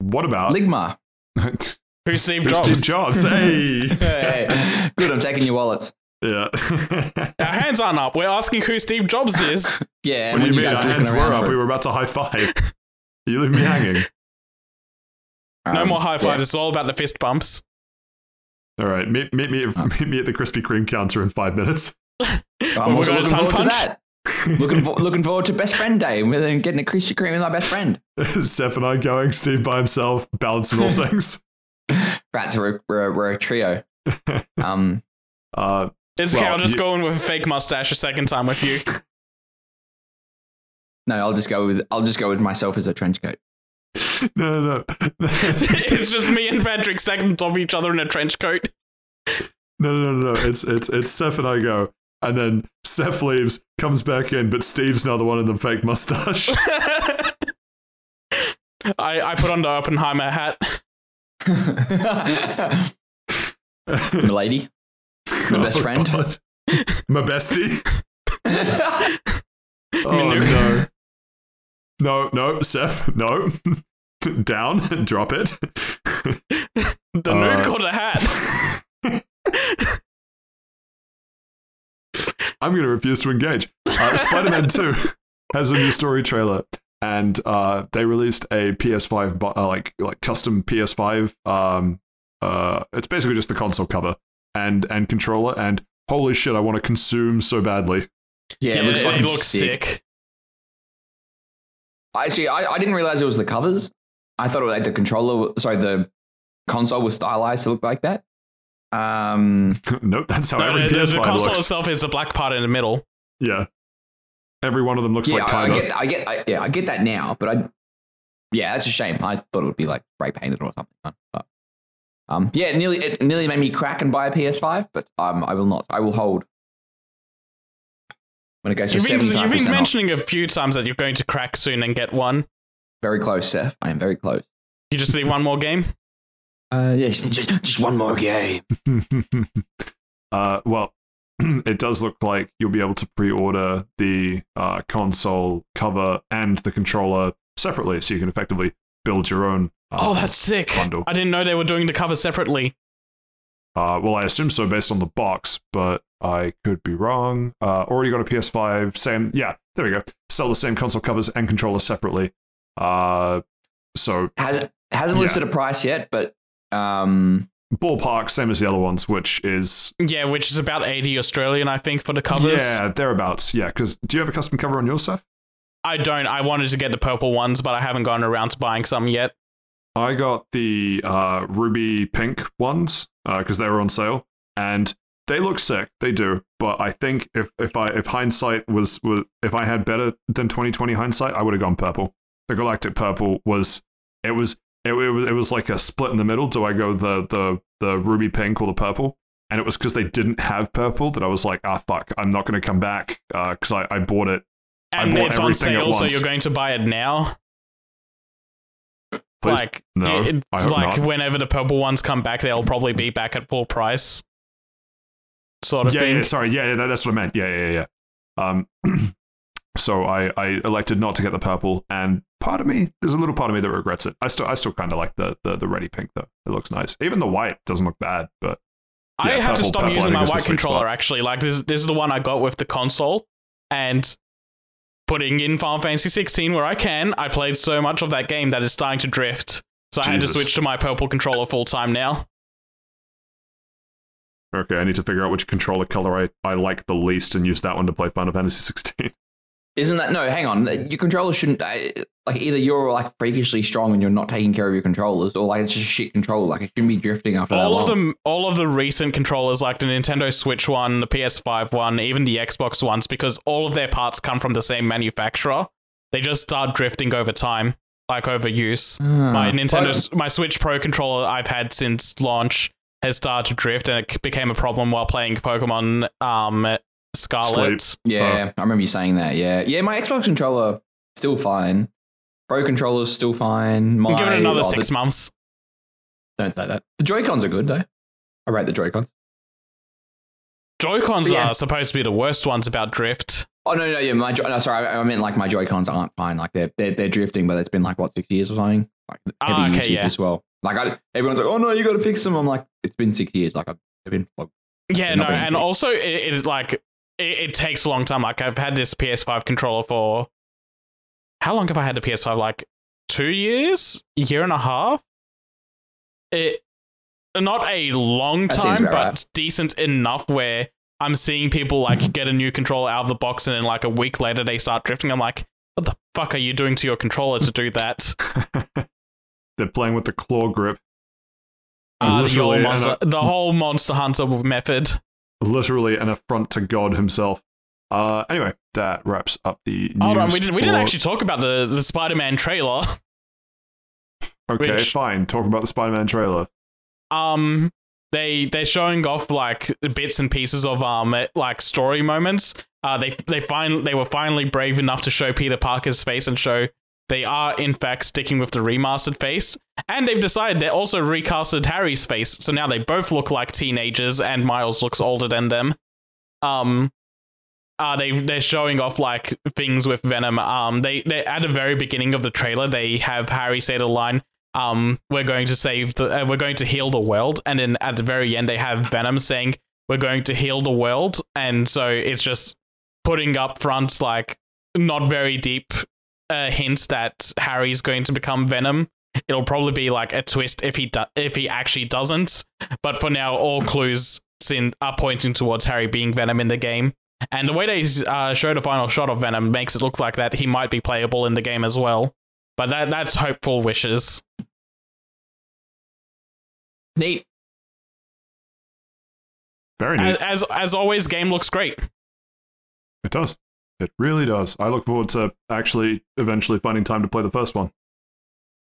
what about Ligma. Who's Steve Who's Jobs? Steve Jobs? Hey, Hey, good. I'm taking your wallets. Yeah. Our hands aren't up. We're asking who Steve Jobs is. Yeah, what do you when mean? guys Our hands were up. for- We were about to high five. You leave me hanging. No um, more high yeah. fives. It's all about the fist bumps. All right, meet, meet me meet me at the Krispy Kreme counter in five minutes. I'm we're gonna looking tongue forward to punch? that. Looking for, looking forward to best friend day and then getting a Krispy Kreme with my best friend. Seth and I going, Steve by himself, balancing all things. Rats, we're, we're, we're a trio. Um, Uh, It's okay. I'll just you- go in with a fake mustache a second time with you. no, I'll just go with I'll just go with myself as a trench coat. no, no, no, it's just me and Patrick stacked on top of each other in a trench coat. no, no, no, no. It's it's it's Seth and I go, and then Seth leaves, comes back in, but Steve's now the one in the fake mustache. I, I put on the Oppenheimer hat. Milady, My best Oh, friend? God. my bestie. Oh Minuk. no, no, no, Seth, no. Down, drop it. The Uh, nuke or the hat. I'm going to refuse to engage. Uh, Spider Man 2 has a new story trailer, and uh, they released a PS5, uh, like like custom PS5. Um, uh, it's basically just the console cover and and controller. And holy shit, I want to consume so badly. yeah, Yeah, it looks, fucking sick. sick. Actually, I, I didn't realize it was the covers. I thought it was like the controller, sorry, the console was stylized to look like that. Um, nope, that's how No, every the, the- PS5 the console looks. itself is the black part in the middle. Yeah, every one of them looks yeah, like I, I get, I get, I, yeah, I get that now, but I, yeah, that's a shame. I thought it would be like spray painted or something. But, um, yeah, it nearly, it nearly made me crack and buy a PS5, but um, I will not. I will hold. When it goes to You've been, you've been percent off. mentioning a few times that you're going to crack soon and get one. Very close, Seth. I am very close. You just need one more game. Uh, yes, just, just one more game. uh, well, it does look like you'll be able to pre-order the uh, console cover and the controller separately, so you can effectively build your own. Uh, Oh, that's sick. bundle. I didn't know they were doing the cover separately. Uh, well, I assume so based on the box, but I could be wrong. Uh, already got a PS5. Same, yeah. There we go. Sell the same console covers and controller separately. Uh, so Hasn't hasn't Yeah. listed a price yet, but um, ballpark, same as the other ones, which is Yeah, which is about 80 Australian, I think, for the covers. yeah, thereabouts. Yeah, because do you have a custom cover on your stuff? I don't. I wanted to get the purple ones, but I haven't gotten around to buying some yet. I got the uh, ruby pink ones because they were on sale, and they look sick. They do, but I think if if I if hindsight was, was if I had better than 2020 hindsight, I would have gone purple. The galactic purple was it was it, it was it was like a split in the middle. Do I go the the the ruby pink or the purple? And it was because they didn't have purple that I was like, ah, fuck, I'm not going to come back because I, I bought it. I And bought it's on sale, so you're going to buy it now. Please- like, no, it- I like not. whenever the purple ones come back, they'll probably be back at full price. Sort of yeah, thing. yeah, sorry, yeah, yeah, that's what I meant. Yeah, yeah, yeah. Um, so I, I elected not to get the purple, and part of me, there's a little part of me that regrets it. I still, I still kind of like the, the the ready pink though. It looks nice. Even the white doesn't look bad, but I Yeah, have to stop purple, using my white controller spot. actually. Like this this is the one I got with the console and putting in Final Fantasy 16 where I can. I played so much of that game that it's starting to drift. So I had to switch to my purple controller full time now. okay, I need to figure out which controller color I, I like the least and use that one to play Final Fantasy 16. Isn't that no? Hang on, your controller shouldn't uh, like either you're like freakishly strong and you're not taking care of your controllers, or like it's just a shit controller. Like it shouldn't be drifting after that All long. of them all of the recent controllers like the Nintendo Switch one, the PS5 one, even the Xbox ones because all of their parts come from the same manufacturer. They just start drifting over time, like over use. Hmm. my Nintendo, my Switch Pro controller I've had since launch has started to drift, and it became a problem while playing Pokemon um, Scarlet. Yeah, I remember you saying that. Yeah, yeah. My Xbox controller still fine. Pro controller's still fine. My, Give it another oh, six the- months. don't say that. The Joy Cons are good though. I rate the Joy Cons. Joy Cons Yeah. are supposed to be the worst ones about drift. Oh no, no, yeah. My no, sorry, I, I meant like my Joy Cons aren't fine. Like they're, they're they're drifting, but it's been like what six years or something. Like heavy Ah, okay, usage yeah. as well. Like I, everyone's like, oh no, you got to fix them. I'm like, it's been six years. Like I've been like, Yeah, no, and picked. also it, it like it, it takes a long time. Like I've had this PS5 controller for how long have I had the PS5? Like two years, year and a half. It not a long time, but right. decent enough where I'm seeing people like get a new controller out of the box and then like a week later they start drifting. I'm like, what the fuck are you doing to your controller to do that? They're playing with the claw grip. Uh, the, Literally, whole and monster, a- the whole Monster Hunter method. Literally an affront to God himself. Uh, anyway, that wraps up the news. Hold on, we didn't we didn't actually talk about the, the Spider-Man trailer. Okay, which- fine. Talk about the Spider-Man trailer. um they they're showing off like bits and pieces of um like story moments. Uh, they they find they were finally brave enough to show Peter Parker's face and show they are in fact sticking with the remastered face. And they've decided they also recasted Harry's face, so now they both look like teenagers, and Miles looks older than them. Um, uh, they they're showing off like things with Venom. Um, they they at the very beginning of the trailer they have Harry say the line, um, we're going to save the, uh, we're going to heal the world, and then at the very end they have Venom saying we're going to heal the world, and so it's just putting up fronts like not very deep uh, hints that Harry's going to become Venom. It'll probably be like a twist if he do- if he actually doesn't, but for now all clues sin- are pointing towards Harry being Venom in the game. And the way they uh, show the final shot of Venom makes it look like that he might be playable in the game as well. But that that's hopeful wishes. Neat. Very neat. As, as as always, game looks great. it does. It really does. I look forward to actually eventually finding time to play the first one,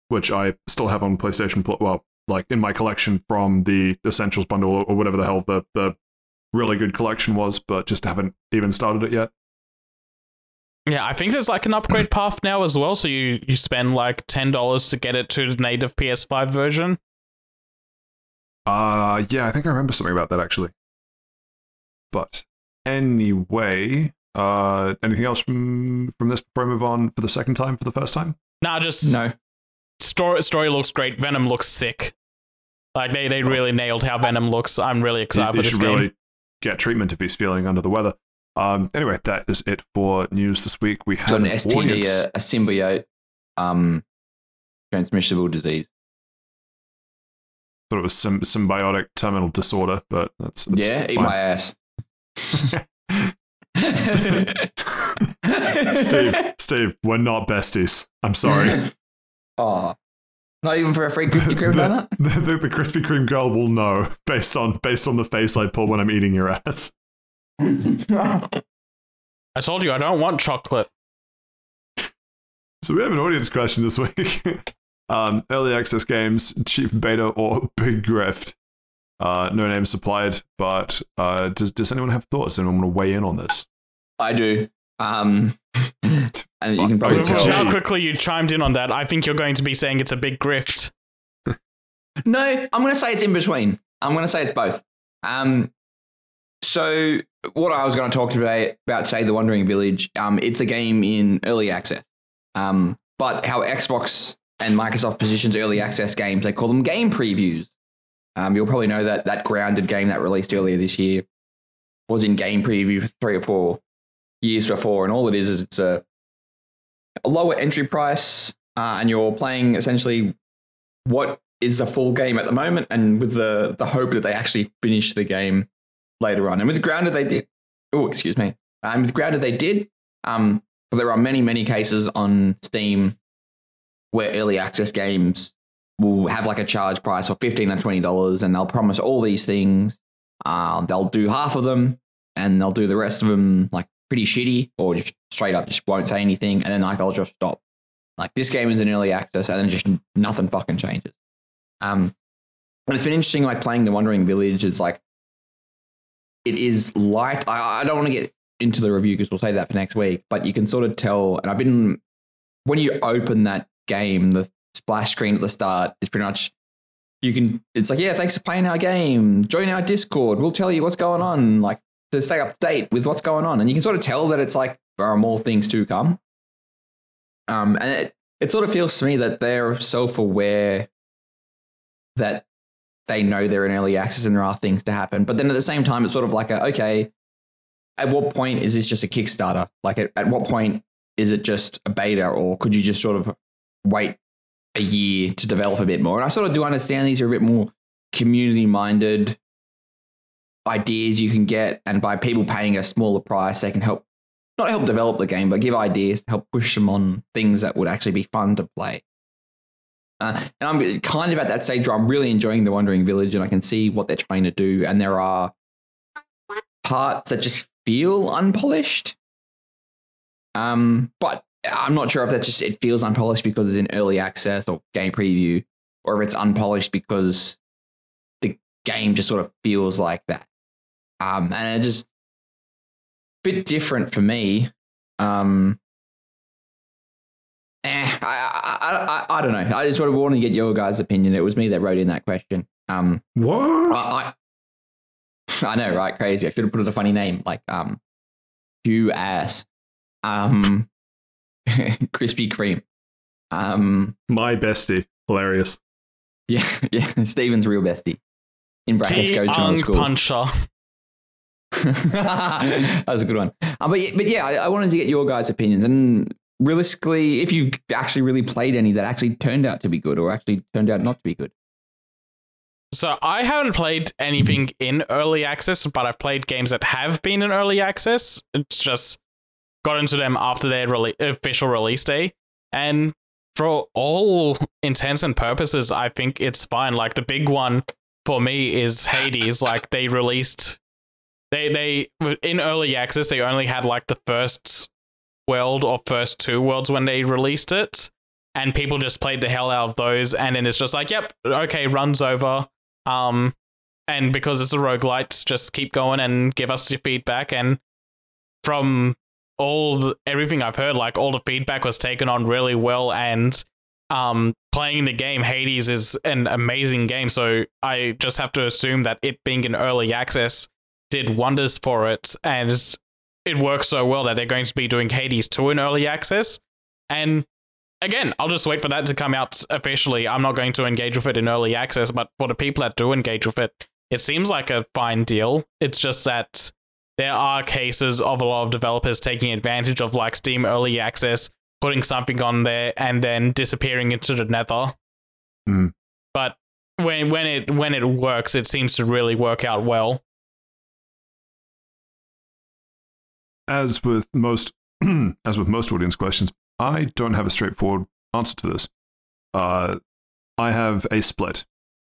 which I still have on PlayStation. Pl- Well, like in my collection from the Essentials bundle or, or whatever the hell the the really good collection was, but just haven't even started it yet. Yeah, I think there's like an upgrade path now as well. So you you spend like ten dollars to get it to the native PS5 version. Uh yeah, I think I remember something about that actually. But anyway, uh anything else from from this before I move on for the second time for the first time? Now just No. story story looks great. Venom looks sick. Like they, they really nailed how Venom looks. I'm really excited he for this game. really get treatment if he's feeling under the weather. Um anyway, that is it for news this week. We Got an an STD, audience. a, a symbiote, um, transmissible disease. thought it was sym- symbiotic terminal disorder, but that's, that's yeah, eat my ass. Steve, Steve, we're not besties. I'm sorry. Oh, not even for a free Krispy Kreme donut. the, the, the Krispy Kreme girl will know based on based on the face I pull when I'm eating your ass. I told you I don't want chocolate. So we have an audience question this week. um, early access games, cheap beta or big grift. Uh, no name supplied, but uh, does does anyone have thoughts? Anyone want to weigh in on this? I do. Um, and you can probably Good tell. tell. how quickly you chimed in on that, I think you're going to be saying it's a big grift. No, I'm going to say it's in between. I'm going to say it's both. Um, so what I was going to talk today about today, The Wandering Village, um, it's a game in early access. Um, but how Xbox and Microsoft positions early access games, they call them game previews. Um, you'll probably know that that grounded game that released earlier this year was in game preview for three or four years before, and all it is is it's a, a lower entry price, uh, and you're playing essentially what is the full game at the moment, and with the the hope that they actually finish the game later on. And with Grounded, they did. Oh, excuse me. And with Grounded, they did. Um, but there are many, many cases on Steam where early access games will have like a charge price of fifteen or twenty dollars, and they'll promise all these things. Um, they'll do half of them, and they'll do the rest of them like pretty shitty, or just straight up just won't say anything, and then like I'll just stop. Like this game is in early access, and then just nothing fucking changes. Um, and it's been interesting, like playing the Wandering Village. It's like it is light. I, I don't want to get into the review because we'll say that for next week. But you can sort of tell, and I've been when you open that game, the splash screen at the start is pretty much you can. It's like, yeah, thanks for playing our game. Join our Discord. We'll tell you what's going on. Like to stay up to date with what's going on, and you can sort of tell that it's like there are more things to come. Um, and it it sort of feels to me that they're self aware that they know they're in early access and there are things to happen. But then at the same time, it's sort of like a okay, at what point is this just a Kickstarter? Like at, at what point is it just a beta, or could you just sort of wait a year to develop a bit more? And I sort of do understand these are a bit more community minded ideas you can get, and by people paying a smaller price, they can help not help develop the game, but give ideas to help push them on things that would actually be fun to play. Uh, and I'm kind of at that stage where I'm really enjoying the Wandering Village, and I can see what they're trying to do. And there are parts that just feel unpolished. Um, but I'm not sure if that just it feels unpolished because it's in early access or game preview, or if it's unpolished because the game just sort of feels like that. Um, and it just a bit different for me. Um, eh, I, I, I, I don't know. I just sort of want to get your guys' opinion. It was me that wrote in that question. Um, What? I, I, I know, right? Crazy. I should have put it a funny name like um, Hugh Ass, um, Krispy Kreme. Um, My bestie. Hilarious. yeah, yeah. Steven's real bestie. In brackets, T goes to another Ung school. Puncher. that was a good one. Uh, but, yeah- but yeah, I, I wanted to get your guys' opinions. And realistically, if you actually really played any that actually turned out to be good or actually turned out not to be good. So I haven't played anything in early access, but I've played games that have been in early access. It's just got into them after their rele- official release day, and for all intents and purposes, I think it's fine. Like the big one for me is Hades. Like they released, they they in early access they only had like the first world or first two worlds when they released it. And people just played the hell out of those, and then it's just like, yep, okay, runs over. Um, and because it's a roguelite, just keep going and give us your feedback. And from all everything I've heard, like all the feedback was taken on really well. And um, playing the game, Hades is an amazing game. So I just have to assume that it being in early access did wonders for it. And it works so well that they're going to be doing Hades 2 in early access. And again, I'll just wait for that to come out officially. I'm not going to engage with it in early access, but for the people that do engage with it, it seems like a fine deal. It's just that there are cases of a lot of developers taking advantage of like Steam early access, putting something on there and then disappearing into the nether. Hmm. But when when it when it works, it seems to really work out well. As with most, as with most audience questions, I don't have a straightforward answer to this. Uh, I have a split.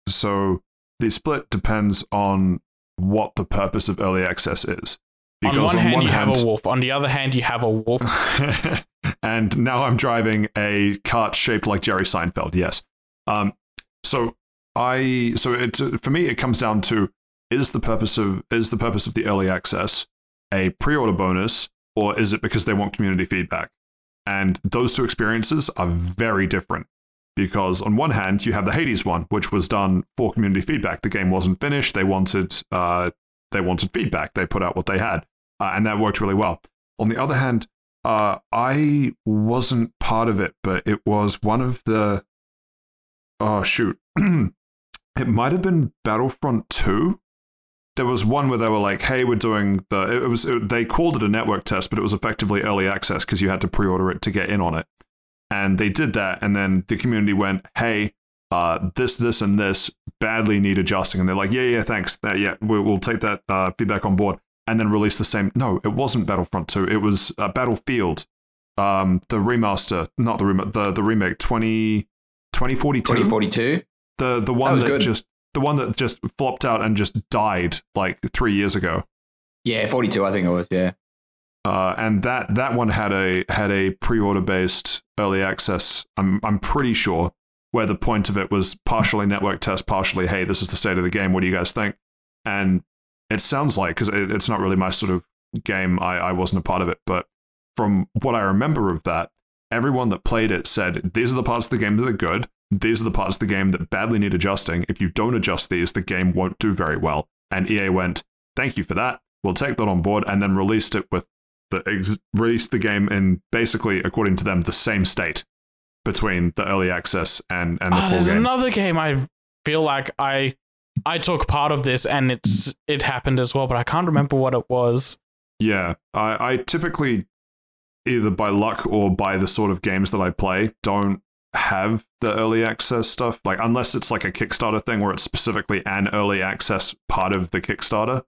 So the split depends on what the purpose of early access is. on one hand, you have a wolf. On the other hand, you have a wolf. and now I'm driving a cart shaped like Jerry Seinfeld. Yes. Um. So I. So it for me it comes down to is the purpose of is the purpose of the early access a pre-order bonus or is it because they want community feedback? And those two experiences are very different because on one hand you have the Hades one, which was done for community feedback. The game wasn't finished. They wanted uh, they wanted feedback. They put out what they had, uh, and that worked really well. On the other hand, uh, I wasn't part of it, but it was one of the oh shoot, it might have been Battlefront Two. There was one where they were like, "Hey, we're doing the." It was it, they called it a network test, but it was effectively early access because you had to pre-order it to get in on it and they did that. And then the community went hey uh, this this and this badly need adjusting. And they're like yeah yeah thanks. That yeah we, we'll take that uh, feedback on board. And then release the same no it wasn't battlefront 2 it was uh, battlefield um, the remaster not the remake the, the remake 20 2042 2042. the the one was that, just the one that just flopped out and just died like three years ago. Yeah, 42, I think it was. Yeah. Uh, and that that one had a had a pre-order based early access. I'm I'm pretty sure where the point of it was partially network test, partially hey, this is the state of the game. What do you guys think? And it sounds like because it, it's not really my sort of game. I I wasn't a part of it, but from what I remember of that, everyone that played it said these are the parts of the game that are good. These are the parts of the game that badly need adjusting. If you don't adjust these, the game won't do very well. And EA went, thank you for that. We'll take that on board, and then released it with the ex- released the game in basically, according to them, the same state between the early access and and the Ah, full there's game. another game I feel like I I took part of this and it's it happened as well, but I can't remember what it was. Yeah, I, I typically either by luck or by the sort of games that I play don't have the early access stuff. Like unless it's like a Kickstarter thing where it's specifically an early access part of the Kickstarter,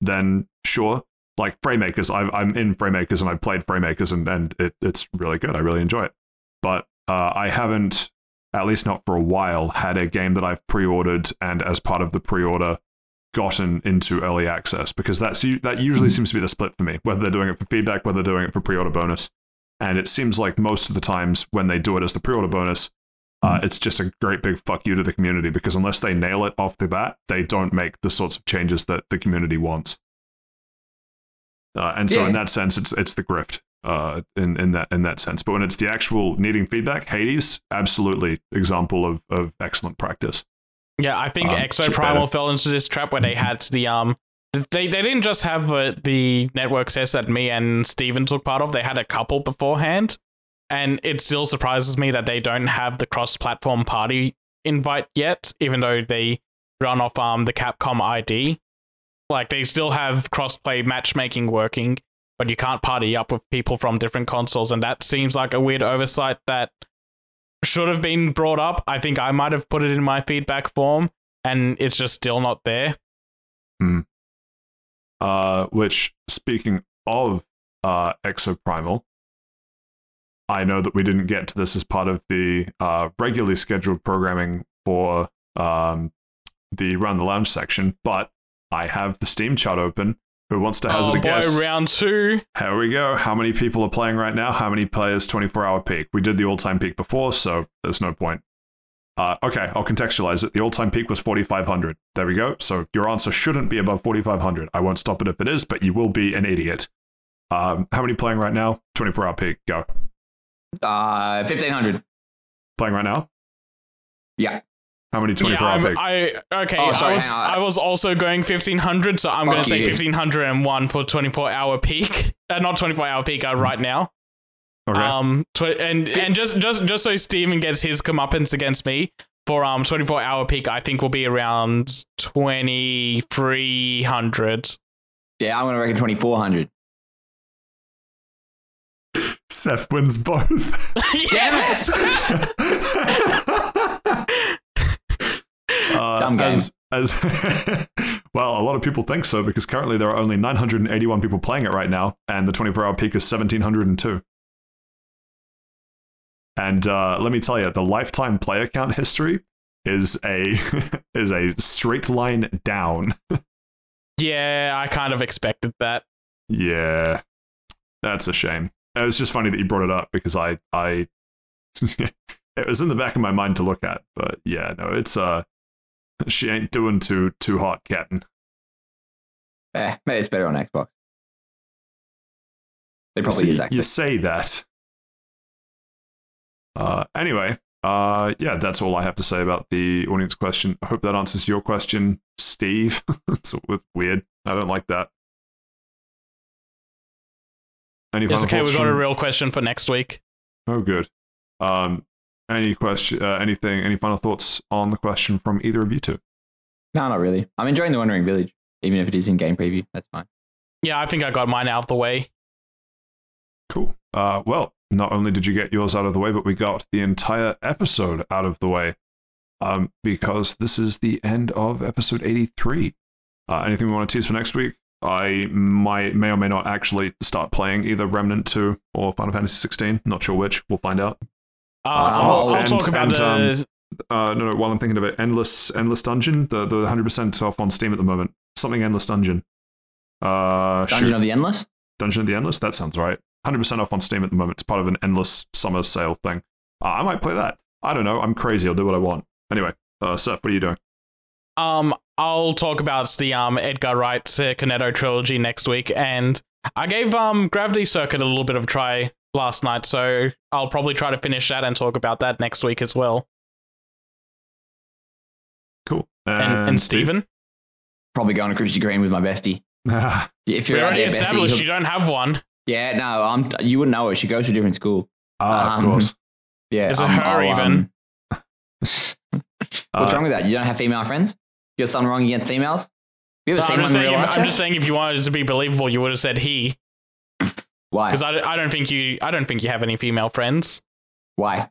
then sure. Like Framemakers, i I'm in Framemakers and I've played Framemakers and, and it, it's really good. I really enjoy it. But uh, I haven't, at least not for a while, had a game that I've pre-ordered and as part of the pre-order gotten into early access because that's that usually Mhm. seems to be the split for me. Whether they're doing it for feedback, whether they're doing it for pre-order bonus, and it seems like most of the times when they do it as the pre-order bonus, uh, it's just a great big fuck you to the community because unless they nail it off the bat, they don't make the sorts of changes that the community wants. Uh, and so, in that sense, it's it's the grift uh, in in that in that sense. But when it's the actual needing feedback, Hades, absolutely example of of excellent practice. Yeah, I think Um, Exoprimal fell into this trap where they had the um they they didn't just have uh, the network tests that me and Steven took part of. They had a couple beforehand, and it still surprises me that they don't have the cross-platform party invite yet, even though they run off um the Capcom ID. Like they still have cross-play matchmaking working, but you can't party up with people from different consoles, and that seems like a weird oversight that should have been brought up. I think I might have put it in my feedback form, and it's just still not there. Uh, which, speaking of uh, Exoprimal, I know that we didn't get to this as part of the uh, regularly scheduled programming for um, the Round the Lounge section, but I have the Steam chart open. Who wants to hazard oh a boy, guess? round two. Here we go. How many people are playing right now? How many players 24 hour peak? We did the all time peak before, so there's no point. Uh, okay, I'll contextualize it. The all time peak was 4,500. There we go. So your answer shouldn't be above 4,500. I won't stop it if it is, but you will be an idiot. Um, how many playing right now? 24 hour peak. Go. Uh, fifteen hundred. Playing right now? Yeah. How many 24 yeah, hour I'm, peak? I okay. Oh, sorry, I was. I was also going fifteen hundred, so I'm Fuck going to say you. fifteen hundred and one for twenty four hour peak. Uh, not twenty four hour peak. Uh, right now. okay. Um, tw- and and just just just so Steven gets his comeuppance against me for um twenty four hour peak, I think will be around twenty three hundred. Yeah, I'm gonna reckon twenty four hundred. Saif wins both. Damn it! Uh, Dumb game. As, as well, a lot of people think so because currently there are only 981 people playing it right now, and the 24 hour peak is 1702. And uh, let me tell you, the lifetime player count history is a is a straight line down. Yeah, I kind of expected that. Yeah, that's a shame. It was just funny that you brought it up because I I it was in the back of my mind to look at, but yeah, no, it's uh she ain't doing too too hot, Captain. Eh, maybe it's better on Xbox. They You probably see- is you say that. Uh, anyway, uh, yeah, that's all I have to say about the audience question. I hope that answers your question, Steve. it's a bit weird. I don't like that. Any It's final okay. thoughts We got a real question for next week. Oh, good. Um, any question? Uh, anything? Any final thoughts on the question from either of you two? No, not really. I'm enjoying the Wandering Village, even if it is in game preview. That's fine. Yeah, I think I got mine out of the way. Cool. Uh, well, not only did you get yours out of the way, but we got the entire episode out of the way. Um, because this is the end of episode 83. Uh, anything we want to tease for next week? I might, may or may not actually start playing either Remnant 2 or Final Fantasy 16. Not sure which. We'll find out. Uh, I'll, I'll and- talk about and, the. um, Uh, no, no, while I'm thinking of it, Endless Endless Dungeon, the, the 100% off on Steam at the moment. Something Endless Dungeon. Uh, Dungeon shoot. of the Endless. Dungeon of the Endless? That sounds right. 100% off on Steam at the moment. It's part of an endless summer sale thing. Uh, I might play that. I don't know. I'm crazy. I'll do what I want. Anyway, uh, Saif, what are you doing? Um, I'll talk about the um Edgar Wright's uh, Cornetto trilogy next week, and I gave um Gravity Circuit a little bit of a try last night, so I'll probably try to finish that and talk about that next week as well. Cool. And and, Steven, Probably going to Krispy Kreme with my bestie. If you're out already there, bestie, established you don't have one. yeah, no, I'm. You wouldn't know her. She goes to a different school. ah, of Um, course. Yeah, Is it um, her I'll, even? um, What's Uh, wrong with that? You don't have female friends? You got something wrong against females? You ever No, seen I'm, one just saying, if. I'm just saying, if you wanted it to be believable, you would have said he, Why? because I, I don't think you, I don't think you have any female friends. Why?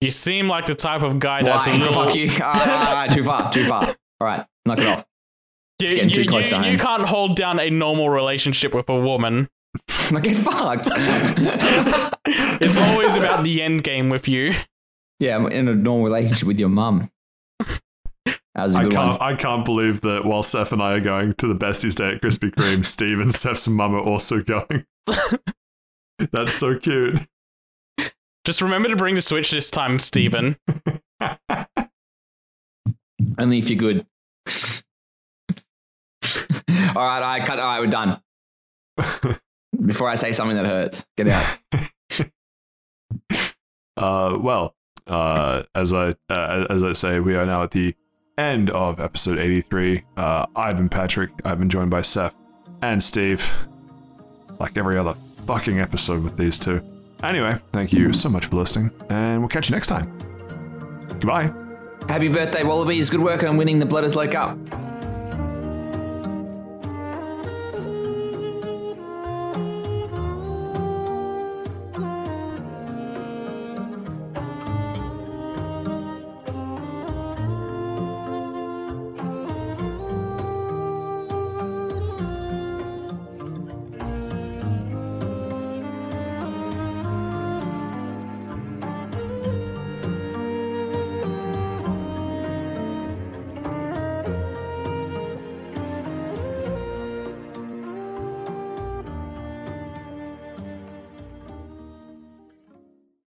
You seem like the type of guy that's a little. Fuck you. All right, all right, all ah, right, ah, ah, too far, too far. All right, knock it off. You, getting too you- close you- to you home. can't hold down a normal relationship with a woman. Like, get fucked. It's always about the end game with you. yeah, I'm in a normal relationship with your mum. That was a I good can't, one. I can't believe that while Saif and I are going to the besties day at Krispy Kreme, Steve and Saif's mum are also going. That's so cute. Just remember to bring the Switch this time, Steven. Only if you're good. all right, I cut. All right, we're done. Before I say something that hurts, get out. Uh, well, uh, as I uh, as I say, we are now at the end of episode 83. Uh, I've been Patrick. I've been joined by Saif and Steve, like every other fucking episode with these two. Anyway, thank you so much for listening, and we'll catch you next time. Goodbye. Happy birthday, Wallabies. Good work on winning the Blooders Low Cup.